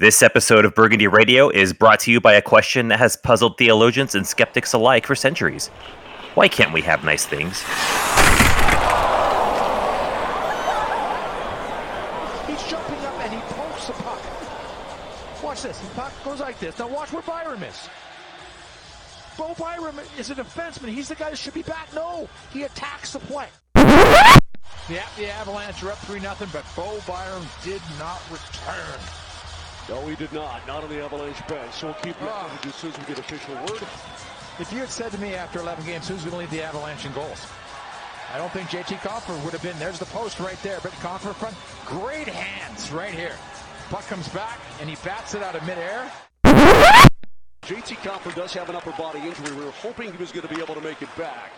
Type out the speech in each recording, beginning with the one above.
This episode of Burgundy Radio is brought to you by a question that has puzzled theologians and skeptics alike for centuries. Why can't we have nice things? He's jumping up and he pokes the puck. Watch this. The puck goes like this. Now watch where Byram is. Bo Byram is a defenseman. He's the guy that should be back. No, he attacks the play. The, the Avalanche are up 3 0, but Bo Byram did not return. No, he did not. Not on the Avalanche bench. So we'll keep you Ah. updated as soon as we get official word. If you had said to me after 11 games, who's going to lead the Avalanche in goals? I don't think JT Compher would have been. There's the post right there. But Compher front, great hands right here. Puck comes back and he bats it out of midair. JT Compher does have an upper body injury. We were hoping he was going to be able to make it back.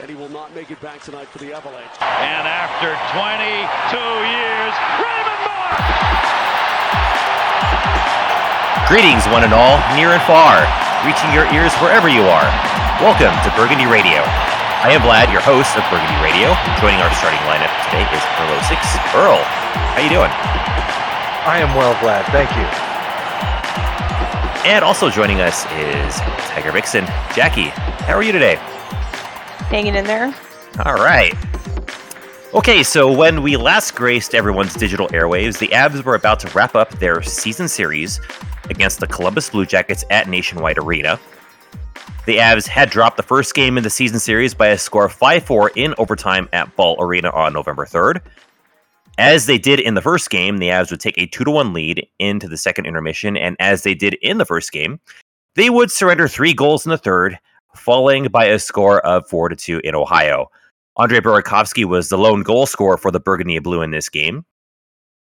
And he will not make it back tonight for the Avalanche. And after 22 years, Raymond Moore! Greetings, one and all, near and far, reaching your ears wherever you are. Welcome to Burgundy Radio. I am Vlad, your host of Burgundy Radio. Joining our starting lineup today is Earl 06. Earl, how you doing? I am well, Vlad. Thank you. And also joining us is Tiger Vixen. Jackie, how are you today? hanging in there. All right. Okay, so when we last graced everyone's digital airwaves, the Avs were about to wrap up their season series against the Columbus Blue Jackets at Nationwide Arena. The Avs had dropped the first game in the season series by a score of 5 4 in overtime at Ball Arena on November 3rd. As they did in the first game, the Avs would take a 2 1 lead into the second intermission, and as they did in the first game, they would surrender three goals in the third, falling by a score of 4 2 in Ohio. Andre Burakovsky was the lone goal scorer for the Burgundy Blue in this game.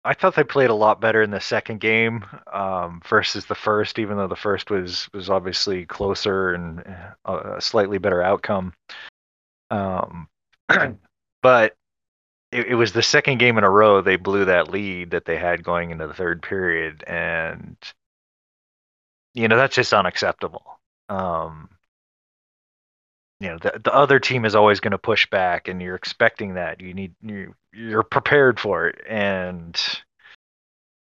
I thought they played a lot better in the second game um, versus the first, even though the first was was obviously closer and uh, a slightly better outcome. Um, but it, it was the second game in a row they blew that lead that they had going into the third period, and you know that's just unacceptable. Um, you know the, the other team is always going to push back and you're expecting that you need you you're prepared for it and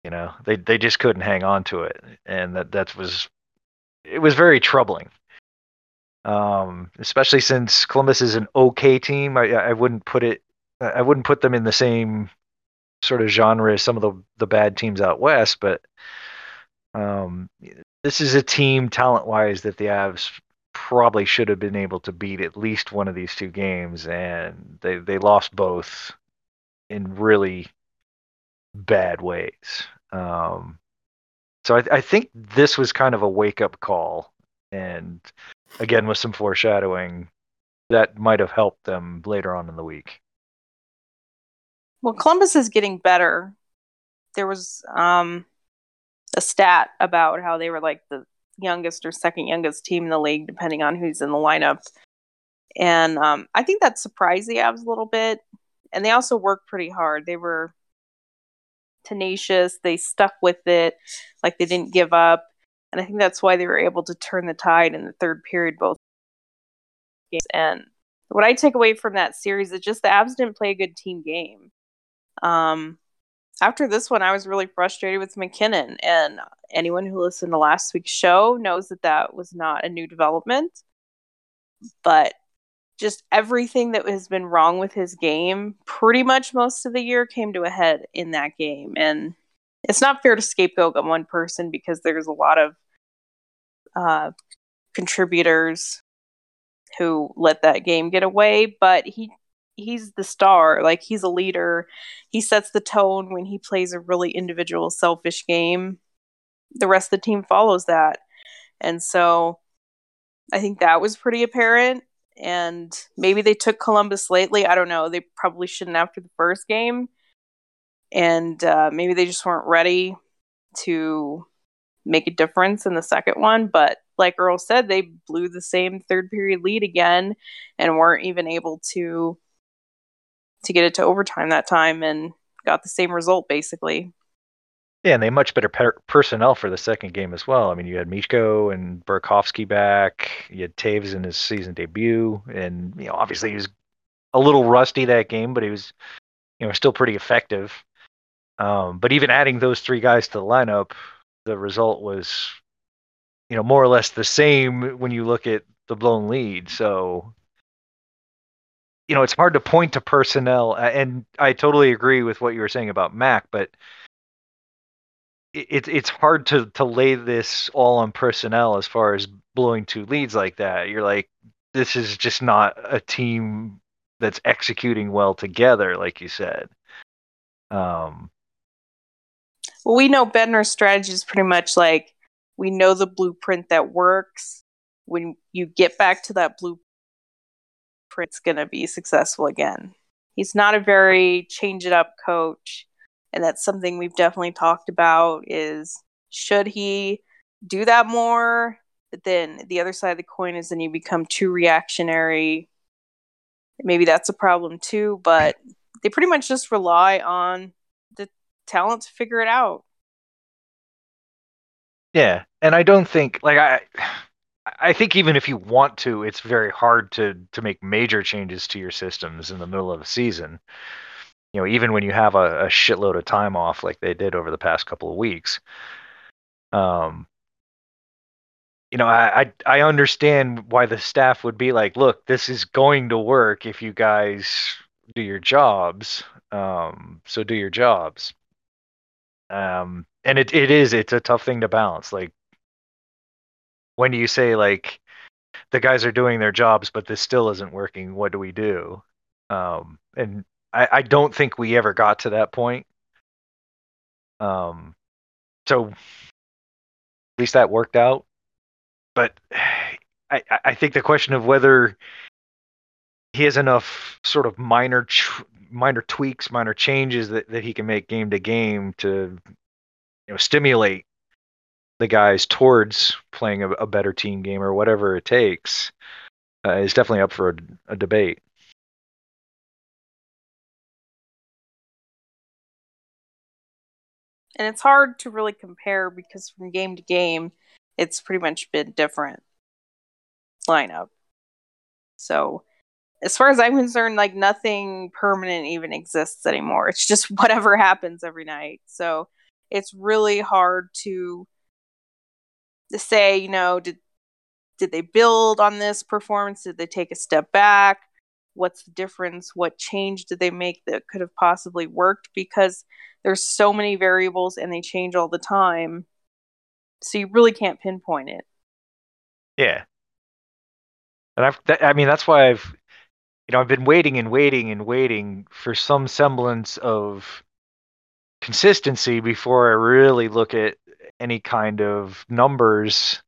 you know they they just couldn't hang on to it and that that was it was very troubling. Um especially since Columbus is an okay team I I wouldn't put it I wouldn't put them in the same sort of genre as some of the the bad teams out west but um this is a team talent wise that the Avs probably should have been able to beat at least one of these two games, and they they lost both in really bad ways. Um, so I, I think this was kind of a wake up call, and again with some foreshadowing that might have helped them later on in the week. Well, Columbus is getting better. There was um, a stat about how they were like the youngest or second youngest team in the league, depending on who's in the lineup. And um, I think that surprised the Avs a little bit. And they also worked pretty hard. They were tenacious. They stuck with it, like they didn't give up. And I think that's why they were able to turn the tide in the third period both games. And what I take away from that series is just the Avs didn't play a good team game. Um, after this one, I was really frustrated with MacKinnon, and anyone who listened to last week's show knows that that was not a new development. But just everything that has been wrong with his game, pretty much most of the year, came to a head in that game. And it's not fair to scapegoat on one person because there's a lot of uh, contributors who let that game get away. But he he's the star like he's a leader he sets the tone when he plays a really individual selfish game the rest of the team follows that and so i think that was pretty apparent and maybe they took columbus lately i don't know they probably shouldn't after the first game and uh, maybe they just weren't ready to make a difference in the second one but like earl said they blew the same third period lead again and weren't even able to to get it to overtime that time and got the same result basically. Yeah, and they much better per- personnel for the second game as well. I mean, you had Mikko and Burakovsky back. You had Toews in his season debut, and you know, obviously he was a little rusty that game, but he was, you know, still pretty effective. Um, but even adding those three guys to the lineup, the result was, you know, more or less the same when you look at the blown lead. So, you know, it's hard to point to personnel, and I totally agree with what you were saying about Mac, but it's it's hard to to lay this all on personnel as far as blowing two leads like that. You're like, this is just not a team that's executing well together, like you said. Um, well, we know Bednar's strategy is pretty much like we know the blueprint that works. When you get back to that blueprint, it's going to be successful again. He's not a very change it up coach, and that's something we've definitely talked about. Is should he do that more? But then the other side of the coin is then you become too reactionary. Maybe that's a problem too, but they pretty much just rely on the talent to figure it out. Yeah, and I don't think like I I think even if you want to, it's very hard to to make major changes to your systems in the middle of a season. You know, even when you have a, a shitload of time off like they did over the past couple of weeks. Um, you know, I, I I understand why the staff would be like, look, this is going to work if you guys do your jobs. Um, so do your jobs. Um, and it it is it's a tough thing to balance. Like when do you say like the guys are doing their jobs, but this still isn't working? What do we do? Um, and I, I don't think we ever got to that point. Um, so at least that worked out but I, I think the question of whether he has enough sort of minor minor tweaks, minor changes that, that he can make game to game to you know stimulate the guys towards playing a, a better team game or whatever it takes uh, is definitely up for a, a debate. And it's hard to really compare because from game to game, it's pretty much been different lineup. So as far as I'm concerned, like nothing permanent even exists anymore. It's just whatever happens every night. So it's really hard to to say, you know, did did they build on this performance? Did they take a step back? What's the difference? What change did they make that could have possibly worked? Because there's so many variables and they change all the time so you really can't pinpoint it. Yeah, and I've th- I mean that's why I've you know I've been waiting and waiting and waiting for some semblance of consistency before I really look at any kind of numbers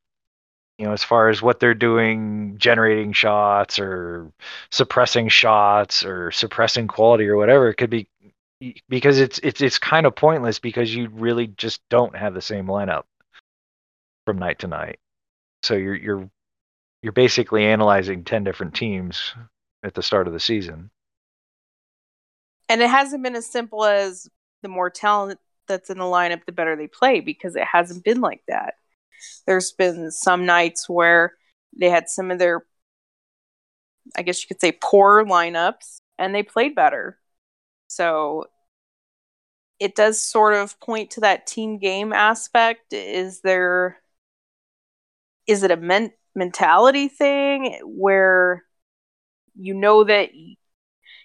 you know, as far as what they're doing, generating shots or suppressing shots or suppressing quality or whatever, it could be because it's it's it's kind of pointless because you really just don't have the same lineup from night to night. So you're you're you're basically analyzing 10 different teams at the start of the season. And it hasn't been as simple as the more talent that's in the lineup, the better they play, because it hasn't been like that. There's been some nights where they had some of their, I guess you could say, poor lineups, and they played better. So it does sort of point to that team game aspect. Is there is it a men- mentality thing where you know that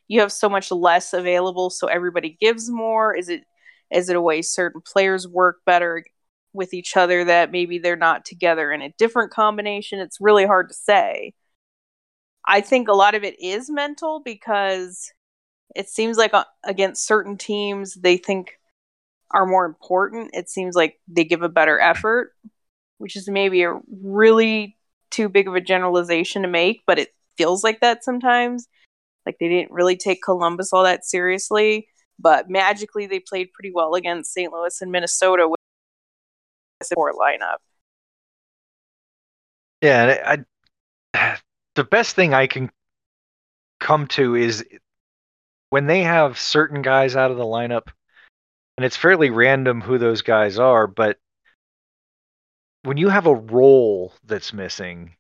you have so much less available so everybody gives more is it is it a way certain players work better with each other that maybe they're not together in a different combination it's really hard to say i think a lot of it is mental because it seems like uh, against certain teams they think are more important it seems like they give a better effort which is maybe a really too big of a generalization to make, but it feels like that sometimes. Like they didn't really take Columbus all that seriously, but magically they played pretty well against St. Louis and Minnesota support lineup. Yeah, I, the best thing I can come to is when they have certain guys out of the lineup, and it's fairly random who those guys are, but when you have a role that's missing,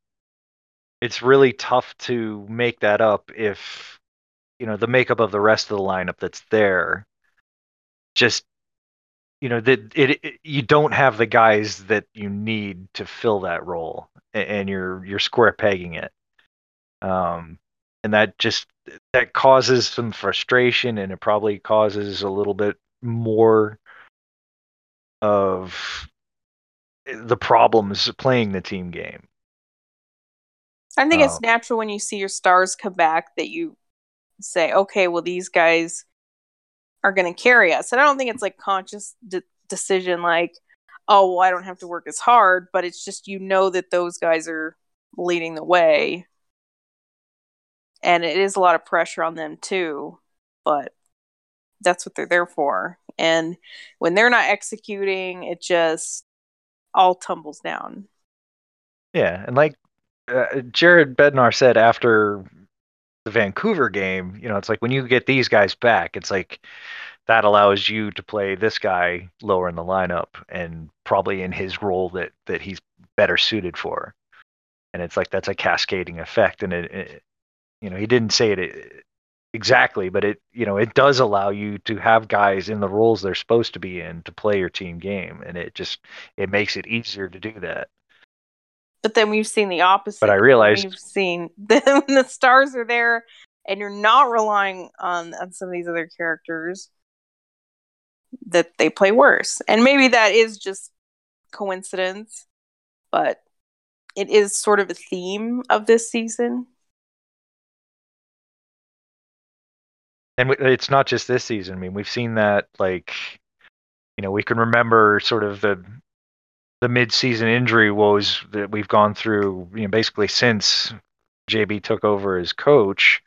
it's really tough to make that up if you know the makeup of the rest of the lineup that's there just you know that it, it, you don't have the guys that you need to fill that role and you're you're square pegging it. Um and that just that causes some frustration and it probably causes a little bit more of the problems playing the team game. I think it's Um, natural when you see your stars come back that you say, okay, well, these guys are going to carry us. And I don't think it's like conscious de- decision, like, oh, well, I don't have to work as hard, but it's just you know that those guys are leading the way. And it is a lot of pressure on them too, but that's what they're there for. And when they're not executing, it just all tumbles down. Yeah, and like uh, Jared Bednar said after the Vancouver game, you know, it's like when you get these guys back, it's like that allows you to play this guy lower in the lineup and probably in his role that that he's better suited for. And it's like that's a cascading effect, and it, it you know, he didn't say it exactly, but it you know it does allow you to have guys in the roles they're supposed to be in to play your team game, and it just it makes it easier to do that. But then we've seen the opposite. But I realized we've seen that when the stars are there and you're not relying on, on some of these other characters that they play worse. And maybe that is just coincidence, but it is sort of a theme of this season. and it's not just this season. I mean, we've seen that like, you know, we can remember sort of the the mid-season injury woes that we've gone through. You know, basically since JB took over as coach.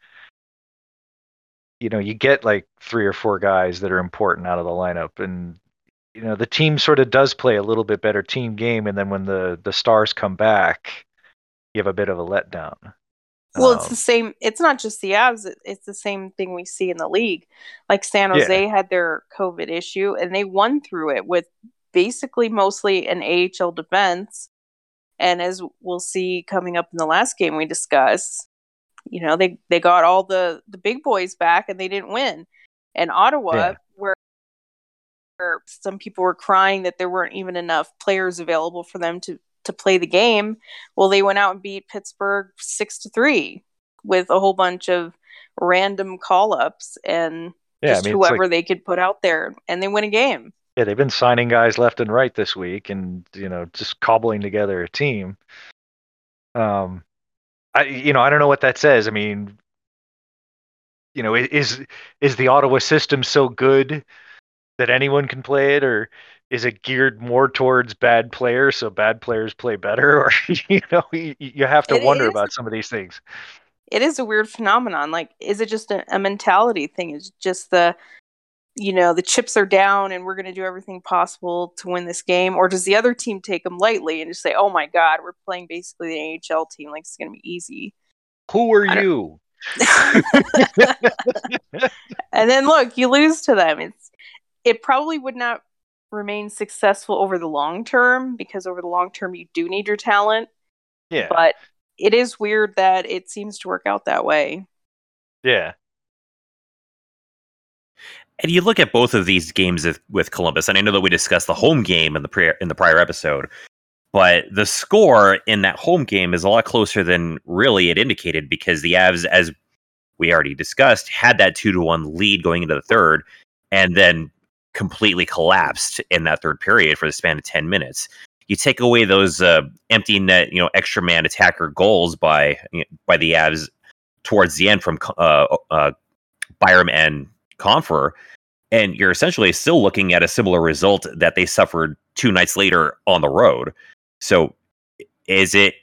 You know, you get like three or four guys that are important out of the lineup, and you know the team sort of does play a little bit better team game, and then when the the stars come back, you have a bit of a letdown. Well, it's Um, the same. It's not just the Avs. it- It's the same thing we see in the league. Like San Jose had their COVID issue, and they won through it with basically mostly an AHL defense. And as we'll see coming up in the last game we discuss, you know they they got all the the big boys back, and they didn't win. And Ottawa, Yeah. where some people were crying that there weren't even enough players available for them to to play the game. Well, they went out and beat Pittsburgh six to three with a whole bunch of random call ups and yeah, just I mean, it's like- whoever they could put out there, and they win a game. Yeah, they've been signing guys left and right this week, and you know, just cobbling together a team. Um, I you know, I don't know what that says. I mean, you know, is is the Ottawa system so good that anyone can play it, or is it geared more towards bad players so bad players play better? Or you know, you, you have to It wonder is. about some of these things. It is a weird phenomenon. Like, is it just a, a mentality thing? Is just the you know the chips are down and we're going to do everything possible to win this game or does the other team take them lightly and just say oh my god we're playing basically the NHL team like it's going to be easy Who are you? and then look, you lose to them. It's it probably would not remain successful over the long term because over the long term you do need your talent. Yeah, But it is weird that it seems to work out that way. yeah, And you look at both of these games with- Columbus, and I know that we discussed the home game in the prior in the prior episode, but the score in that home game is a lot closer than really it indicated because the Avs, as we already discussed, had that two to one lead going into the third, and then completely collapsed in that third period for the span of ten minutes. You take away those uh, empty net, you know, extra man attacker goals by by the Avs towards the end from uh, uh, Byram and Compher, and you're essentially still looking at a similar result that they suffered two nights later on the road. So, is it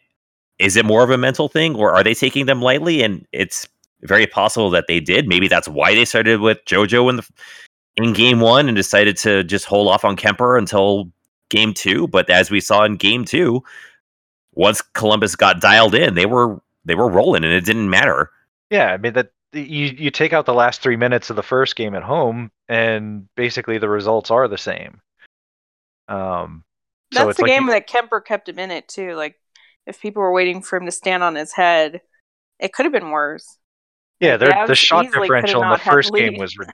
is it more of a mental thing, or are they taking them lightly? And it's very possible that they did. Maybe that's why they started with JoJo in the in game one and decided to just hold off on Kemper until game two. But as we saw in game two, once Columbus got dialed in, they were they were rolling, and it didn't matter. Yeah, I mean that you you take out the last three minutes of the first game at home, and basically the results are the same. Um, so That's it's the like game you- that Kemper kept him in it too. Like if people were waiting for him to stand on his head, it could have been worse. yeah, the the shot easily could have differential in the first game was ri-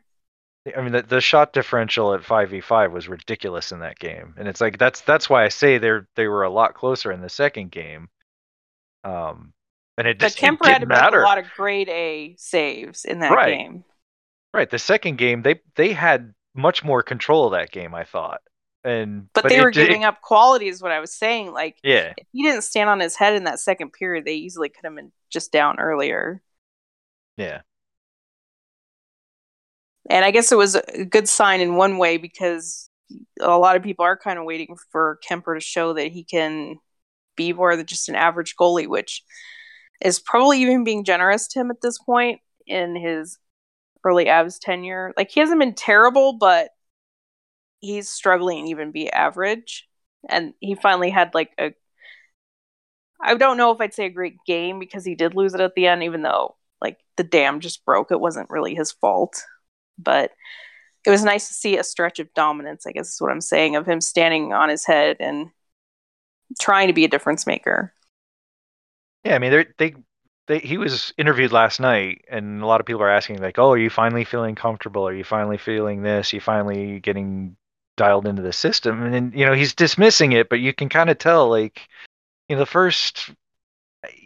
I mean, the, the shot differential at five v five was ridiculous in that game, and it's like that's that's why I say they're they were a lot closer in the second game. Um, and it But just it Kemper had to make matter. a lot of grade A saves in that Right. game. Right, the second game they they had much more control of that game, I thought, and But, they it were giving up quality, is what I was saying. Like, Yeah, if he didn't stand on his head in that second period, they easily could have been just down earlier. yeah, And I guess it was a good sign in one way because a lot of people are kind of waiting for Kemper to show that he can be more than just an average goalie, which is probably even being generous to him at this point in his early Avs tenure. Like he hasn't been terrible, but he's struggling to even be average. And he finally had like a I don't know if I'd say a great game because he did lose it at the end, even though like the dam just broke. It wasn't really his fault. But it was nice to see a stretch of dominance, I guess is what I'm saying, of him standing on his head and trying to be a difference maker. Yeah. I mean, they they he was interviewed last night, and a lot of people are asking like, "Oh, are you finally feeling comfortable? Are you finally feeling this? Are you finally getting dialed into the system?" And then, you know, he's dismissing it, but you can kind of tell like, you know, the first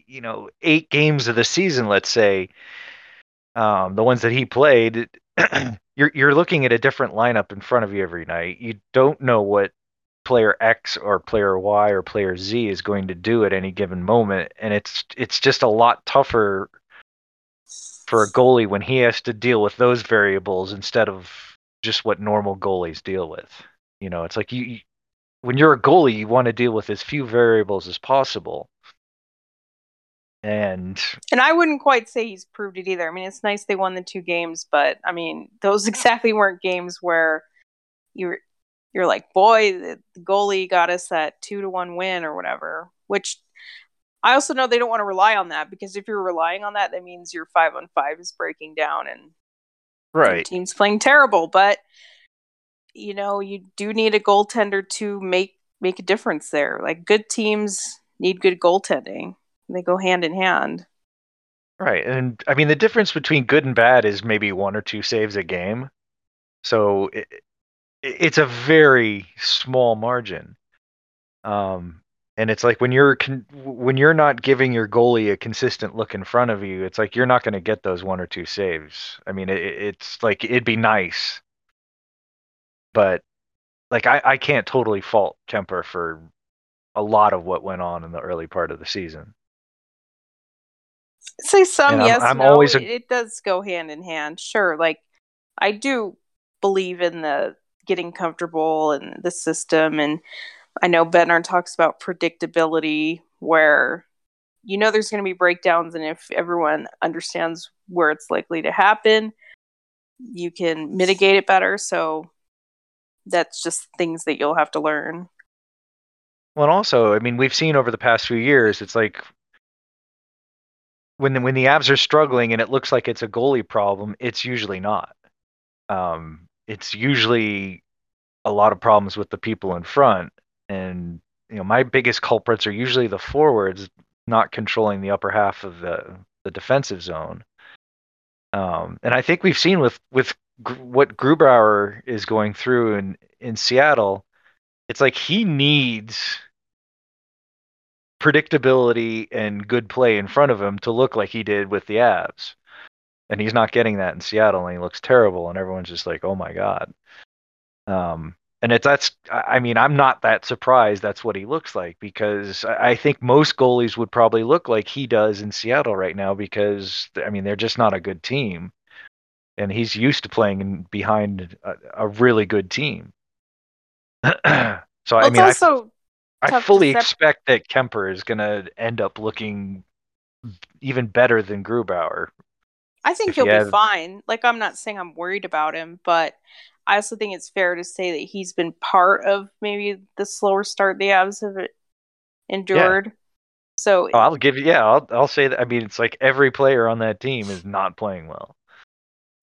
you know eight games of the season, let's say, um, the ones that he played, you're you're looking at a different lineup in front of you every night. You don't know what player X or player Y or player Z is going to do at any given moment, and it's it's just a lot tougher for a goalie when he has to deal with those variables instead of just what normal goalies deal with. You know, it's like you, you when you're a goalie, you want to deal with as few variables as possible. And And I wouldn't quite say he's proved it either. I mean, it's nice they won the two games, but I mean, those exactly weren't games where you're you're like, boy, the goalie got us that two to one win or whatever. Which I also know they don't want to rely on that because if you're relying on that, that means your five on five is breaking down and your team's playing terrible. But you know, you do need a goaltender to make make a difference there. Like good teams need good goaltending. They go hand in hand. Right. And I mean, the difference between good and bad is maybe one or two saves a game. So it, it's a very small margin. Um, and it's like when you're con- when you're not giving your goalie a consistent look in front of you, it's like you're not going to get those one or two saves. I mean, it, it's like it'd be nice, but like I, I can't totally fault Kemper for a lot of what went on in the early part of the season. say some And I'm- yes I'm no always a- it does go hand in hand sure like i do believe in the getting comfortable in the system. And i know bednar talks about predictability where you know there's going to be breakdowns and if everyone understands where it's likely to happen you can mitigate it better. So that's just things that you'll have to learn. Well, and also, I mean, we've seen over the past few years, it's like when the, when the Avs are struggling and it looks like it's a goalie problem, it's usually not. Um, it's usually a lot of problems with the people in front, and you know, my biggest culprits are usually the forwards not controlling the upper half of the the defensive zone. Um, and I think we've seen with with Gr- what Grubauer is going through in in Seattle it's like he needs predictability and good play in front of him to look like he did with the Avs. And he's not getting that in Seattle and he looks terrible and everyone's just like, "Oh my god." Um and it's that's I I mean, I'm not that surprised that's what he looks like because I I think most goalies would probably look like he does in Seattle right now because I mean, they're just not a good team. And he's used to playing behind a, a really good team. so well, I mean, I also I to fully sep- expect that Kemper is going to end up looking even better than Grubauer. I think he'll he be fine. Like I'm not saying I'm worried about him, but I also think it's fair to say that he's been part of maybe the slower start the Avs have endured. So Oh, I'll give you, yeah, I'll, I'll say that. I mean, it's like every player on that team is not playing well.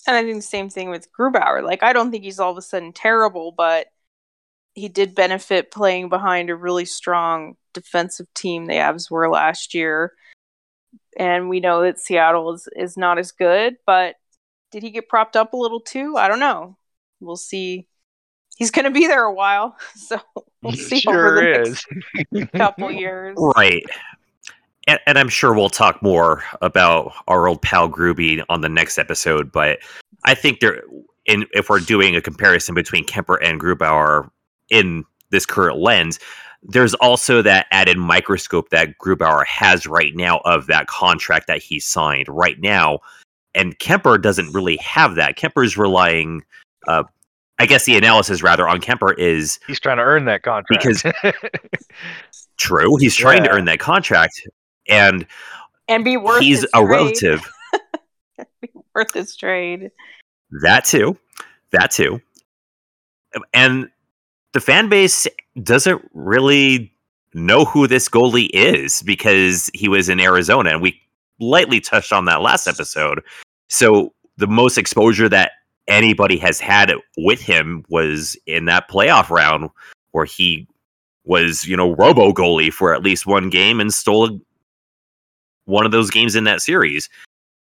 and I think the same thing with Grubauer. Like I don't think he's all of a sudden terrible, but he did benefit playing behind a really strong defensive team the Avs were last year. And we know that Seattle is, is not as good, but did he get propped up a little too? I don't know. we'll see. He's going to be there a while, so we'll see sure over the is. next couple years. Right. And, and I'm sure we'll talk more about our old pal Groovy on the next episode, but I think there, in, if we're doing a comparison between Kemper and Grubauer in this current lens, there's also that added microscope that Grubauer has right now of that contract that he signed right now. And Kemper doesn't really have that. Kemper's relying, uh, I guess the analysis rather on Kemper is He's trying to earn that contract. Because- true. He's trying to earn that contract. And And be worth he's his a trade. relative. Be worth his trade. That too. That too. And the fan base doesn't really know who this goalie is because he was in Arizona and we lightly touched on that last episode. So the most exposure that anybody has had with him was in that playoff round where he was, you know, robo goalie for at least one game and stole one of those games in that series.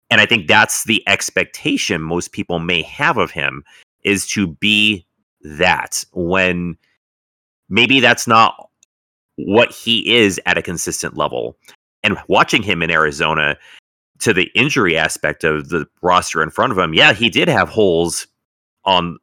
And I think that's the expectation most people may have of him is to be that when maybe that's not what he is at a consistent level. And watching him in Arizona to the injury aspect of the roster in front of him, yeah, he did have holes on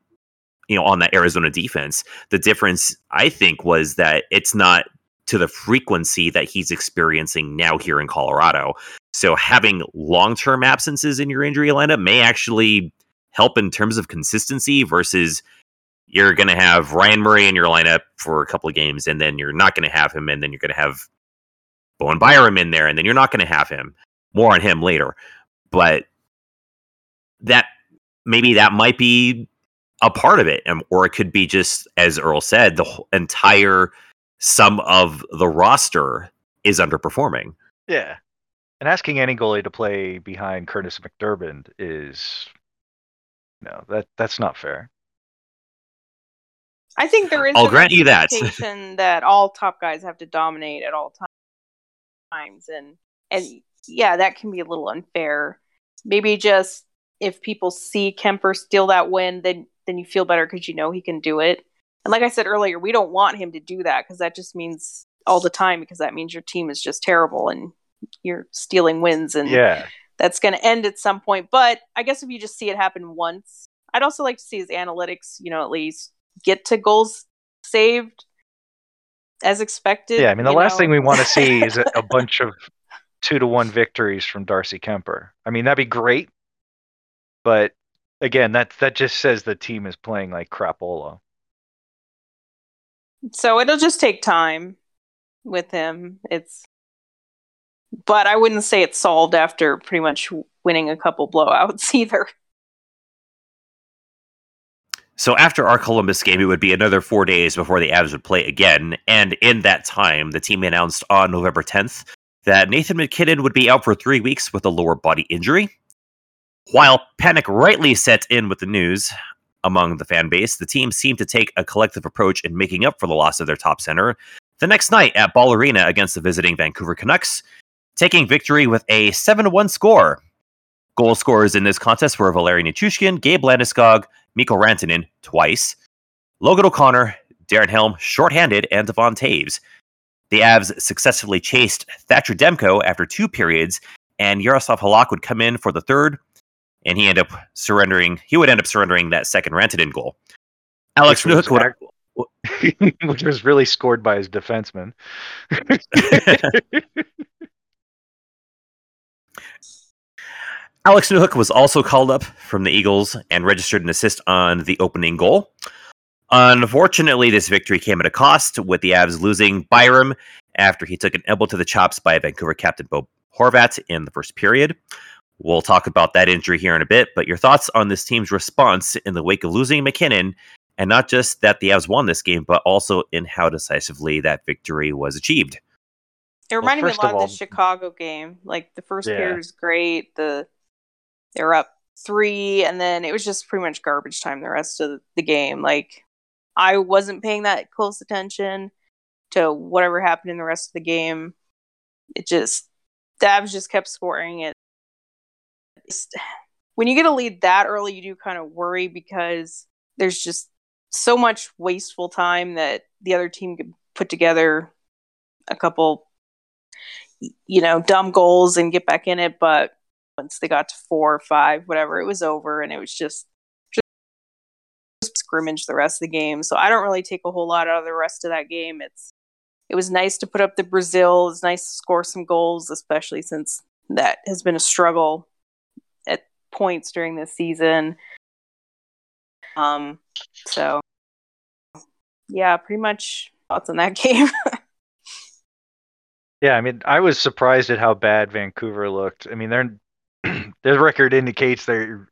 you know on that Arizona defense. The difference I think was that it's not to the frequency that he's experiencing now here in Colorado. So having long-term absences in your injury lineup may actually help in terms of consistency versus you're going to have Ryan Murray in your lineup for a couple of games and then you're not going to have him and then you're going to have Bowen Byram in there and then you're not going to have him. More on him later. But that maybe that might be a part of it and or it could be just as Earl said the entire sum of the roster is underperforming. yeah. And asking any goalie to play behind Curtis McDurban is no, that that's not fair. I think there is. I'll grant you that. that all top guys have to dominate at all times, and and yeah, that can be a little unfair. Maybe just if people see Kemper steal that win, then then you feel better because you know he can do it. And like I said earlier, we don't want him to do that because that just means all the time because that means your team is just terrible and you're stealing wins and Yeah. that's going to end at some point. But I guess if you just see it happen once, I'd also like to see his analytics, you know, at least get to goals saved as expected. Yeah, I mean the last know. thing we want to see is a, a bunch of two to one victories from Darcy Kemper. I mean that'd be great, but again, that that just says the team is playing like crapola. So it'll just take time with him. It's, but I wouldn't say it's solved after pretty much winning a couple blowouts either. So after our Columbus game, it would be another four days before the Avs would play again. And in that time, the team announced on November 10th that Nathan MacKinnon would be out for three weeks with a lower body injury. While panic rightly set in with the news among the fan base, the team seemed to take a collective approach in making up for the loss of their top center the next night at Ball Arena against the visiting Vancouver Canucks, taking victory with a 7 1 score. Goal scorers in this contest were Valeri Nichushkin, Gabe Landeskog, Mikko Rantanen twice, Logan O'Connor, Darren Helm shorthanded, and Devon Toews. The Avs successfully chased Thatcher Demko after two periods, and Yaroslav Halak would come in for the third, and he ended up surrendering. He would end up surrendering that second Rantanen goal. Alex Which was Newhook would. which was really scored by his defenseman. Alex Newhook was also called up from the Eagles and registered an assist on the opening goal. Unfortunately, this victory came at a cost, with the Avs losing Byram after he took an elbow to the chops by Vancouver captain Bo Horvat in the first period. We'll talk about that injury here in a bit, but your thoughts on this team's response in the wake of losing MacKinnon, and not just that the Avs won this game, but also in how decisively that victory was achieved. It reminded me a lot of of, all- the Chicago game. Like the first Yeah. period was great. The they were up three, and then it was just pretty much garbage time the rest of the game. Like I wasn't paying that close attention to whatever happened in the rest of the game. It just Dabs just kept scoring it. It's- when you get a lead that early, you do kind of worry because there's just so much wasteful time that the other team could put together a couple you know dumb goals and get back in it but once they got to four or five whatever it was over and it was just just scrimmage the rest of the game. So i don't really take a whole lot out of the rest of that game. It's it was nice to put up the brazil. It's nice to score some goals especially since that has been a struggle at points during this season. Um so yeah pretty much thoughts on that game. Yeah, I mean, I was surprised at how bad Vancouver looked. I mean, their their record indicates they're,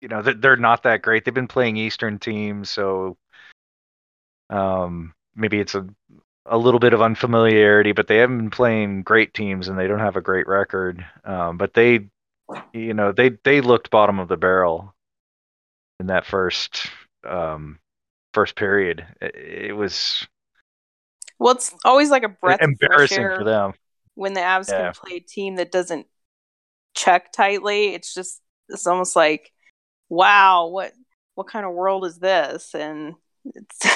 you know, they're, they're not that great. They've been playing Eastern teams, so um, maybe it's a a little bit of unfamiliarity, but they haven't been playing great teams and they don't have a great record. Um, but they, you know, they they looked bottom of the barrel in that first um, first period. It, it was well it's always like a breath of fresh embarrassing air for them. when the Avs Yeah. can play a team that doesn't check tightly, it's just it's almost like, wow, what what kind of world is this? And it's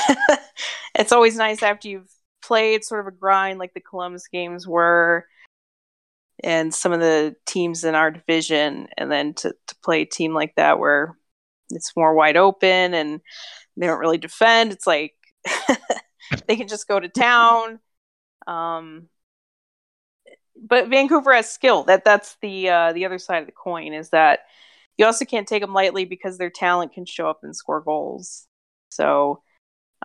it's always nice after you've played sort of a grind like the Columbus games were and some of the teams in our division and then to, to play a team like that where it's more wide open and they don't really defend. It's like they can just go to town. Um, but Vancouver has skill. That that's the uh, the other side of the coin is that you also can't take them lightly because their talent can show up and score goals. So,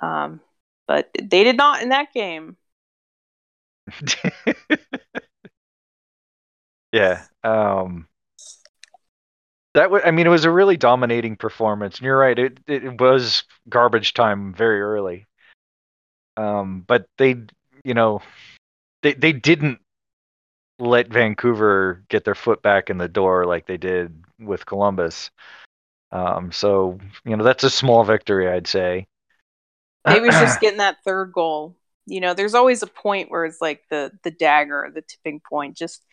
um, but they did not in that game. yeah. Um, that was, I mean, it was a really dominating performance. And you're right. It, it was garbage time very early. Um, but they, you know, they, they didn't let Vancouver get their foot back in the door like they did with Columbus. Um, so, you know, that's a small victory, I'd say. Maybe it's just getting that third goal. You know, there's always a point where it's like the the dagger, the tipping point. Just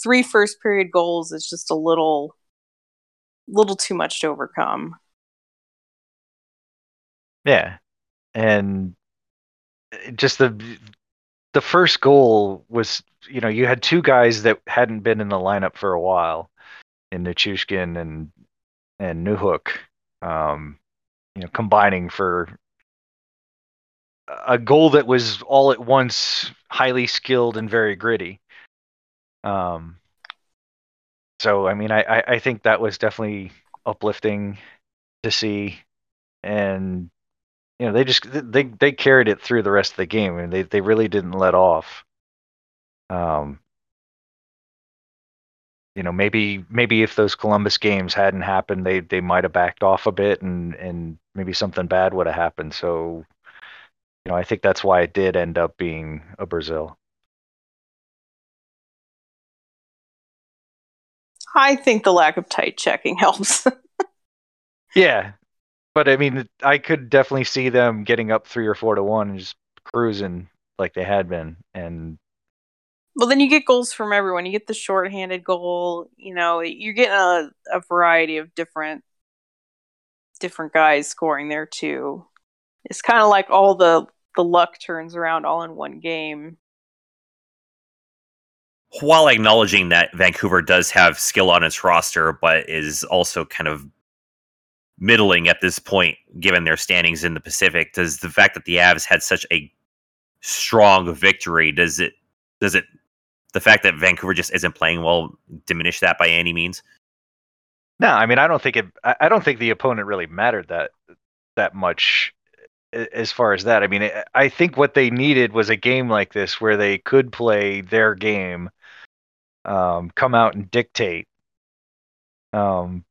three first period goals is just a little little too much to overcome. Yeah, and just the the first goal was, you know, you had two guys that hadn't been in the lineup for a while, in Nichushkin and and Newhook, um, you know, combining for a goal that was all at once highly skilled and very gritty. Um, so I mean, I, I I think that was definitely uplifting to see, and you know they just they they carried it through the rest of the game and they they really didn't let off. Um you know maybe maybe if those Columbus games hadn't happened they they might have backed off a bit and and maybe something bad would have happened. So you know I think that's why it did end up being a Brazil. I think the lack of tight checking helps. yeah but I mean I could definitely see them getting up 3 or 4 to 1 and just cruising like they had been and well, then you get goals from everyone. You get the shorthanded goal. You know, you're getting a, a variety of different different guys scoring there too. It's kind of like all the the luck turns around all in one game. While acknowledging that Vancouver does have skill on its roster, but is also kind of middling at this point, given their standings in the Pacific, does the fact that the Avs had such a strong victory does it does it the fact that Vancouver just isn't playing well diminish that by any means? No, I mean I don't think it. I don't think the opponent really mattered that that much as far as that. I mean, I- I think what they needed was a game like this where they could play their game, um, come out and dictate. Um,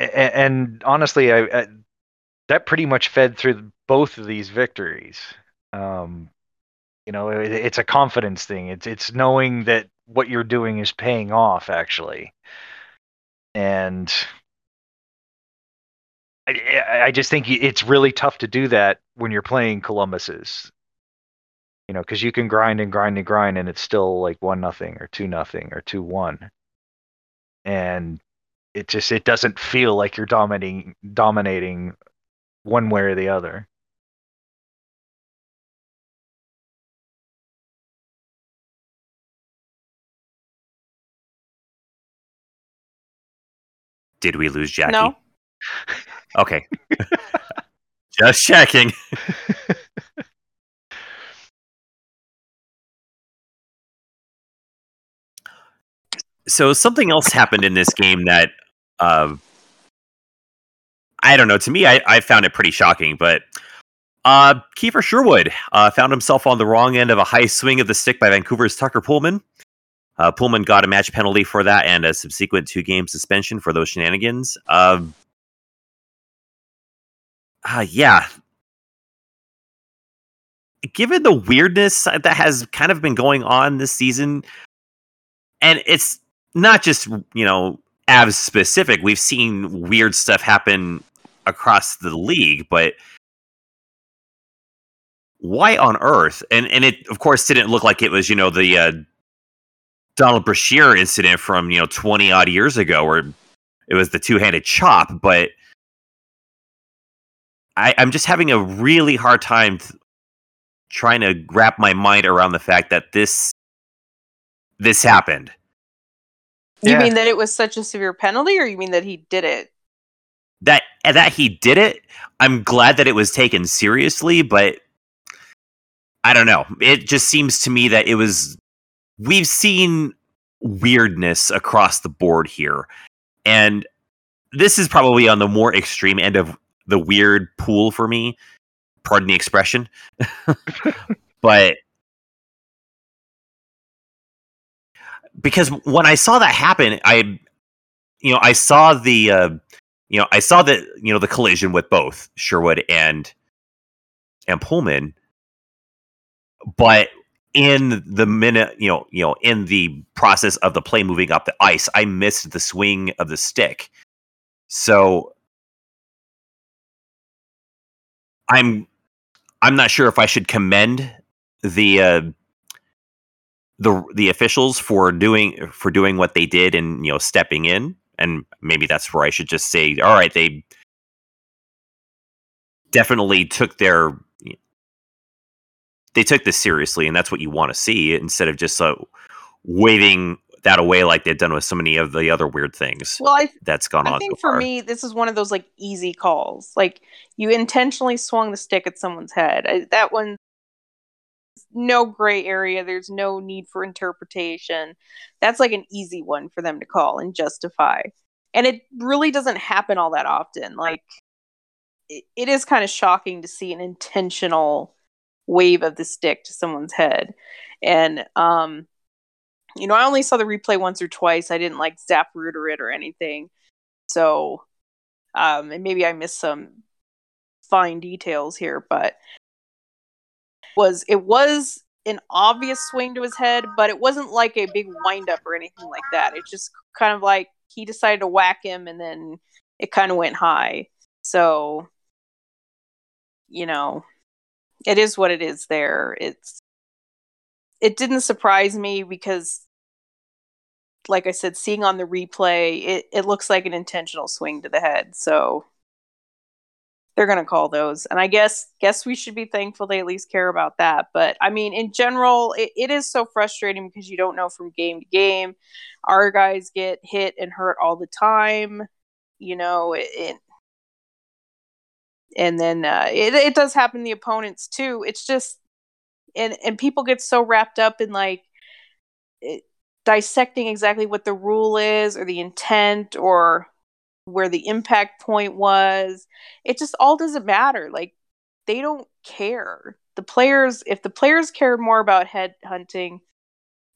and, and honestly, I, I that pretty much fed through both of these victories. Um, you know, it, it's a confidence thing. It's it's knowing that what you're doing is paying off actually and I, I- just think it's really tough to do that when you're playing Columbus's. You know, because you can grind and grind and grind, and it's still like one nothing or two nothing or two one. And it just it doesn't feel like you're dominating dominating one way or the other. Did we lose Jackie? No. Okay. Just checking. so something else happened in this game that uh, I don't know. To me, I, I found it pretty shocking, but uh, Kiefer Sherwood uh, found himself on the wrong end of a high swing of the stick by Vancouver's Tucker Poolman. Uh, Poolman got a match penalty for that and a subsequent two game suspension for those shenanigans. Uh, uh, yeah. Given the weirdness that has kind of been going on this season, and it's not just, you know, Avs specific, we've seen weird stuff happen across the league, but why on earth? And and it of course didn't look like it was you know the uh, Donald Brashear incident from you know twenty odd years ago, where it was the two handed chop. But I, I'm just having a really hard time th- trying to wrap my mind around the fact that this this happened. You Yeah. mean that it was such a severe penalty, or you mean that he did it? That eh, that he did it. I'm glad that it was taken seriously, but I don't know. It just seems to me that it was we've seen weirdness across the board here. And this is probably on the more extreme end of the weird pool for me. Pardon the expression. but because when I saw that happen, I you know, I saw the uh you know, I saw the you know the collision with both Sherwood and and Poolman, but in the minute, you know, you know, in the process of the play moving up the ice, I missed the swing of the stick. So I'm I'm not sure if I should commend the uh, the the officials for doing for doing what they did and you know stepping in and maybe that's where I should just say all right they definitely took their they took this seriously and that's what you want to see instead of just uh, waving that away like they've done with so many of the other weird things Well, I that's gone I on I think so for me, this is one of those like easy calls. Like you intentionally swung the stick at someone's head. I, that one, no gray area. There's no need for interpretation. That's like an easy one for them to call and justify. And it really doesn't happen all that often. Like it, it is kind of shocking to see an intentional wave of the stick to someone's head. And um, you know, I only saw the replay once or twice. I didn't like zap rooter it or anything. So, um, and maybe I missed some fine details here, but was it was an obvious swing to his head, but it wasn't like a big wind up or anything like that. It just kind of like he decided to whack him and then it kind of went high. So, you know, it is what it is there. It's it didn't surprise me because like I said, seeing on the replay, it, it looks like an intentional swing to the head. So they're gonna call those. And I guess guess we should be thankful they at least care about that. But I mean, in general, it, it is so frustrating because you don't know from game to game. Our guys get hit and hurt all the time. You know, it, it and then uh, it it does happen to the opponents too. It's just and and people get so wrapped up in like it, dissecting exactly what the rule is or the intent or where the impact point was. It just all doesn't matter. Like they don't care. The players if the players cared more about head hunting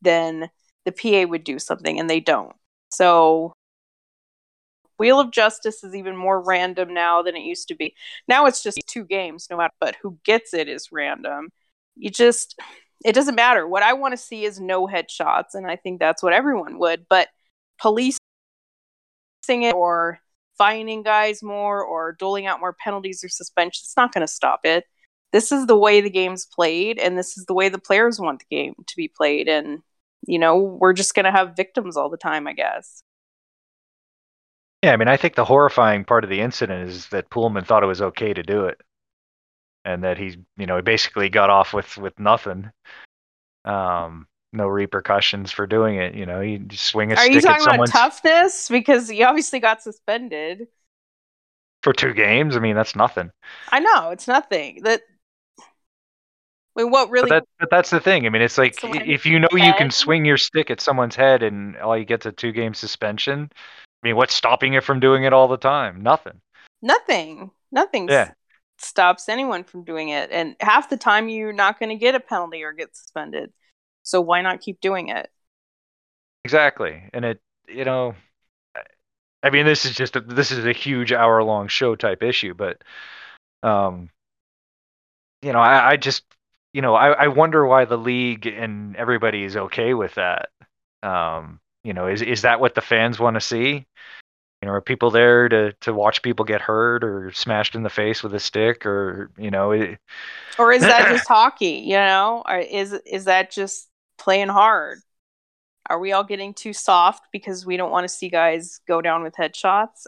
then the pa would do something and they don't. So wheel of justice is even more random now than it used to be. Now it's just two games no matter but who gets it is random. You just it doesn't matter. What I want to see is no headshots, and I think that's what everyone would. But policing it or fining guys more or doling out more penalties or suspensions, it's not going to stop it. This is the way the game's played, and this is the way the players want the game to be played. And, you know, we're just going to have victims all the time, I guess. Yeah, I mean, I think the horrifying part of the incident is that Poolman thought it was okay to do it, and that he, you know, he basically got off with with nothing, um, no repercussions for doing it. You know, you swing a Are stick you at talking about toughness? Because he obviously got suspended. for two games. I mean, that's nothing. I know it's nothing. That. I mean, what really? But, that, but that's the thing. I mean, it's like Someone if you know you can swing your stick at someone's head and all you get's a two game suspension. I mean, what's stopping it from doing it all the time? Nothing. Nothing. Nothing Yeah. stops anyone from doing it. And half the time, you're not going to get a penalty or get suspended. So why not keep doing it? Exactly. And it, you know, I mean, this is just a, this is a huge hour long show type issue, but, um, you know, I, I just, you know, I, I wonder why the league and everybody is okay with that. Um, you know, is is that what the fans want to see? You know, are people there to to watch people get hurt or smashed in the face with a stick, or you know, it, Or is that just hockey? You know, or is is that just playing hard? Are we all getting too soft because we don't want to see guys go down with headshots?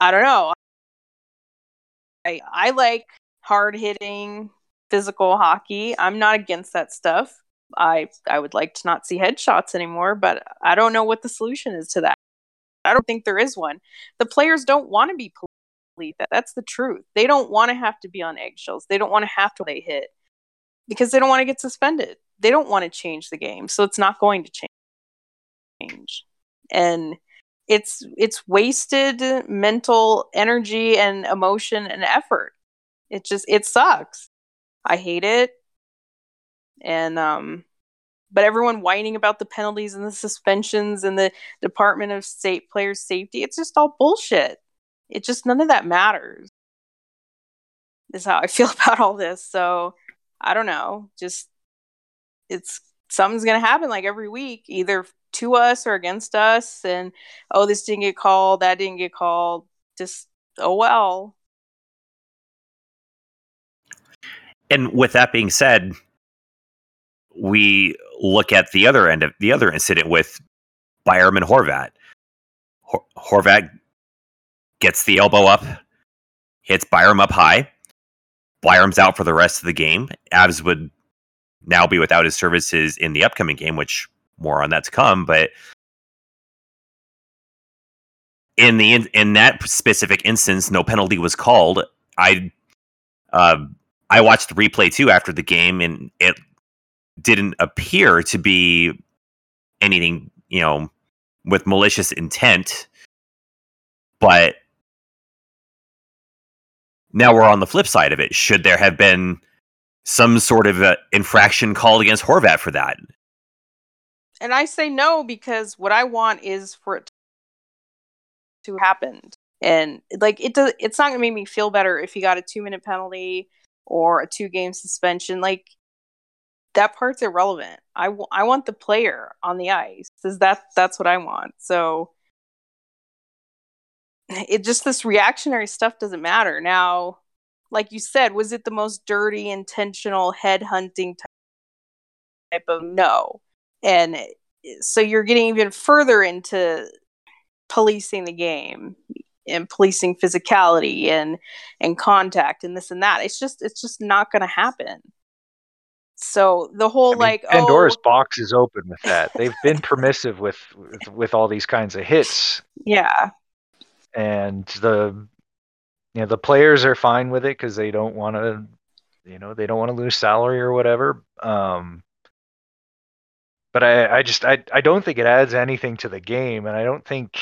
I don't know. I I like hard hitting physical hockey. I'm not against that stuff. I I would like to not see headshots anymore, but I don't know what the solution is to that. I don't think there is one. The players don't want to be police. That that's the truth. They don't want to have to be on eggshells. They don't want to have to they hit because they don't want to get suspended. They don't want to change the game, so it's not going to change. And it's it's wasted mental energy and emotion and effort. It just it sucks. I hate it. And um but everyone whining about the penalties and the suspensions and the Department of State Players Safety, it's just all bullshit. It just none of that matters. Is how I feel about all this. So I don't know. Just it's something's gonna happen like every week, either to us or against us, and oh this didn't get called, that didn't get called. Just oh well. And with that being said, we look at the other end of the other incident with Byram and Horvat. Hor- Horvat gets the elbow up, hits Byram up high. Byram's out for the rest of the game. Avs would now be without his services in the upcoming game, which more on that to come. But in the in, in that specific instance, no penalty was called. I uh, I watched the replay too after the game, and it didn't appear to be anything, you know, with malicious intent. But now we're on the flip side of it. Should there have been some sort of uh, infraction called against Horvat for that? And I say no because what I want is for it to happen. And like it does it's not gonna make me feel better if he got a two minute penalty or a two game suspension. Like that part's irrelevant. I, w- I want the player on the ice. Is that that's what I want. So it just this reactionary stuff doesn't matter. Now, like you said, was it the most dirty, intentional head hunting type of no? And so you're getting even further into policing the game and policing physicality and and contact and this and that. It's just it's just not going to happen. So the whole I mean, like Pandora's oh box is open with that. They've been permissive with, with with all these kinds of hits, yeah and the you know the players are fine with it because they don't want to, you know, they don't want to lose salary or whatever. Um, but I I just I I don't think it adds anything to the game, and I don't think.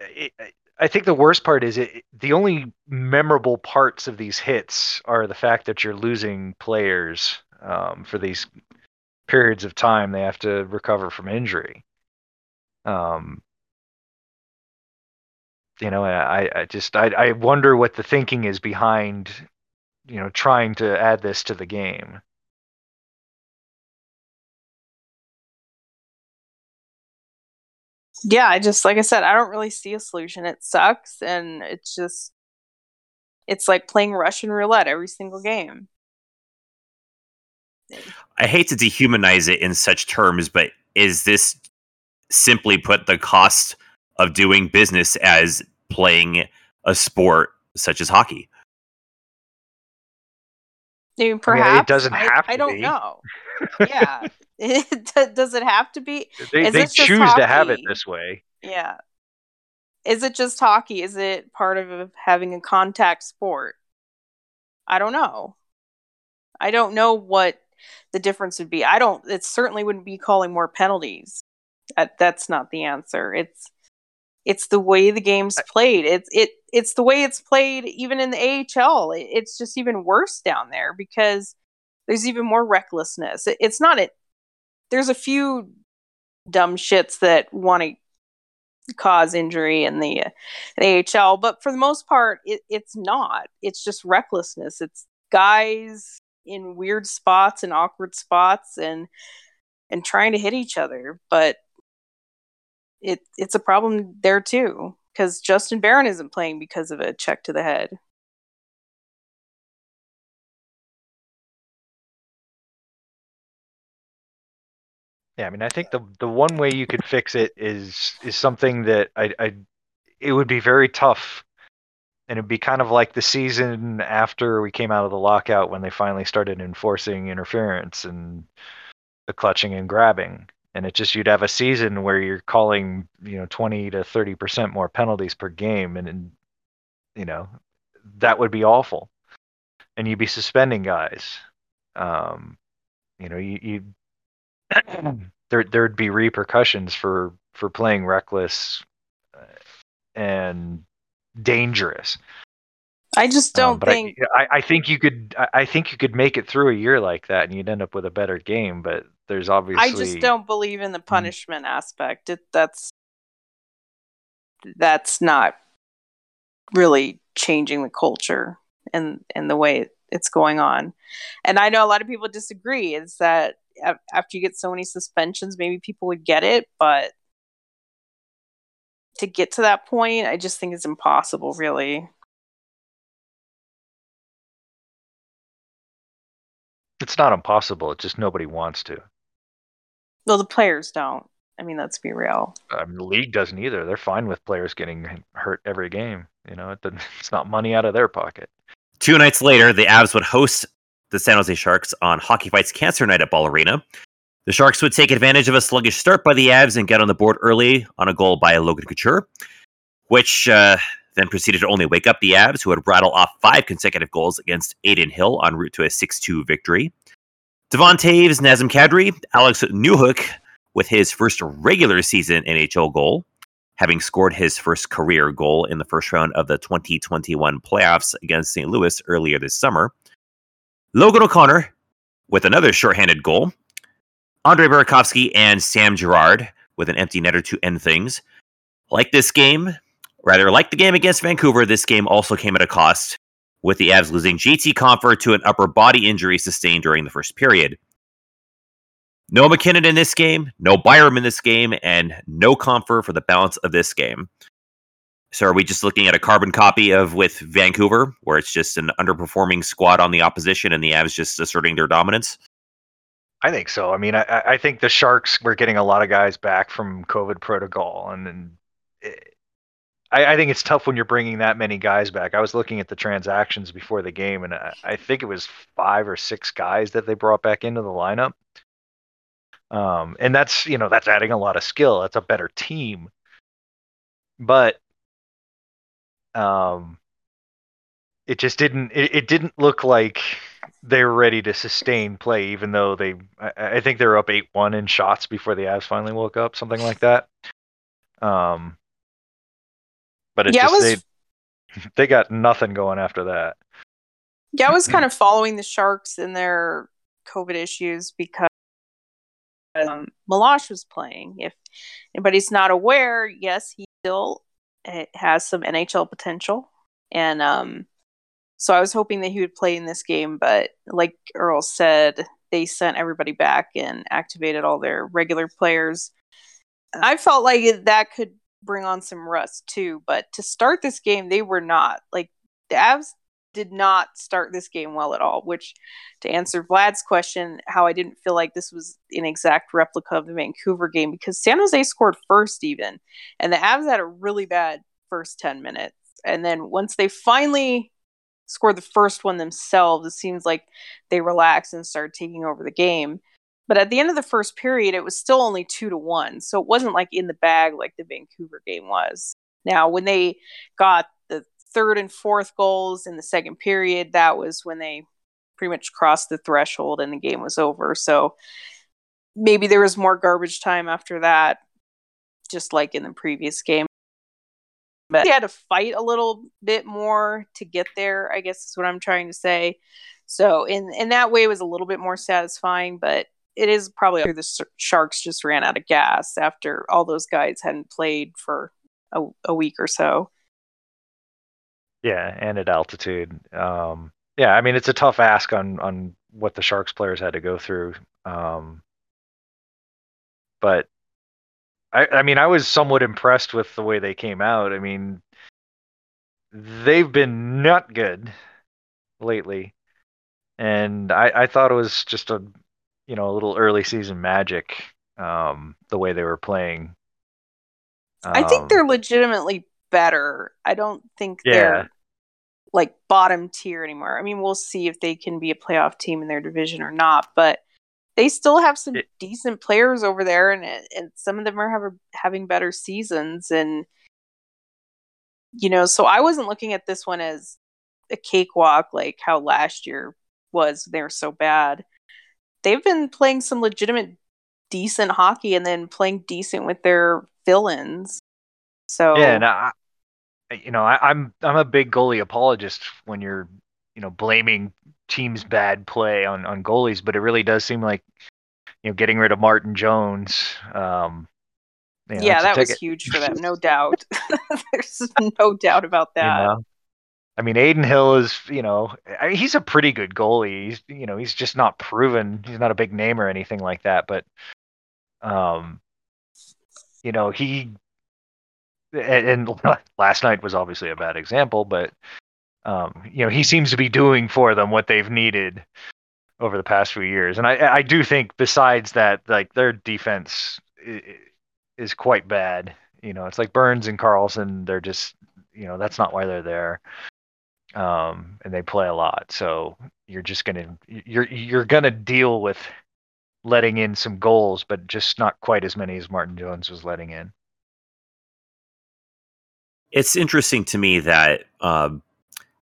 It, I think the worst part is it, the only memorable parts of these hits are the fact that you're losing players um, for these periods of time they have to recover from injury. Um, you know, I, I just I, I wonder what the thinking is behind, you know, trying to add this to the game. yeah i just like i said i don't really see a solution it sucks and it's just it's like playing russian roulette every single game I hate to dehumanize it in such terms, but is this simply put the cost of doing business as playing a sport such as hockey. I mean, perhaps I mean, it doesn't I- have I, to don't be. know. Yeah, does it have to be? They, Is they this choose to have it this way. Yeah. Is it just hockey? Is it part of having a contact sport? I don't know. I don't know what the difference would be. I don't. It certainly wouldn't be calling more penalties. That, that's not the answer. It's it's the way the game's played. It's it it's the way it's played even in the AHL. It, it's just even worse down there because there's even more recklessness. It, it's not it. There's a few dumb shits that want to cause injury in the, uh, the AHL, but for the most part, it, it's not. It's just recklessness. It's guys in weird spots and awkward spots and and trying to hit each other. But it it's a problem there too because Justin Barron isn't playing because of a check to the head. Yeah, I mean, I think the the one way you could fix it is is something that I, I it would be very tough, and it'd be kind of like the season after we came out of the lockout when they finally started enforcing interference and the clutching and grabbing, and it just you'd have a season where you're calling you know twenty to thirty percent more penalties per game, and, and you know that would be awful, and you'd be suspending guys. Um, you know, you you there there'd be repercussions for for playing reckless uh, and dangerous. I just Um, don't I- think I, I think you could I, think you could make it through a year like that and you'd end up with a better game. But there's obviously I just don't believe in the Mm. punishment aspect. It, that's that's not really changing the culture and and the way it's going on. And I know a lot of people disagree. Is that after you get so many suspensions, maybe people would get it, but to get to that point, I just think it's impossible. Really, It's not impossible. It's just nobody wants to. well, the players don't. I mean, let's be real. Um, the league doesn't either. They're fine with players getting hurt every game. You know, it it's not money out of their pocket. Two nights later, the Avs would host the San Jose Sharks on Hockey Fights Cancer Night at Ball Arena. The Sharks would take advantage of a sluggish start by the Avs and get on the board early on a goal by Logan Couture, which uh, then proceeded to only wake up the Avs, who would rattle off five consecutive goals against Adin Hill en route to a 6 2 victory. Devon Toews, Nazem Kadri, Alex Newhook with his first regular season NHL goal, having scored his first career goal in the first round of the 2021 playoffs against St. Louis earlier this summer. Logan O'Connor with another shorthanded goal. Andre Burakovsky and Sam Girard with an empty netter to end things. Like this game, rather like the game against Vancouver, this game also came at a cost, with the Avs losing JT Compher to an upper body injury sustained during the first period. No MacKinnon in this game, no Byram in this game, and no Compher for the balance of this game. So are we just looking at a carbon copy of with Vancouver, where it's just an underperforming squad on the opposition and the Avs just asserting their dominance? I think so. I mean, I, I- think the Sharks were getting a lot of guys back from COVID protocol, and then it, I, I think it's tough when you're bringing that many guys back. I was looking at the transactions before the game, and I, I think it was five or six guys that they brought back into the lineup. Um, and that's you know that's adding a lot of skill. That's a better team, but um, it just didn't. It, it didn't look like they were ready to sustain play, even though they. I, I think they were up eight one in shots before the Avs finally woke up, something like that. Um, but it Yeah, just was- they they got nothing going after that. Yeah, I was kind of following the Sharks in their COVID issues because um, Milosh was playing. If anybody's not aware, yes, he still eh, has some NHL potential, and um, so I was hoping that he would play in this game. But like Earl said, they sent everybody back and activated all their regular players. I felt like that could bring on some rust too. But to start this game, they were not like the Avs did not start this game well at all, which to answer Vlad's question, how I didn't feel like this was an exact replica of the Vancouver game because San Jose scored first even and the Avs had a really bad first 10 minutes. And then once they finally scored the first one themselves, it seems like they relaxed and started taking over the game. But at the end of the first period, it was still only two to one. So it wasn't like in the bag like the Vancouver game was. Now, when they got the third and fourth goals in the second period, that was when they pretty much crossed the threshold and the game was over. So maybe there was more garbage time after that, just like in the previous game. But they had to fight a little bit more to get there, I guess is what I'm trying to say. So in in that way it was a little bit more satisfying, but it is probably the Sharks just ran out of gas after all those guys hadn't played for a, a week or so. Yeah, and at altitude. Um, yeah, I mean it's a tough ask on on what the Sharks players had to go through. Um, but I, I mean, I was somewhat impressed with the way they came out. I mean, they've been not good lately, and I, I thought it was just a you know a little early season magic um, the way they were playing. I think they're um, legitimately better. I don't think yeah. they're like bottom tier anymore. I mean, we'll see if they can be a playoff team in their division or not, but they still have some it, decent players over there, and and some of them are have, having better seasons. And you know, so I wasn't looking at this one as a cakewalk like how last year was. They were so bad. They've been playing some legitimate decent hockey and then playing decent with their fill-ins. So yeah, and I, you know, I, I'm I'm a big goalie apologist when you're you know blaming teams' bad play on on goalies, but it really does seem like you know getting rid of Martin Jones. Um, you know, yeah, that was huge for them, no doubt. There's no doubt about that. You know? I mean, Adin Hill is, you know, I mean, he's a pretty good goalie. He's, you know, he's just not proven. He's not a big name or anything like that. But, um, you know, he and, and last night was obviously a bad example, but um, you know, he seems to be doing for them what they've needed over the past few years. And I, I do think besides that, like their defense is quite bad. You know, it's like Burns and Karlsson. They're just, you know, that's not why they're there. Um, and they play a lot. So you're just gonna, you're you're gonna deal with letting in some goals, but just not quite as many as Martin Jones was letting in. It's interesting to me that um,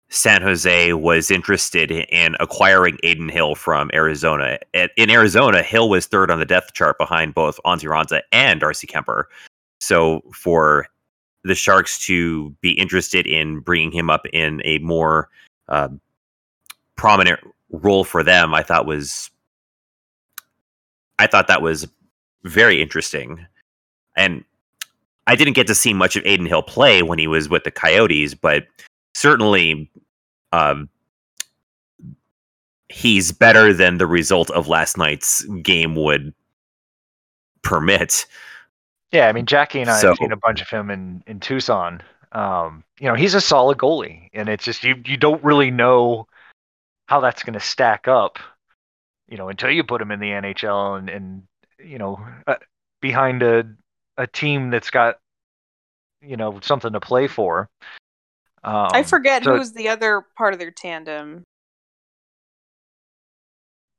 San Jose was interested in acquiring Adin Hill from Arizona. In Arizona, Hill was third on the depth chart behind both Antti Raanta and Darcy Kuemper. So for the Sharks to be interested in bringing him up in a more uh, prominent role for them, I thought was I thought that was very interesting. And I didn't get to see much of Adin Hill play when he was with the Coyotes, but certainly um, he's better than the result of last night's game would permit. Yeah, I mean Jackie and I so, have seen a bunch of him in in Tucson. Um, you know, he's a solid goalie, and it's just you you don't really know how that's going to stack up, you know, until you put him in the NHL and and you know uh, behind a a team that's got you know something to play for. Um, I forget so, who's the other part of their tandem.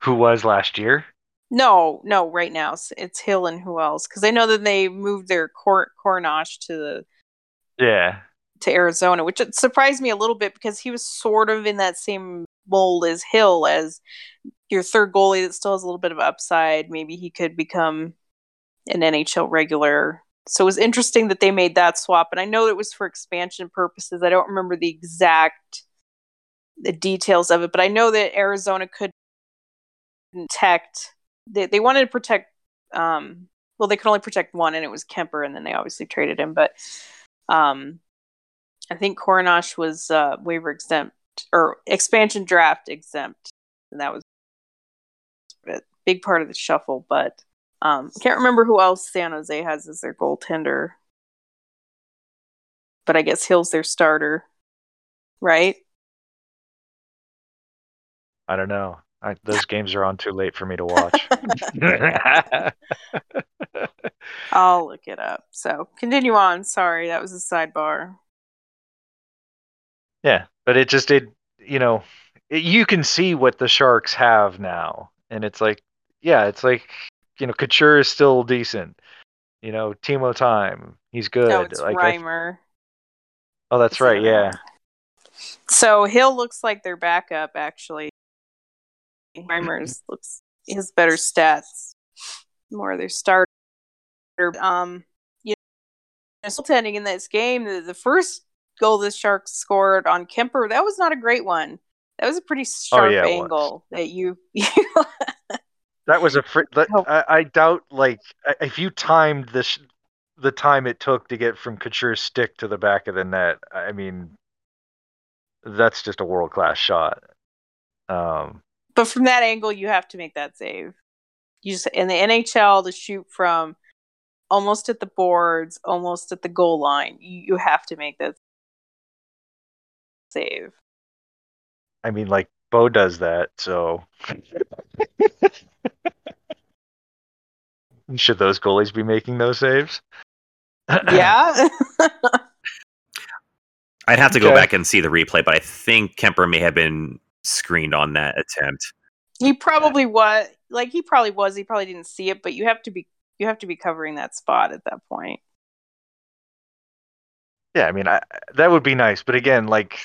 Who was last year? No, no, right now it's Hill and who else? Because I know that they moved their Cor- Korenar to the yeah to Arizona, which surprised me a little bit because he was sort of in that same mold as Hill as your third goalie that still has a little bit of upside. Maybe he could become an NHL regular. So it was interesting that they made that swap, and I know it was for expansion purposes. I don't remember the exact the details of it, but I know that Arizona could protect. They they wanted to protect. Um, well, they could only protect one, and it was Kuemper and then they obviously traded him. But um, I think Korenar was uh, waiver exempt or expansion draft exempt, and that was a big part of the shuffle. But um, can't remember who else San Jose has as their goaltender, but I guess Hill's their starter, right? I don't know. I, those games are on too late for me to watch. I'll look it up. So continue on. Sorry, that was a sidebar. yeah, but it just did. You know, it, you can see what the Sharks have now, and it's like, yeah, it's like you know, Couture is still decent. You know, Timo Time, he's good. No, it's like, I- Reimer. oh, that's Is right. Yeah. So Hill looks like their backup, actually. Reimer's looks his better stats, more of their starter. Um, you know, goaltending in this game, the, the first goal the Sharks scored on Kuemper, that was not a great one. That was a pretty sharp Oh, yeah, angle that you. you that was a. Fr- that, Oh. I, I doubt like if you timed this, the time it took to get from Couture's stick to the back of the net. I mean, that's just a world class shot. Um, but from that angle, you have to make that save. You just in the NHL to shoot from almost at the boards, almost at the goal line. You, you have to make that save. I mean, like Bo does that, so should those goalies be making those saves? Yeah. I'd have to go back and see the replay, but I think Kuemper may have been screened on that attempt. he probably was like he probably was. He probably didn't see it, but you have to be you have to be covering that spot at that point. Yeah, I mean, I, that would be nice, but again, like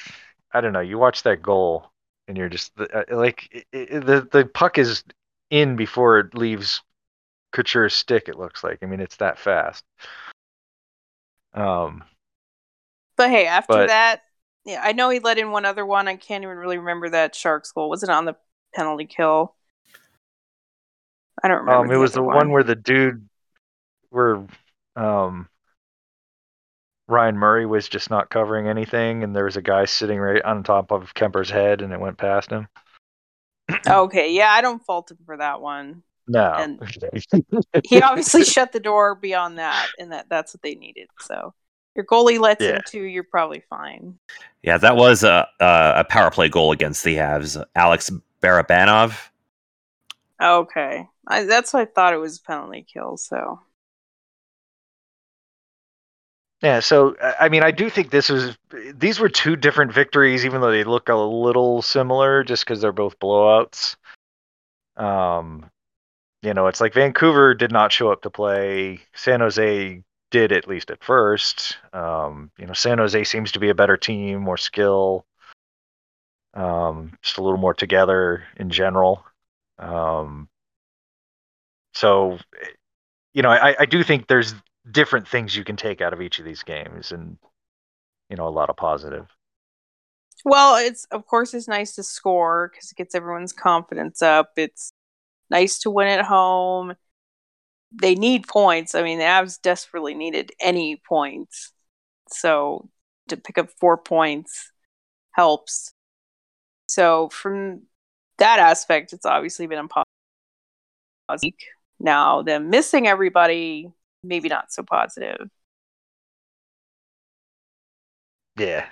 I don't know, you watch that goal and you're just uh, like it, it, the the puck is in before it leaves Couture's stick. It looks like. I mean, it's that fast. Um, But hey, after But- that, yeah, I know he let in one other one. I can't even really remember that Sharks goal. Was it on the penalty kill? I don't remember. um, it was the other one where the dude, where um, Ryan Murray was just not covering anything, and there was a guy sitting right on top of Kuemper's head, and it went past him. Okay, yeah, I don't fault him for that one. No, And- He obviously shut the door beyond that, and that that's what they needed. So your goalie lets Yeah. in two, you're probably fine. Yeah, that was a a, a power play goal against the Avs. Alex Barabanov. Okay, I, that's what I thought it was a penalty kill. So Yeah, so I I mean, I do think this was these were two different victories, even though they look a little similar, just because they're both blowouts. Um, you know, it's like Vancouver did not show up to play. San Jose did at least at first. Um, you know, San Jose seems to be a better team, more skill, um, just a little more together in general. Um, so, you know, I, I do think there's different things you can take out of each of these games, and you know, a lot of positive. Well, it's of course it's nice to score because it gets everyone's confidence up. It's nice to win at home. They need points. I mean, the Avs desperately needed any points, so to pick up four points helps. So from that aspect, it's obviously been positive. Now, them missing everybody, maybe not so positive. Yeah.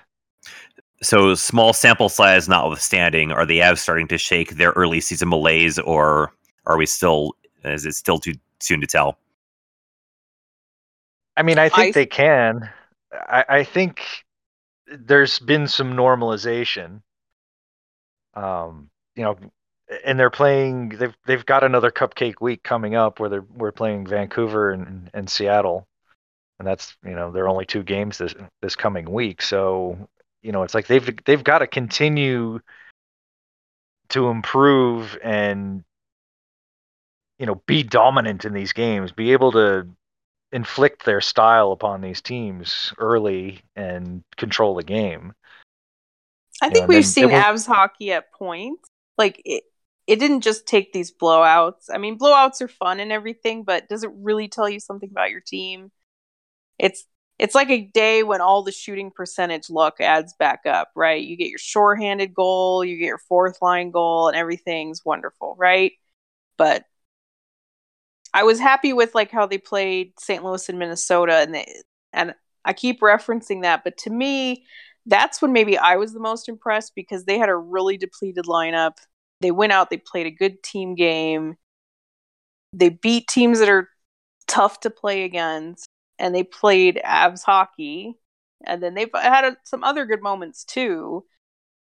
So small sample size notwithstanding, are the Avs starting to shake their early season malaise, or are we still? Is it still too soon to tell? I mean, I think I- they can. I, I think there's been some normalization. Um, you know, and they're playing. They've they've got another cupcake week coming up where they're we're playing Vancouver and, and Seattle, and that's you know there are only two games this this coming week. So you know it's like they've they've got to continue to improve and you know be dominant in these games, be able to inflict their style upon these teams early and control the game. I think and we've seen will- Avs hockey at points. Like it, it didn't just take these blowouts. I mean, blowouts are fun and everything, but does it really tell you something about your team? It's it's like a day when all the shooting percentage luck adds back up, right? You get your shorthanded goal, you get your fourth line goal, and everything's wonderful, right? But I was happy with like how they played St. Louis and Minnesota, and they, and I keep referencing that, but to me, that's when maybe I was the most impressed because they had a really depleted lineup. they went out, they played a good team game. They beat teams that are tough to play against, and they played Avs hockey. And then they've had uh, some other good moments too.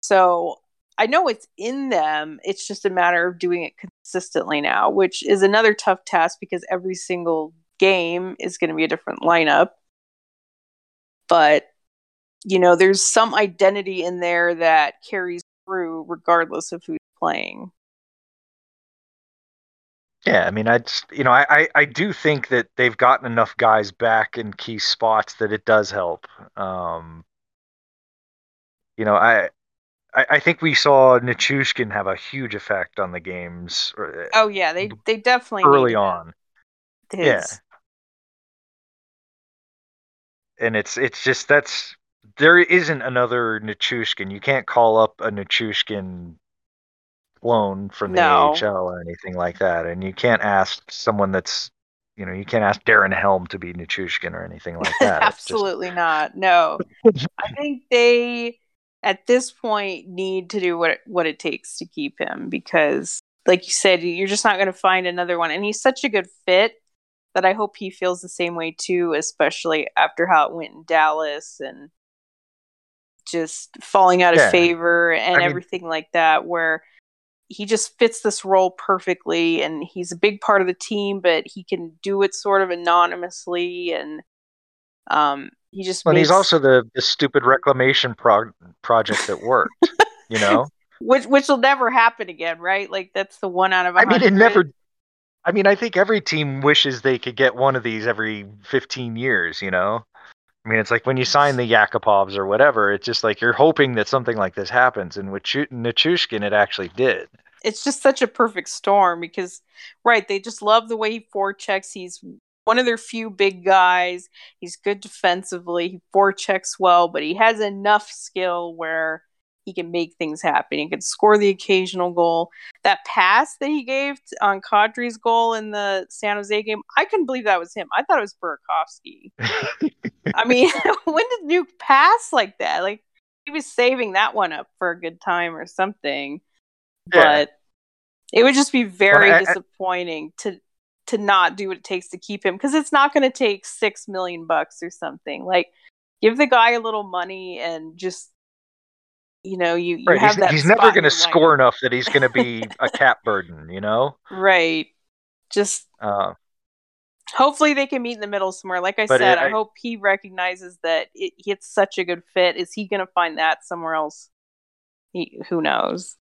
So I know it's in them. It's just a matter of doing it consistently now, which is another tough task because every single game is going to be a different lineup. But, you know, there's some identity in there that carries through regardless of who's playing. Yeah, I mean, I you know, I, I do think that they've gotten enough guys back in key spots that it does help. Um, you know, I I, I think we saw Nichushkin have a huge effect on the games. Uh, oh yeah, they they definitely early on. His. Yeah, and it's it's just that's there isn't another Nichushkin. You can't call up a Nichushkin loan from the no. AHL or anything like that, and you can't ask someone that's you know you can't ask Darren Helm to be Nichushkin or anything like that. Absolutely just... not. No, I think they at this point need to do what what it takes to keep him because like you said you're just not going to find another one. And he's such a good fit that I hope he feels the same way too especially after how it went in Dallas and just falling out of favor and I mean, everything like that where he just fits this role perfectly and he's a big part of the team but he can do it sort of anonymously and um he just and makes... he's also the the stupid reclamation pro- project that worked you know which which will never happen again right like that's the one out of 100. i mean it never i mean i think every team wishes they could get one of these every 15 years you know I mean, it's like when you sign the Yakupovs or whatever, it's just like you're hoping that something like this happens. And with Nichushkin, it actually did. It's just such a perfect storm because, right, they just love the way he forechecks. He's one of their few big guys. He's good defensively. He forechecks well, but he has enough skill where he can make things happen. He can score the occasional goal. That pass that he gave on Kadri's goal in the San Jose game, I couldn't believe that was him. I thought it was Burakovsky. I mean, when did Nuke pass like that? Like he was saving that one up for a good time or something. Yeah. But it would just be very well, I, disappointing I, to to not do what it takes to keep him because it's not going to take six million bucks or something. Like, give the guy a little money and just you know you, you right. have he's, that. He's never going to score enough that he's going to be a cap burden. You know, right? Just uh, hopefully they can meet in the middle somewhere. Like I said, it, I, I, hope he recognizes that it, it's such a good fit. Is he going to find that somewhere else? He, who knows?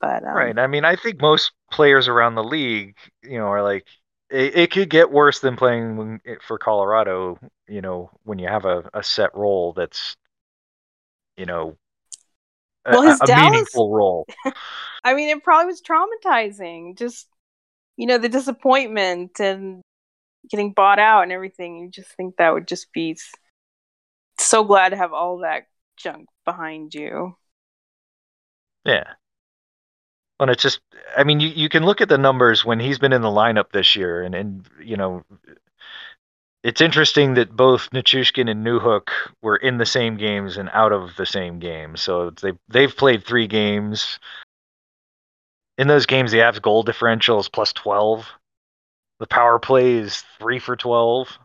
But um, right, I mean, I think most players around the league, you know, are like it, it could get worse than playing for Colorado. You know, when you have a, a set role that's, you know, a, well, his a Dallas, meaningful role. I mean, it probably was traumatizing. Just you know, the disappointment and getting bought out and everything. You just think that would just be so glad to have all that junk behind you. Yeah. And it's just, I mean, you, you can look at the numbers when he's been in the lineup this year, and, and you know, it's interesting that both Nichushkin and Newhook were in the same games and out of the same games. So they they've played three games. In those games, the Avs goal differential is plus twelve. The power play is three for twelve.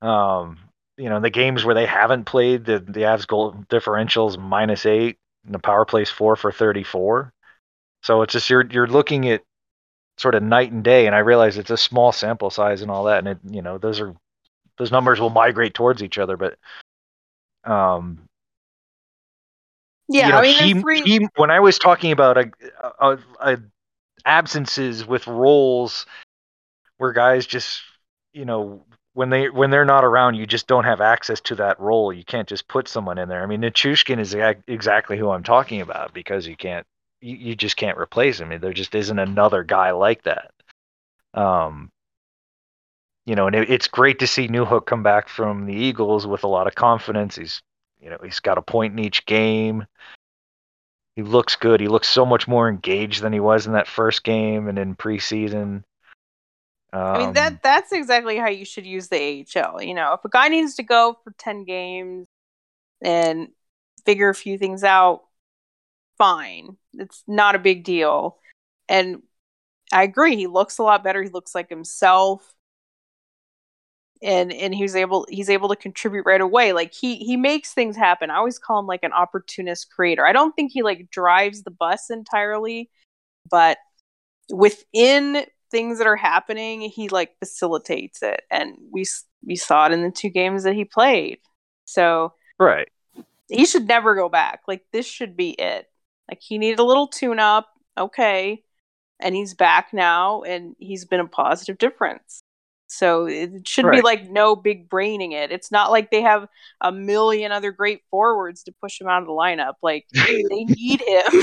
Um, you know, in the games where they haven't played, the the Avs goal differential is minus eight, and the power play is four for thirty-four. So it's just you're you're looking at sort of night and day, and I realize it's a small sample size and all that, and it you know those are those numbers will migrate towards each other, but um, yeah, you know, I mean, he, he, when I was talking about a, a, a absences with roles where guys just you know when they when they're not around, you just don't have access to that role. You can't just put someone in there. I mean, Nichushkin is exactly who I'm talking about because you can't you, you just can't replace him. There just isn't another guy like that. Um, you know, and it, it's great to see Newhook come back from the Eagles with a lot of confidence. He's, you know, he's got a point in each game. He looks good. He looks so much more engaged than he was in that first game and in preseason. Um, I mean that um, that's exactly how you should use the AHL. You know, if a guy needs to go for ten games and figure a few things out, fine It's not a big deal. And I agree, he looks a lot better. He looks like himself. And and he's able he's able to contribute right away. Like he he makes things happen. I always call him like an opportunist creator. I don't think he like drives the bus entirely, but within things that are happening, he like facilitates it. And we we saw it in the two games that he played. So Right. he should never go back. Like this should be it. Like he needed a little tune up, okay, and he's back now, and he's been a positive difference. So it should be like no big braining it. It's not like they have a million other great forwards to push him out of the lineup. Like they need him.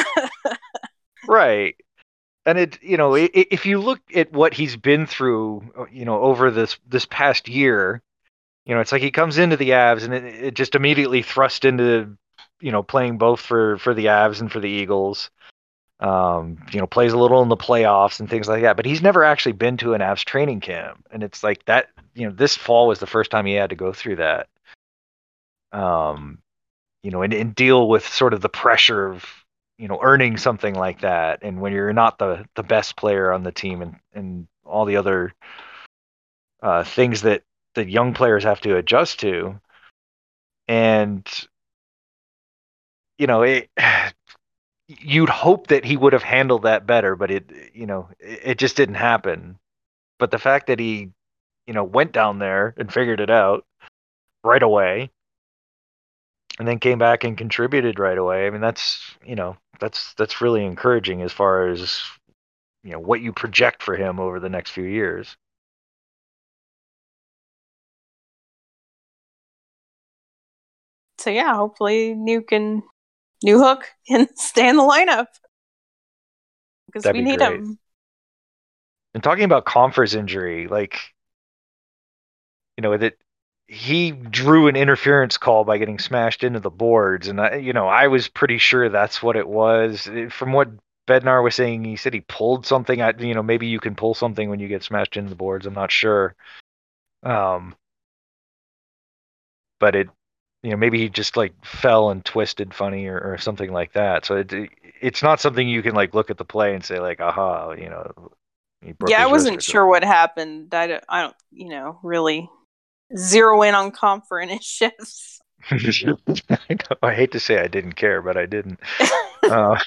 Right. And it, you know, if you look at what he's been through, uh, you know, over this this past year, you know, it's like he comes into the Avs and it, it just immediately thrust into, you know, playing both for for the Avs and for the Eagles. Um, you know, plays a little in the playoffs and things like that, but he's never actually been to an Avs training camp, and it's like that. You know, this fall was the first time he had to go through that. Um, you know, and, and deal with sort of the pressure of you know earning something like that and when you're not the the best player on the team and and all the other uh things that that young players have to adjust to and you know it you'd hope that he would have handled that better but it you know it, it just didn't happen but the fact that he you know went down there and figured it out right away and then came back and contributed right away. I mean, that's you know that's that's really encouraging as far as you know what you project for him over the next few years. so yeah, hopefully Nuke and Newhook can stay in the lineup because we be need great. him. And talking about Compher's injury, like you know that he drew an interference call by getting smashed into the boards, and I, you know I was pretty sure that's what it was. From what Bednar was saying, he said he pulled something. I, you know, maybe you can pull something when you get smashed into the boards. I'm not sure. Um, but it, you know, maybe he just like fell and twisted funny or, or something like that. So it, it's not something you can like look at the play and say like, aha, you know. he broke Yeah, I wasn't sure what happened. I don't, I don't, you know, really zero in on Compher and his shifts. I know, I hate to say I didn't care, but I didn't. Uh,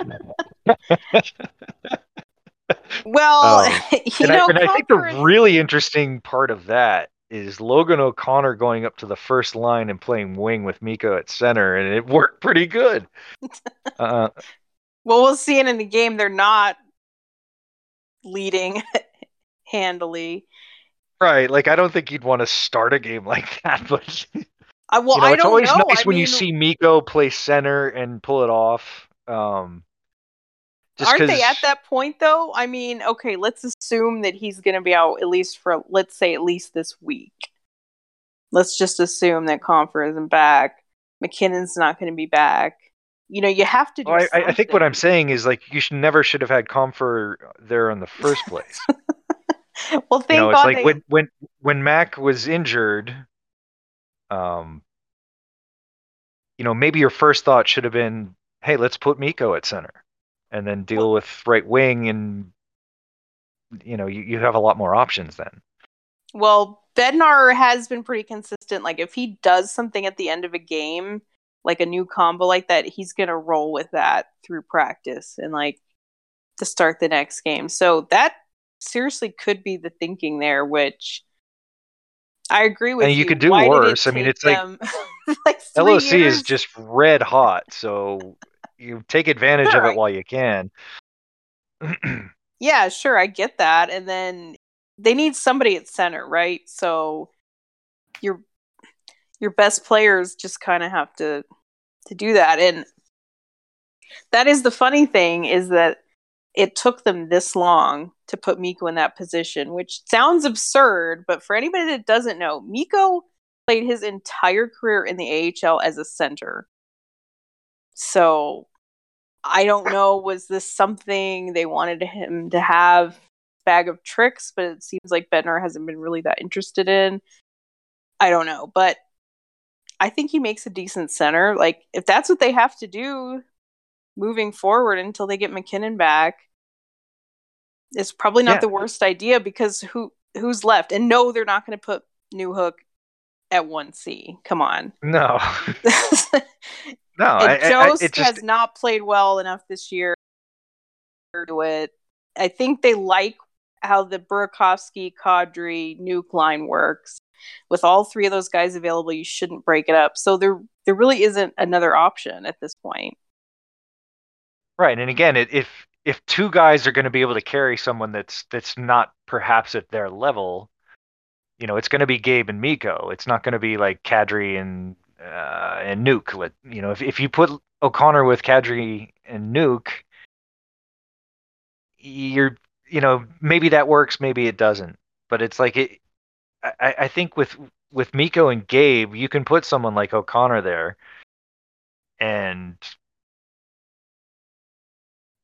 Well, Oh. you and, know, I, and I think the really interesting part of that is Logan O'Connor going up to the first line and playing wing with Mikko at center, and it worked pretty good. Uh, well, we'll see it in the game. They're not leading handily. right, like I don't think you'd want to start a game like that, but I, well, you know, I it's don't always know. nice I when you see Mikko play center and pull it off. Um, just aren't they at that point though? I mean, okay, let's assume that he's going to be out at least for let's say at least this week. Let's just assume that Compher isn't back. MacKinnon's not going to be back. You know, you have to do. Well, I, I think what I'm saying is like you should never should have had Compher there in the first place. well, thank you know, it's God like they- when when when Mac was injured, um, you know, maybe your first thought should have been, "Hey, let's put Mikko at center, and then deal with right wing, and you know, you, you have a lot more options then." Well, Bednar has been pretty consistent. Like if he does something at the end of a game, like a new combo like that, he's gonna roll with that through practice and like to start the next game. So that seriously could be the thinking there, which I agree with And you you. could do Why worse. I mean, it's like- like LOC years? is just red hot, so you take advantage Sure, of I- it while you can. Yeah, sure, I get that. And then they need somebody at center, right? So your your best players just kind of have to to do that. And that is the funny thing is that it took them this long to put Mikko in that position, which sounds absurd, but for anybody that doesn't know, Mikko played his entire career in the AHL as a center. So I don't know, was this something they wanted him to have bag of tricks, but it seems like Bednar hasn't been really that interested in. I don't know, but I think he makes a decent center. Like if that's what they have to do, moving forward until they get MacKinnon back it's probably not Yeah. the worst idea because who who's left? And no, they're not going to put Newhook at one C. Come on. No, no. I, I, I- it just has not played well enough this year to it. I think they like how the Burakovsky, Kadri, Nuke line works. With all three of those guys available, you shouldn't break it up. So there, there really isn't another option at this point. right. And again, it, if if two guys are going to be able to carry someone that's that's not perhaps at their level, you know, it's going to be Gabe and Mikko. It's not going to be like Kadri and uh, and Nuke. Let- You know, if if you put O'Connor with Kadri and Nuke, you're you know maybe that works, maybe it doesn't. But it's like it. I, I think with with Mikko and Gabe, you can put someone like O'Connor there, and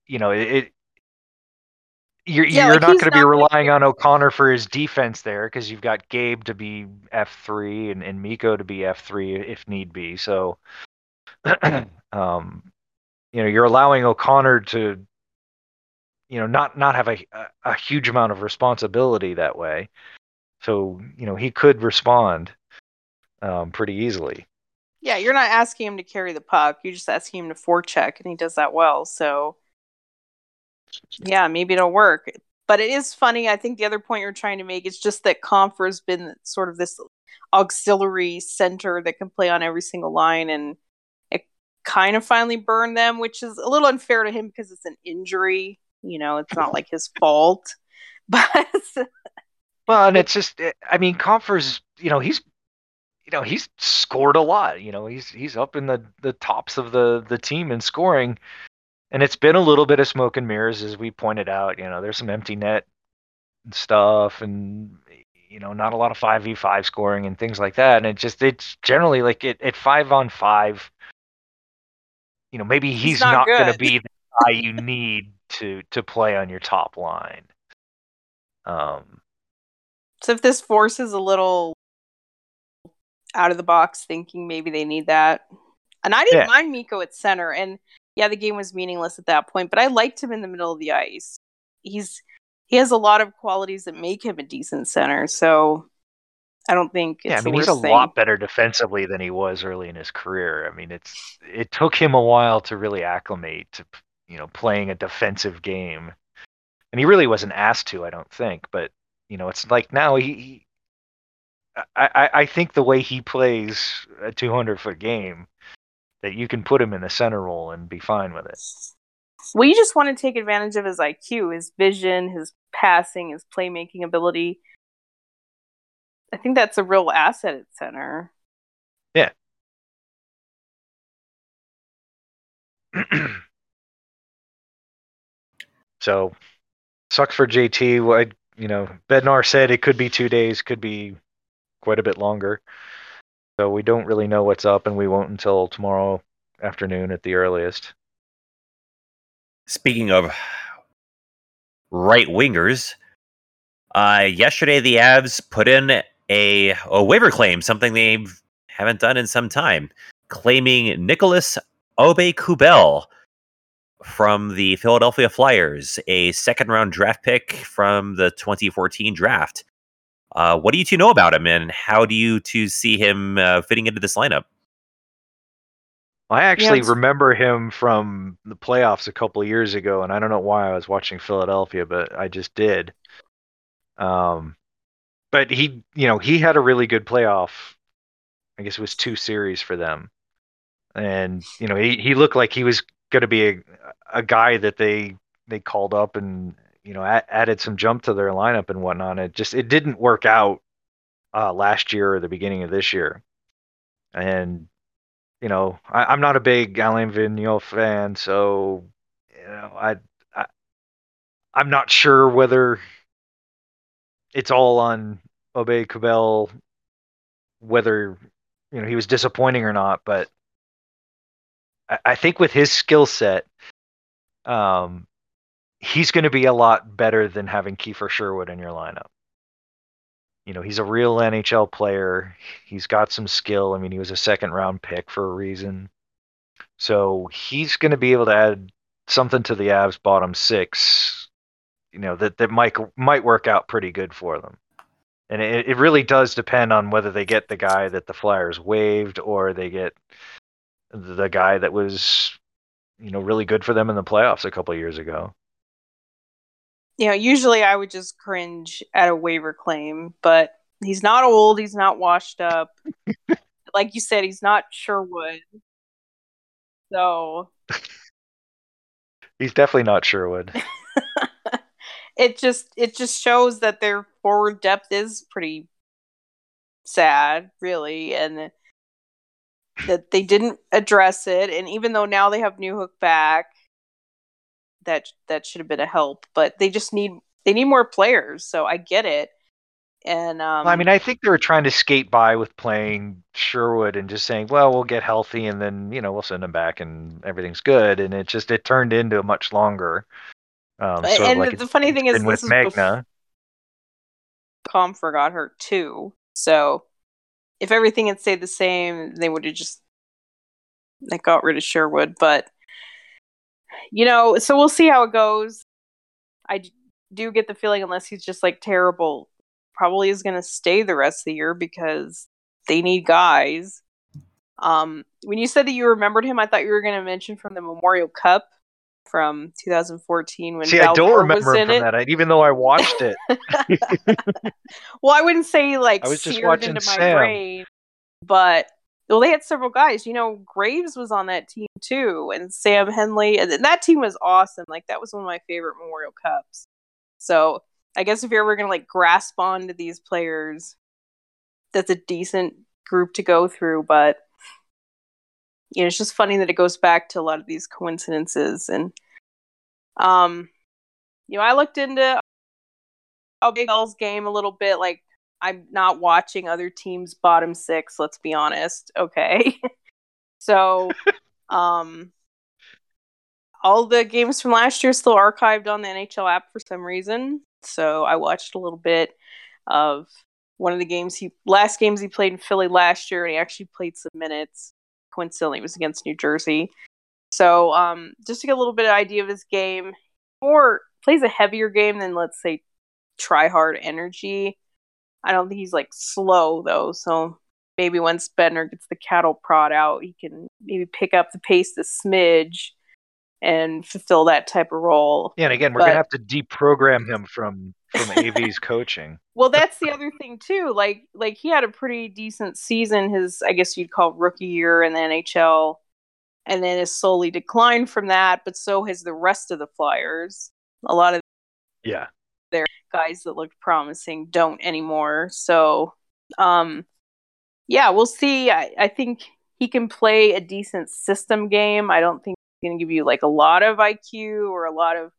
you know it. You're Yeah, you're like, not going to be relying on O'Connor for his defense there because you've got Gabe to be F three and, and Mikko to be F three if need be. So, um, you know, you're allowing O'Connor to, you know, not not have a a, a huge amount of responsibility that way. So you know he could respond um, pretty easily. Yeah, you're not asking him to carry the puck. You're just asking him to forecheck, and he does that well. So, yeah, maybe it'll work. But it is funny. I think the other point you're trying to make is just that Compher's been sort of this auxiliary center that can play on every single line, and it kind of finally burned them, which is a little unfair to him because it's an injury. You know, it's not like his fault. But Well, and it's just, I mean, Compher's, you know, he's, you know, he's scored a lot. You know, he's he's up in the the tops of the the team in scoring, and it's been a little bit of smoke and mirrors, as we pointed out. You know, there's some empty net stuff, and you know, not a lot of five v five scoring and things like that. And it just, it's generally like it at five on five. You know, maybe he's, not not, going to be the guy you need to to play on your top line. Um, So if this forces a little out of the box thinking, maybe they need that. And I didn't Yeah. mind Mikko at center, and yeah, the game was meaningless at that point, but I liked him in the middle of the ice. He's he has a lot of qualities that make him a decent center, so I don't think it's yeah, I mean he's a thing. lot better defensively than he was early in his career. I mean it's it took him a while to really acclimate to you know playing a defensive game, and he really wasn't asked to, I don't think. But you know it's like now he, he I, I I think the way he plays a 200 foot game that you can put him in the center role and be fine with it. Well, you just want to take advantage of his IQ, his vision, his passing, his playmaking ability. I think that's a real asset at center. Yeah. so sucks for JT. What you know, Bednar said it could be two days, could be quite a bit longer. So we don't really know what's up, and we won't until tomorrow afternoon at the earliest. Speaking of right wingers, uh, yesterday the Avs put in a, a waiver claim, something they haven't done in some time, claiming Nicholas Obe Kubel from the Philadelphia Flyers, a second round draft pick from the 2014 draft. Uh, what do you two know about him, and how do you two see him uh, fitting into this lineup? I actually it's- remember him from the playoffs a couple of years ago, and I don't know why I was watching Philadelphia, but I just did. Um, but he, you know, he had a really good playoff. I guess it was two series for them, and you know, he he looked like he was going to be a a guy that they they called up and you know a- added some jump to their lineup and whatnot. It just it didn't work out uh, last year or the beginning of this year, and you know, I, I'm not a big Alain Vigneault fan, so you know, I, I I'm not sure whether it's all on Aube-Kubel, whether you know he was disappointing or not, but I think with his skill set, um, he's going to be a lot better than having Kiefer Sherwood in your lineup. You know, he's a real NHL player. He's got some skill. I mean, he was a second round pick for a reason. So he's going to be able to add something to the Avs bottom six, you know, that, that might might work out pretty good for them. And it, it really does depend on whether they get the guy that the Flyers waived or they get the guy that was, you know, really good for them in the playoffs a couple years ago. You know, usually I would just cringe at a waiver claim, but he's not old, he's not washed up. like you said, he's not Sherwood. So he's definitely not Sherwood. it just it just shows that their forward depth is pretty sad, really, and that they didn't address it. And even though now they have Newhook back, that that should have been a help. But they just need they need more players. So I get it. And um, I mean, I think they were trying to skate by with playing Sherwood and just saying, "Well, we'll get healthy, and then you know we'll send him back, and everything's good." And it just it turned into a much longer. Um, and like the funny thing is, with Megna, Compher got hurt too. So if everything had stayed the same, they would have just they got rid of Sherwood. But you know, so we'll see how it goes. I do get the feeling, unless he's just like terrible, probably is going to stay the rest of the year because they need guys. Um, when you said that you remembered him, I thought you were going to mention from the Memorial Cup from 2014 when See, I don't remember him from it. that, even though I watched it. well, I wouldn't say like I was just watching into my Sam. brain, but well, they had several guys. You know, Graves was on that team too, and Sam Henley, and that team was awesome. Like that was one of my favorite Memorial Cups. So I guess if you're ever gonna like grasp onto these players, that's a decent group to go through. But you know, it's just funny that it goes back to a lot of these coincidences. And, um, you know, I looked into Bell's game a little bit. Like, I'm not watching other teams' bottom six. Let's be honest. Okay, so, um, all the games from last year still archived on the NHL app for some reason. So I watched a little bit of one of the games he last games he played in Philly last year, and he actually played some minutes coincidentally it was against New Jersey. So um, just to get a little bit of idea of his game, more plays a heavier game than let's say try hard energy. I don't think he's like slow though, so maybe once Bednar gets the cattle prod out, he can maybe pick up the pace a smidge and fulfill that type of role. Yeah, and again, we're but, gonna have to deprogram him from from AV's coaching. Well, that's the other thing too. Like like he had a pretty decent season. His I guess you'd call rookie year in the NHL, and then has slowly declined from that. But so has the rest of the Flyers. A lot of yeah, their guys that looked promising don't anymore. So, um, yeah, we'll see. I, I think he can play a decent system game. I don't think he's going to give you like a lot of IQ or a lot of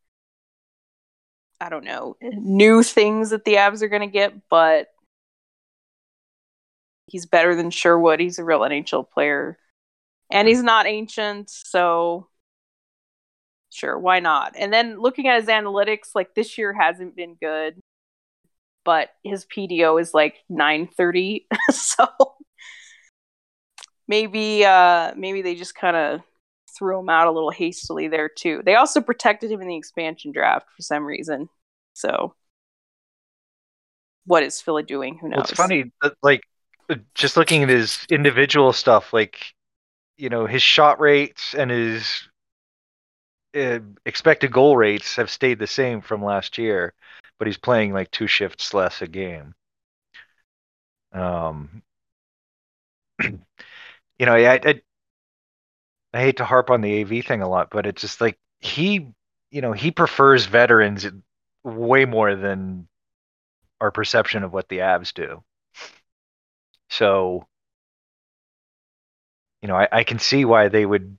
I don't know, new things that the Avs are going to get, but he's better than Sherwood. He's a real NHL player. And he's not ancient, so sure, why not? And then looking at his analytics, like this year hasn't been good, but his PDO is like 930. so maybe uh maybe they just kind of threw him out a little hastily there too. They also protected him in the expansion draft for some reason. So, what is Philly doing? Who knows? Well, it's funny, like just looking at his individual stuff, like you know his shot rates and his uh, expected goal rates have stayed the same from last year, but he's playing like two shifts less a game. Um, you know, I, I I hate to harp on the AV thing a lot, but it's just like he, you know, he prefers veterans way more than our perception of what the Avs do. So, you know, I, I can see why they would.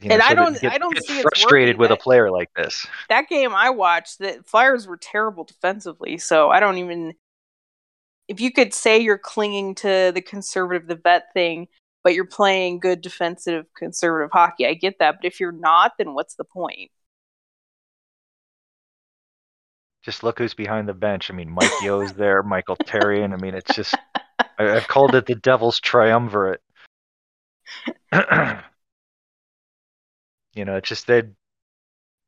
You know, and I don't, get, I don't see it frustrated with that, a player like this. That game I watched, the Flyers were terrible defensively, so I don't even. If you could say you're clinging to the conservative, the vet thing, but you're playing good defensive conservative hockey. I get that, but if you're not, then what's the point? Just look who's behind the bench. I mean, Mike Yeo's there, Michael Therrien. I mean, it's just I, have called it the Devil's Triumvirate. you know, it's just they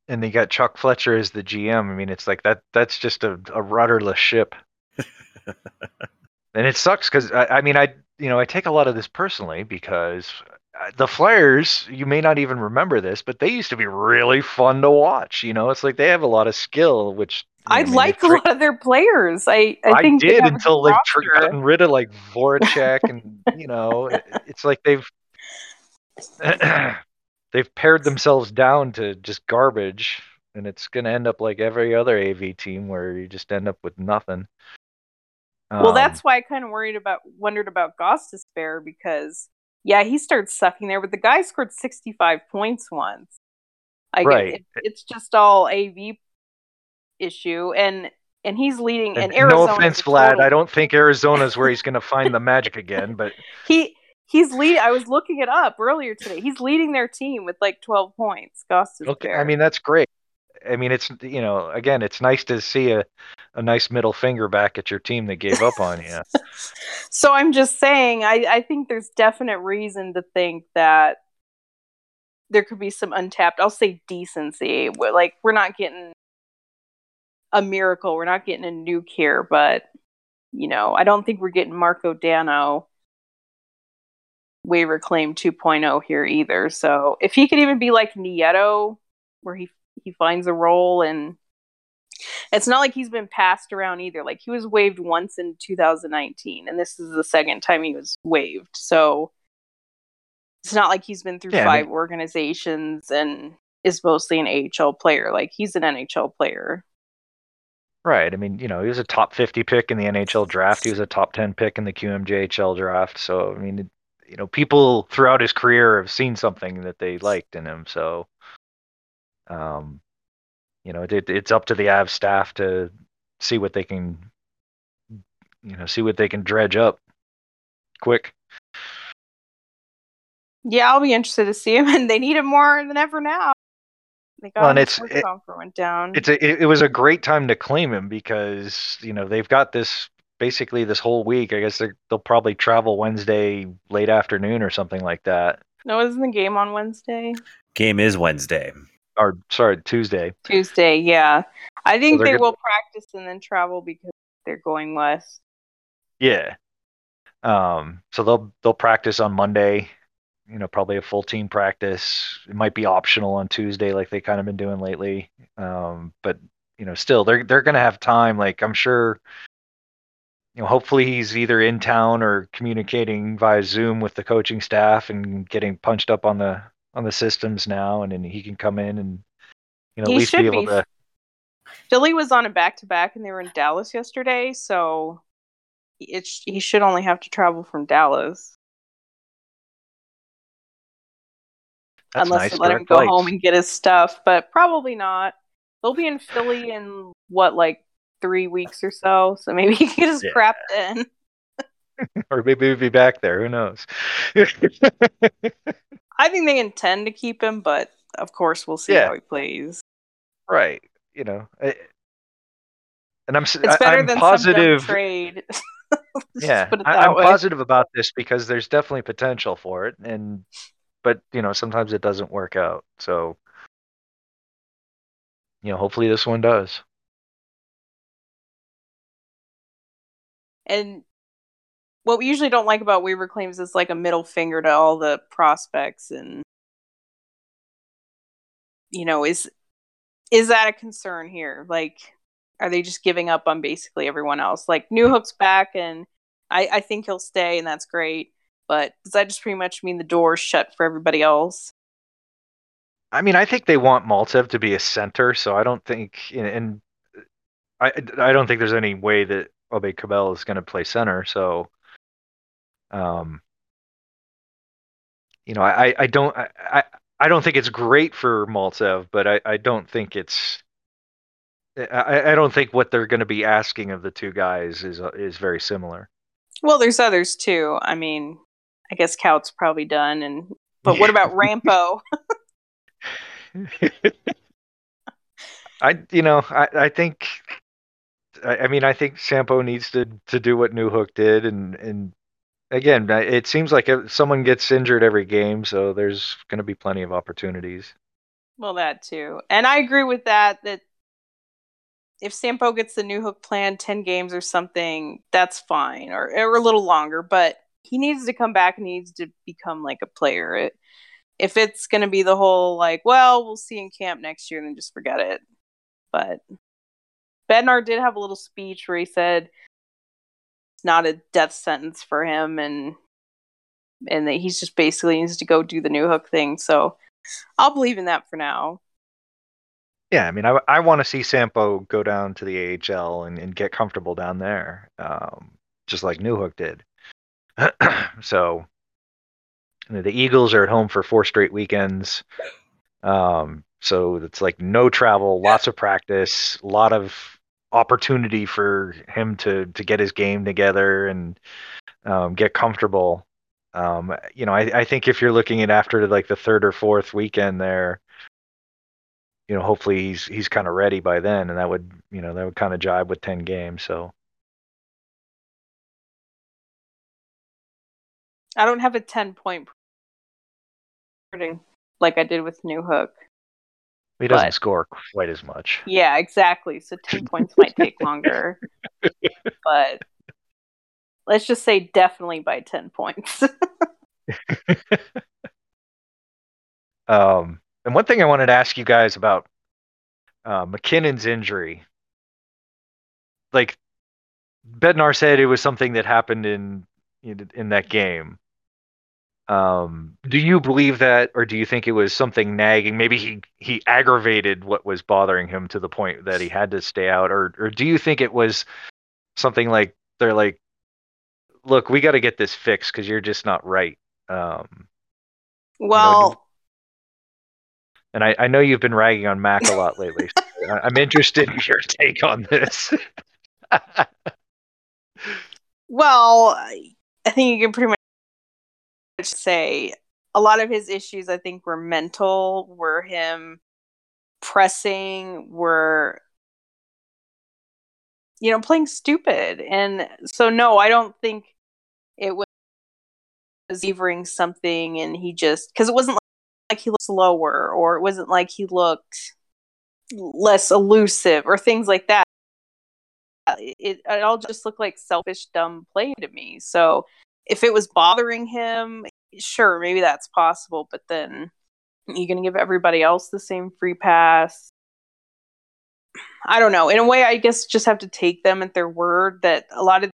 and they got Chuck Fletcher as the GM. I mean, it's like that. That's just a, a rudderless ship, and it sucks because I, I mean, I you know, I take a lot of this personally because uh, the Flyers, you may not even remember this, but they used to be really fun to watch. You know, it's like they have a lot of skill, which you I know, maybe like a Trick- lot of their players. I I, I, think did until good they've tr- roster. gotten rid of like Voracek, and you know, it- it's like they've they've pared themselves down to just garbage, and it's gonna end up like every other AV team where you just end up with nothing. Well, Um, that's why I kind of worried about wondered about Gostisbehere because yeah, he started sucking there, but the guy scored sixty five points once. Like, Right. it- it's just all AV issue, and and he's leading. And, and Arizona. no offense, Vlad. I don't think Arizona's where he's gonna find the magic again, but He he's lead. I was looking it up earlier today. He's leading their team with like twelve points. Goss okay. I mean, that's great. I mean, it's you know, again, it's nice to see a, a nice middle finger back at your team that gave up on you. So I'm just saying, I, I think there's definite reason to think that there could be some untapped, I'll say decency. We're, Like, we're not getting a miracle, we're not getting a nuke here, but, you know, I don't think we're getting Marco Dano waiver claim 2.0 here either. So if he could even be like Nieto, where he he finds a role and it's not like he's been passed around either. Like he was waived once in 2019, and this is the second time he was waived. So it's not like he's been through Yeah, I five mean- organizations and is mostly an AHL player. Like he's an NHL player. Right. I mean, you know, he was a top 50 pick in the NHL draft. He was a top 10 pick in the QMJHL draft. So, I mean, you know, people throughout his career have seen something that they liked in him. So, um, you know, it, it's up to the Av staff to see what they can, you know, see what they can dredge up quick. Yeah, I'll be interested to see him, and they need him more than ever now. They got Well, and it's- it- went down. It's a, it, it was a great time to claim him because, you know, they've got this basically this whole week. I guess they're- they'll probably travel Wednesday late afternoon or something like that. no, isn't the game on Wednesday? Game is Wednesday. Or sorry, Tuesday. Tuesday, yeah. I think they're they gonna- will practice and then travel because they're going west. Yeah. Um, so they'll they'll practice on Monday. You know, probably a full team practice. It might be optional on Tuesday, like they kind of been doing lately. Um, but you know, still they're they're gonna have time. Like I'm sure. You know, hopefully he's either in town or communicating via Zoom with the coaching staff and getting punched up on the on the systems now, and then he can come in and you know He at least be able be. to. Philly was on a back to back and they were in Dallas yesterday, so it sh- he should only have to travel from Dallas That's unless nice. they let him go flights. home and get his stuff, but probably not. They'll be in Philly in what like three weeks or so, so maybe he can get Yeah. crap in. or maybe he'll be back there. Who knows? I think they intend to keep him, but of course we'll see Yeah. how he plays. Right. You know, I, and I'm It's better I'm than positive. trade. Yeah, just I, I'm way. positive about this because there's definitely potential for it, and but you know sometimes it doesn't work out. So you know, hopefully this one does. And what we usually don't like about waiver claims is like a middle finger to all the prospects and you know, is is that a concern here? Like are they just giving up on basically everyone else? Like new mm-hmm. Newhook's back and I, I think he'll stay and that's great. But does that just pretty much mean the door's shut for everybody else? I mean, I think they want Maltev to be a center, so I don't think, and- and I I don't think there's any way that Aube-Kubel is going to play center. So, um, you know, I I don't I I, don't think it's great for Maltev, but I I don't think it's. I, I don't think what they're going to be asking of the two guys is is very similar. Well, there's others too. I mean, I guess Kaut's probably done and but what about Rampo? I you know I I think I, mean I think Sampo needs to to do what Newhook did and and again, it seems like someone gets injured every game, so there's going to be plenty of opportunities. Well, that too, and I agree with that. That if Sampo gets the Newhook plan, ten games or something, that's fine, or or a little longer. But he needs to come back and needs to become like a player. It, if it's going to be the whole like, well, we'll see in camp next year, then just forget it. But Bednar did have a little speech where he said it's not a death sentence for him, and and that he's just basically needs to go do the Newhook thing. So I'll believe in that for now. Yeah, I mean, I, I want to see Sampo go down to the AHL and, and get comfortable down there, um, just like Newhook did. so the Eagles are at home for four straight weekends. Um, so it's like no travel, lots of practice, a lot of opportunity for him to to get his game together and um, get comfortable. Um, you know, I, I think if you're looking at after like the third or fourth weekend there, you know, hopefully he's he's kind of ready by then, and that would you know that would kind of jibe with ten games. So I don't have a 10 point like I did with Newhook. He doesn't but, score quite as much. Yeah, exactly. So 10 points might take longer. But let's just say definitely by 10 points. um, and one thing I wanted to ask you guys about uh, MacKinnon's injury. Like Bednar said, it was something that happened in in, in that game. Um, do you believe that, or do you think it was something nagging? Maybe he he aggravated what was bothering him to the point that he had to stay out, or or do you think it was something like they're like, look, we got to get this fixed because you're just not right. Um, well, you know, and I, I know you've been ragging on Mac a lot lately. So I'm interested in your take on this. well, I think you can pretty much say a lot of his issues I think were mental, were him pressing, were you know, playing stupid. And so no, I don't think it was evering something and he just cuz it wasn't like he looked slower or it wasn't like he looked less elusive or things like that. It, it all just looked like selfish dumb play to me. So if it was bothering him, sure, maybe that's possible, but then you're going to give everybody else the same free pass. I don't know. In a way, I guess just have to take them at their word that a lot of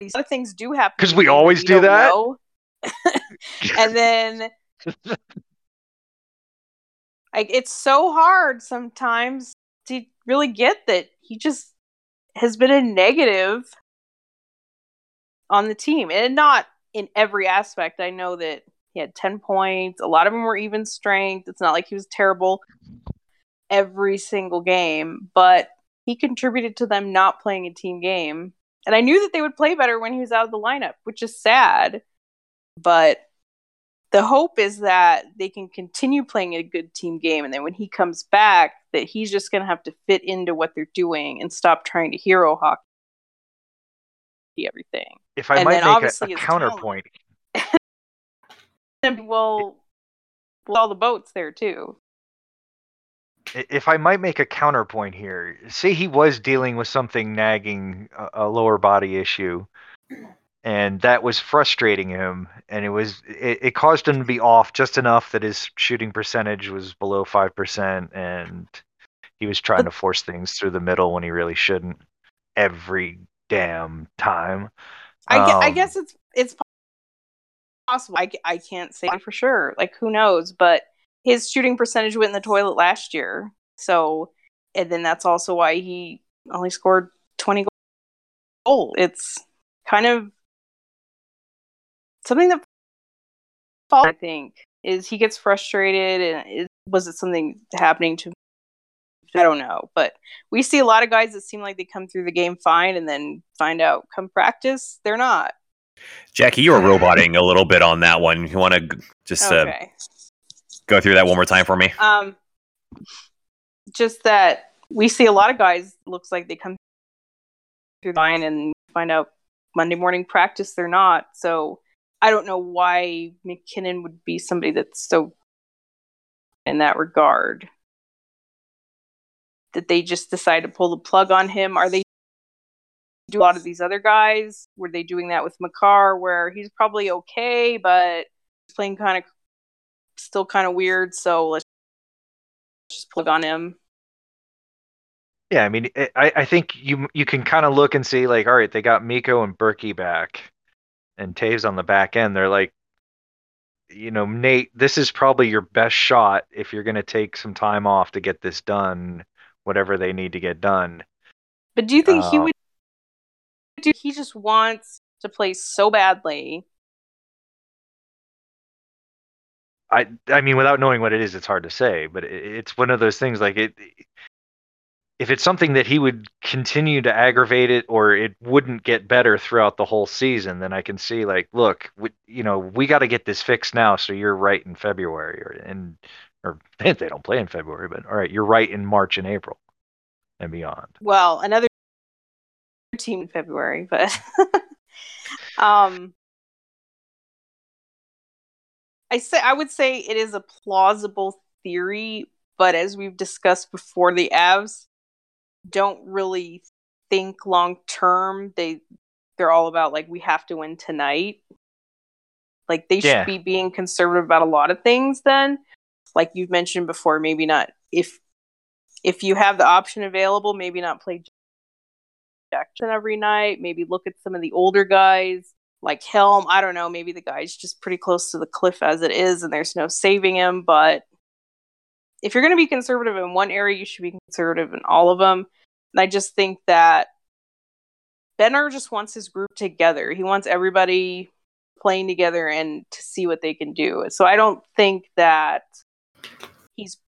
these other things do happen. Because we always do that. and then like it's so hard sometimes to really get that he just has been a negative on the team and not in every aspect. I know that he had 10 points. A lot of them were even strength. It's not like he was terrible every single game, but he contributed to them not playing a team game. And I knew that they would play better when he was out of the lineup, which is sad. But the hope is that they can continue playing a good team game and then when he comes back that he's just going to have to fit into what they're doing and stop trying to hero hockey everything. If I and might make a, a counterpoint. well, all the boats there too. If I might make a counterpoint here, say he was dealing with something nagging a, a lower body issue, and that was frustrating him, and it was it, it caused him to be off just enough that his shooting percentage was below five percent, and he was trying to force things through the middle when he really shouldn't every damn time. I, um, I guess it's it's possible. I, I can't say for sure. Like who knows? But his shooting percentage went in the toilet last year. So, and then that's also why he only scored twenty goals. It's kind of something that I think is he gets frustrated and is, was it something happening to I don't know, but we see a lot of guys that seem like they come through the game fine and then find out come practice they're not. Jackie, you were roboting a little bit on that one. You want to just uh, okay. uh, go through that one more time for me? Um, just that we see a lot of guys looks like they come through the line and find out Monday morning practice, they're not. So I don't know why MacKinnon would be somebody that's so in that regard. That they just decide to pull the plug on him. Are they do a lot of these other guys? Were they doing that with Makar where he's probably okay, but playing kind of still kind of weird, so let's just plug on him. Yeah, I mean, eh, I, I think you you can kind of look and see like, all right, they got Mikko and Berkey back, and Toews on the back end. They're like, you know, Nate, this is probably your best shot if you're going to take some time off to get this done, whatever they need to get done. But do you think uh, he would? Do he just wants to play so badly? I I mean, without knowing what it is, it's hard to say. But it, it's one of those things like it if it's something that he would continue to aggravate it or it wouldn't get better throughout the whole season, then I can see like, look, we, you know, we got to get this fixed now. So you're right in February or and or if they don't play in February, but all right, you're right in March and April and beyond. Well, another team in February, but um, I say I would say it is a plausible theory, but as we've discussed before, the Avs don't really think long term. They they're all about like we have to win tonight. Like they yeah. should be being conservative about a lot of things then. Like you've mentioned before, maybe not if if you have the option available, maybe not play Jackson every night, maybe look at some of the older guys like Helm. I don't know, maybe the guy's just pretty close to the cliff as it is and there's no saving him, but if you're going to be conservative in one area, you should be conservative in all of them. And I just think that Bednar just wants his group together. He wants everybody playing together and to see what they can do. So I don't think that he's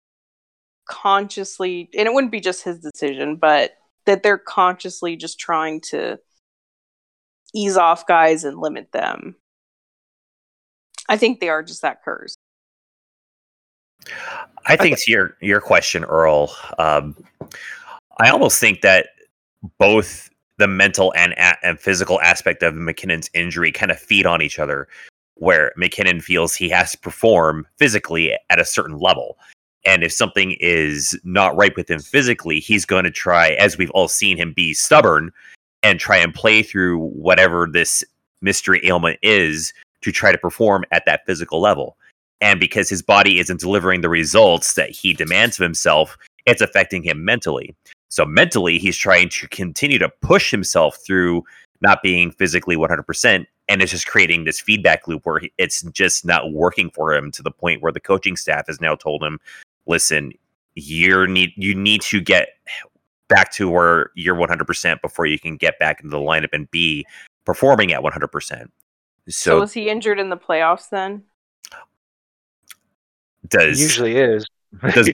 consciously, and it wouldn't be just his decision, but that they're consciously just trying to ease off guys and limit them. I think they are just that curse I think to your your question, Earl. Um, I almost think that both the mental and and physical aspect of MacKinnon's injury kind of feed on each other. Where mckinnon feels he has to perform physically at a certain level, and if something is not right with him physically, he's going to try, as we've all seen him be stubborn and try and play through whatever this mystery ailment is to try to perform at that physical level and because his body isn't delivering the results that he demands of himself, it's affecting him mentally. So mentally, he's trying to continue to push himself through not being physically 100%. And it's just creating this feedback loop where it's just not working for him to the point where the coaching staff has now told him, listen, you need you need to get back to where you're 100% before you can get back into the lineup and be performing at 100%. So, so was he injured in the playoffs then? Does it usually is. Does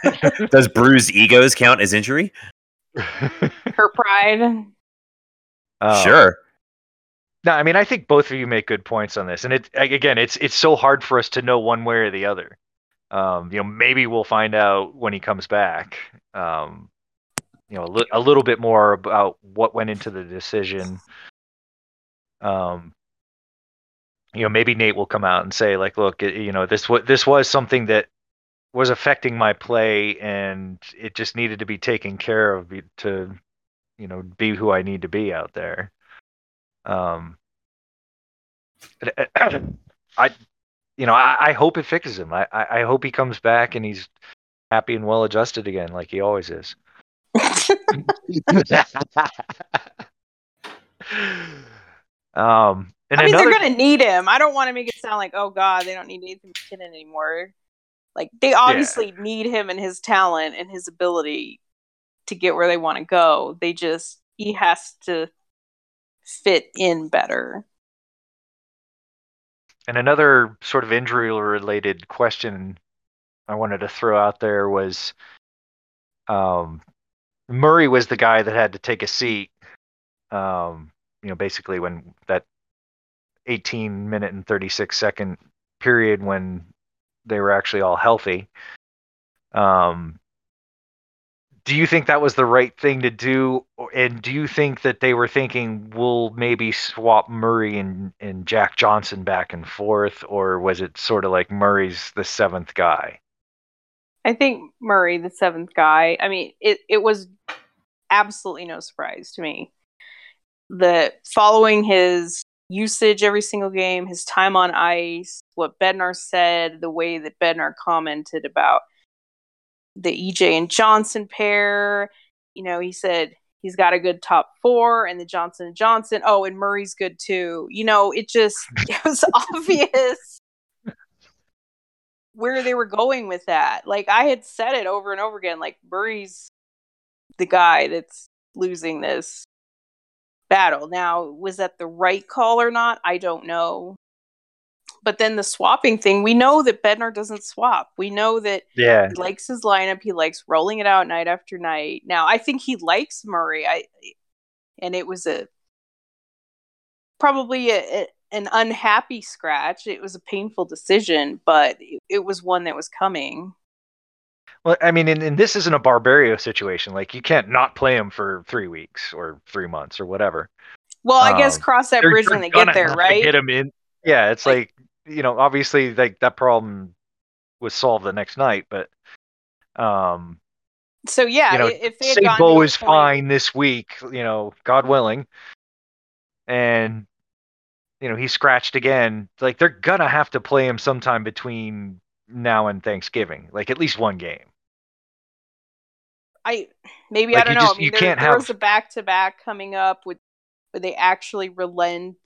does bruised egos count as injury? Her pride. Um, sure. No, I mean I think both of you make good points on this, and it again, it's it's so hard for us to know one way or the other. Um, you know, maybe we'll find out when he comes back. Um, you know, a, li- a little bit more about what went into the decision. Um, you know maybe Nate will come out and say like look you know this what this was something that was affecting my play and it just needed to be taken care of to you know be who I need to be out there um I you know I, I hope it fixes him I, I hope he comes back and he's happy and well adjusted again like he always is um and I mean, another... they're going to need him. I don't want to make it sound like, oh God, they don't need Nathan MacKinnon anymore. Like they obviously yeah. need him and his talent and his ability to get where they want to go. They just he has to fit in better. And another sort of injury related question I wanted to throw out there was um, Murray was the guy that had to take a seat. Um, you know, basically when that 18 minute and 36 second period when they were actually all healthy. Um, do you think that was the right thing to do? And do you think that they were thinking we'll maybe swap Murray and, and Jack Johnson back and forth, or was it sort of like Murray's the seventh guy? I think Murray, the seventh guy. I mean, it it was absolutely no surprise to me that following his usage every single game, his time on ice, what Bednar said, the way that Bednar commented about the EJ and Johnson pair. You know, he said he's got a good top four, and the Johnson and Johnson. Oh, and Murray's good too. You know, it just it was obvious where they were going with that. Like I had said it over and over again. Like Murray's the guy that's losing this battle. Now, was that the right call or not? I don't know. But then the swapping thing, we know that Bednar doesn't swap. We know that yeah. he likes his lineup. He likes rolling it out night after night. Now, I think he likes Murray. I and it was a probably a, a, an unhappy scratch. It was a painful decision, but it, it was one that was coming. Well, I mean, and, and, this isn't a Barberio situation. Like, you can't not play him for three weeks or three months or whatever. Well, I um, guess cross that bridge when they get there, right? Get him in. Yeah, it's like, like you know, obviously, like that problem was solved the next night, but um. So yeah, you know, if they say Bo is point... fine this week, you know, God willing, and you know he scratched again, like they're gonna have to play him sometime between now and Thanksgiving, like at least one game. I maybe like I don't know. Just, I mean, there, there have... was a back to back coming up with where they actually relent,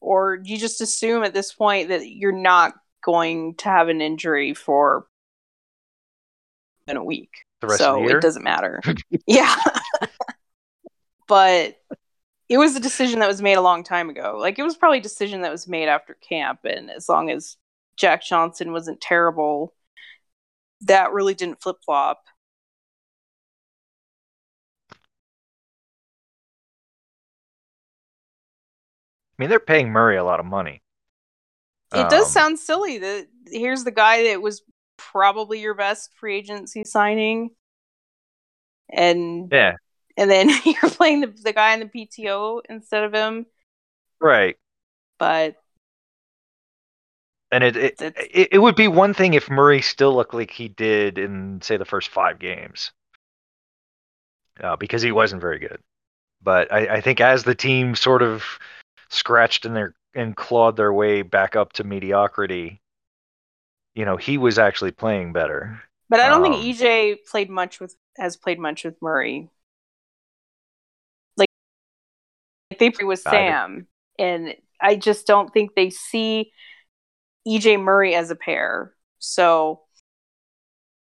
or you just assume at this point that you're not going to have an injury for in a week, so it doesn't matter. yeah, but it was a decision that was made a long time ago. Like it was probably a decision that was made after camp, and as long as Jack Johnson wasn't terrible, that really didn't flip flop. Mean, they're paying Murray a lot of money. It um, does sound silly that here's the guy that was probably your best free agency signing, and yeah, and then you're playing the the guy in the PTO instead of him, right? But and it it, it it would be one thing if Murray still looked like he did in say the first five games, uh, because he wasn't very good. But I, I think as the team sort of scratched in their and clawed their way back up to mediocrity, you know, he was actually playing better. But I don't um, think EJ played much with has played much with Murray. Like they play with Sam, and I just don't think they see EJ Murray as a pair. So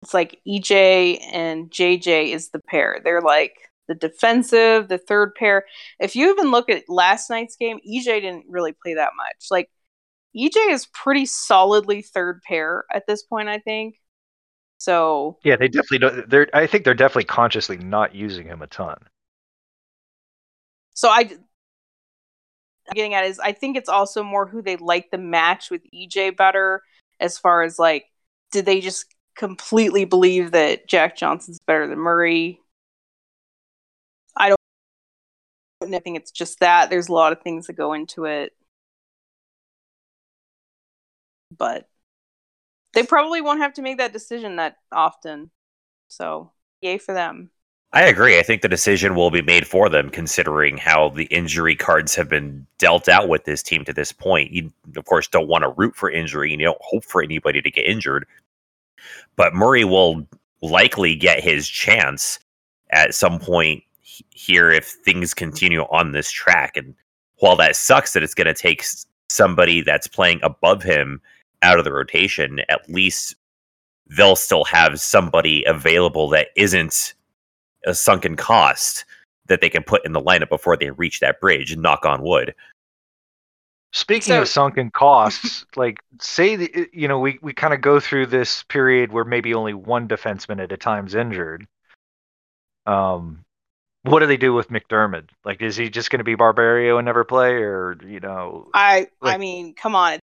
it's like EJ and JJ is the pair. They're like the defensive, the third pair. If you even look at last night's game, EJ didn't really play that much. Like EJ is pretty solidly third pair at this point, I think. So yeah, they definitely don't. They're I think they're definitely consciously not using him a ton. So I getting at is I think it's also more who they like the match with EJ better as far as like did they just completely believe that Jack Johnson's better than Murray I think it's just that. There's a lot of things that go into it. But they probably won't have to make that decision that often. So, yay for them. I agree. I think the decision will be made for them considering how the injury cards have been dealt out with this team to this point. You, of course, don't want to root for injury and you don't hope for anybody to get injured. But Murray will likely get his chance at some point here if things continue on this track. And while that sucks that it's going to take somebody that's playing above him out of the rotation, at least they'll still have somebody available that isn't a sunken cost that they can put in the lineup before they reach that bridge. Knock on wood. Speaking so, of sunken costs, like say the, you know we we kind of go through this period where maybe only one defenseman at a time's injured. Um, what do they do with McDermott? Like, is he just going to be Barberio and never play, or you know? I like, I mean, come on,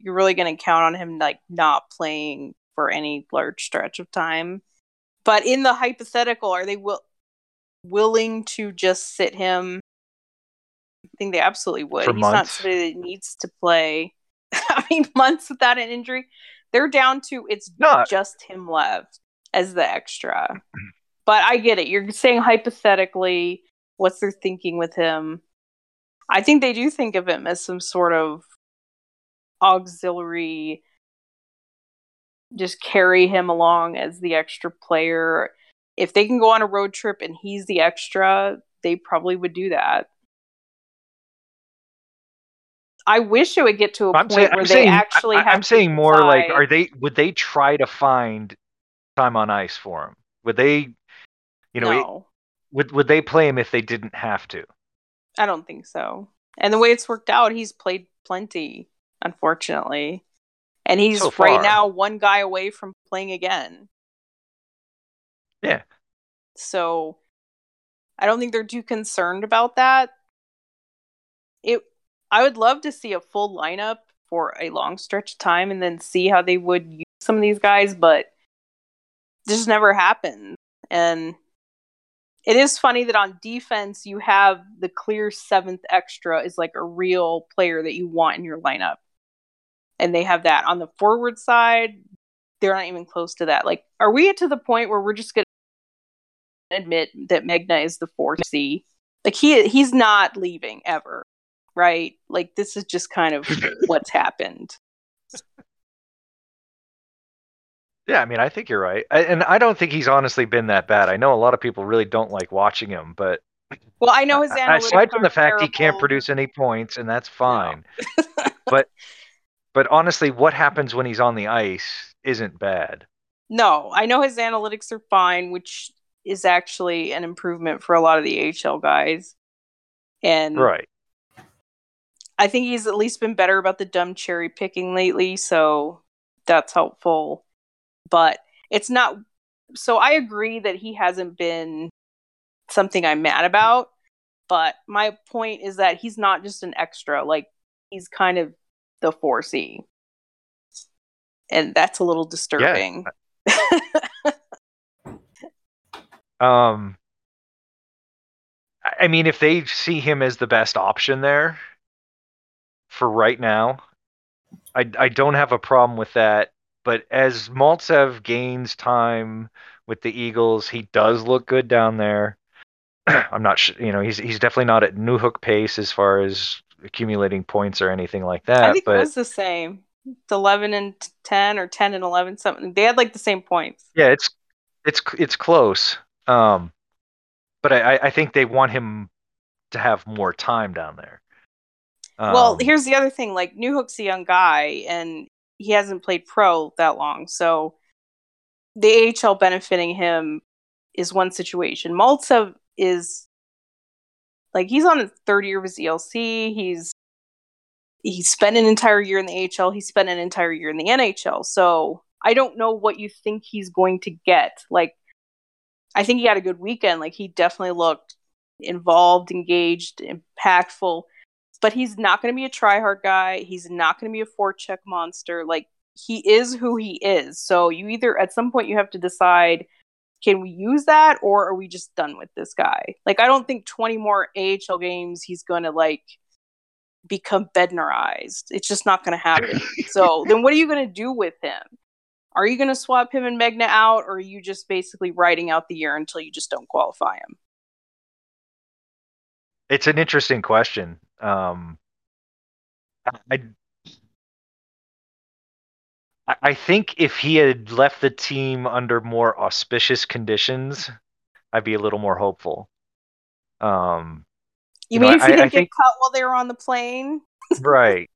you're really going to count on him like not playing for any large stretch of time. But in the hypothetical, are they will willing to just sit him? I think they absolutely would. He's not somebody that needs to play. I mean, months without an injury. They're down to it's No. just him left as the extra. But I get it. You're saying hypothetically, what's their thinking with him? I think they do think of him as some sort of auxiliary, just carry him along as the extra player. If they can go on a road trip and he's the extra, they probably would do that. I wish it would get to a I'm point saying, where I'm they saying, actually I, have I'm to saying more like, are they? Would they try to find time on ice for him? Would they? You know, it- no. would would they play him if they didn't have to? I don't think so. And the way it's worked out, he's played plenty, unfortunately. And he's So right now one guy away from playing again. Yeah. So I don't think they're too concerned about that. It I would love to see a full lineup for a long stretch of time and then see how they would use some of these guys, but this just never happened. And it is funny that on defense you have the clear seventh extra is like a real player that you want in your lineup. And they have that. On the forward side, they're not even close to that. Like, are we at to the point where we're just gonna admit that Megna is the four C? Like he he's not leaving ever, right? Like this is just kind of what's happened. Yeah, I mean, I think you're right, I, and I don't think he's honestly been that bad. I know a lot of people really don't like watching him, but Well, I know his analytics. aside from the fact he can't produce any points, and that's fine. but but honestly, what happens when he's on the ice isn't bad. No, I know his analytics are fine, which is actually an improvement for a lot of the AHL guys. And Right. I think he's at least been better about the dumb cherry picking lately, so that's helpful. But it's not so I agree that he hasn't been something I'm mad about, but my point is that he's not just an extra, like he's kind of the 4C. And that's a little disturbing. Um, I I mean, if they see him as the best option there for right now, I I don't have a problem with that. But as Maltsev gains time with the Eagles, he does look good down there. I'm not sure, you know, he's he's definitely not at Newhook pace as far as accumulating points or anything like that. I think But it was the same. It's 11 and 10 or 10 and 11 something. They had like the same points. Yeah, it's it's it's close. Um, but I I- think they want him to have more time down there. well, Um, here's the other thing like Newhook's a young guy and he hasn't played pro that long. So the AHL benefiting him is one situation. Maltsev is like he's on his third year of his ELC. He's he spent an entire year in the AHL. He spent an entire year in the NHL. So I don't know what you think he's going to get. Like I think he had a good weekend. Like he definitely looked involved, engaged, impactful. But he's not going to be a try-hard guy. He's not going to be a forecheck monster. Like he is who he is. So you either at some point you have to decide can we use that or are we just done with this guy? Like I don't think 20 more AHL games he's going to like become Bednarized. It's just not going to happen. so then what are you going to do with him? Are you going to swap him and Megna out or are you just basically writing out the year until you just don't qualify him? It's an interesting question. Um, I I- I think if he had left the team under more auspicious conditions, I'd be a little more hopeful. Um, You, You know, mean if he I didn't get think- cut while they were on the plane? right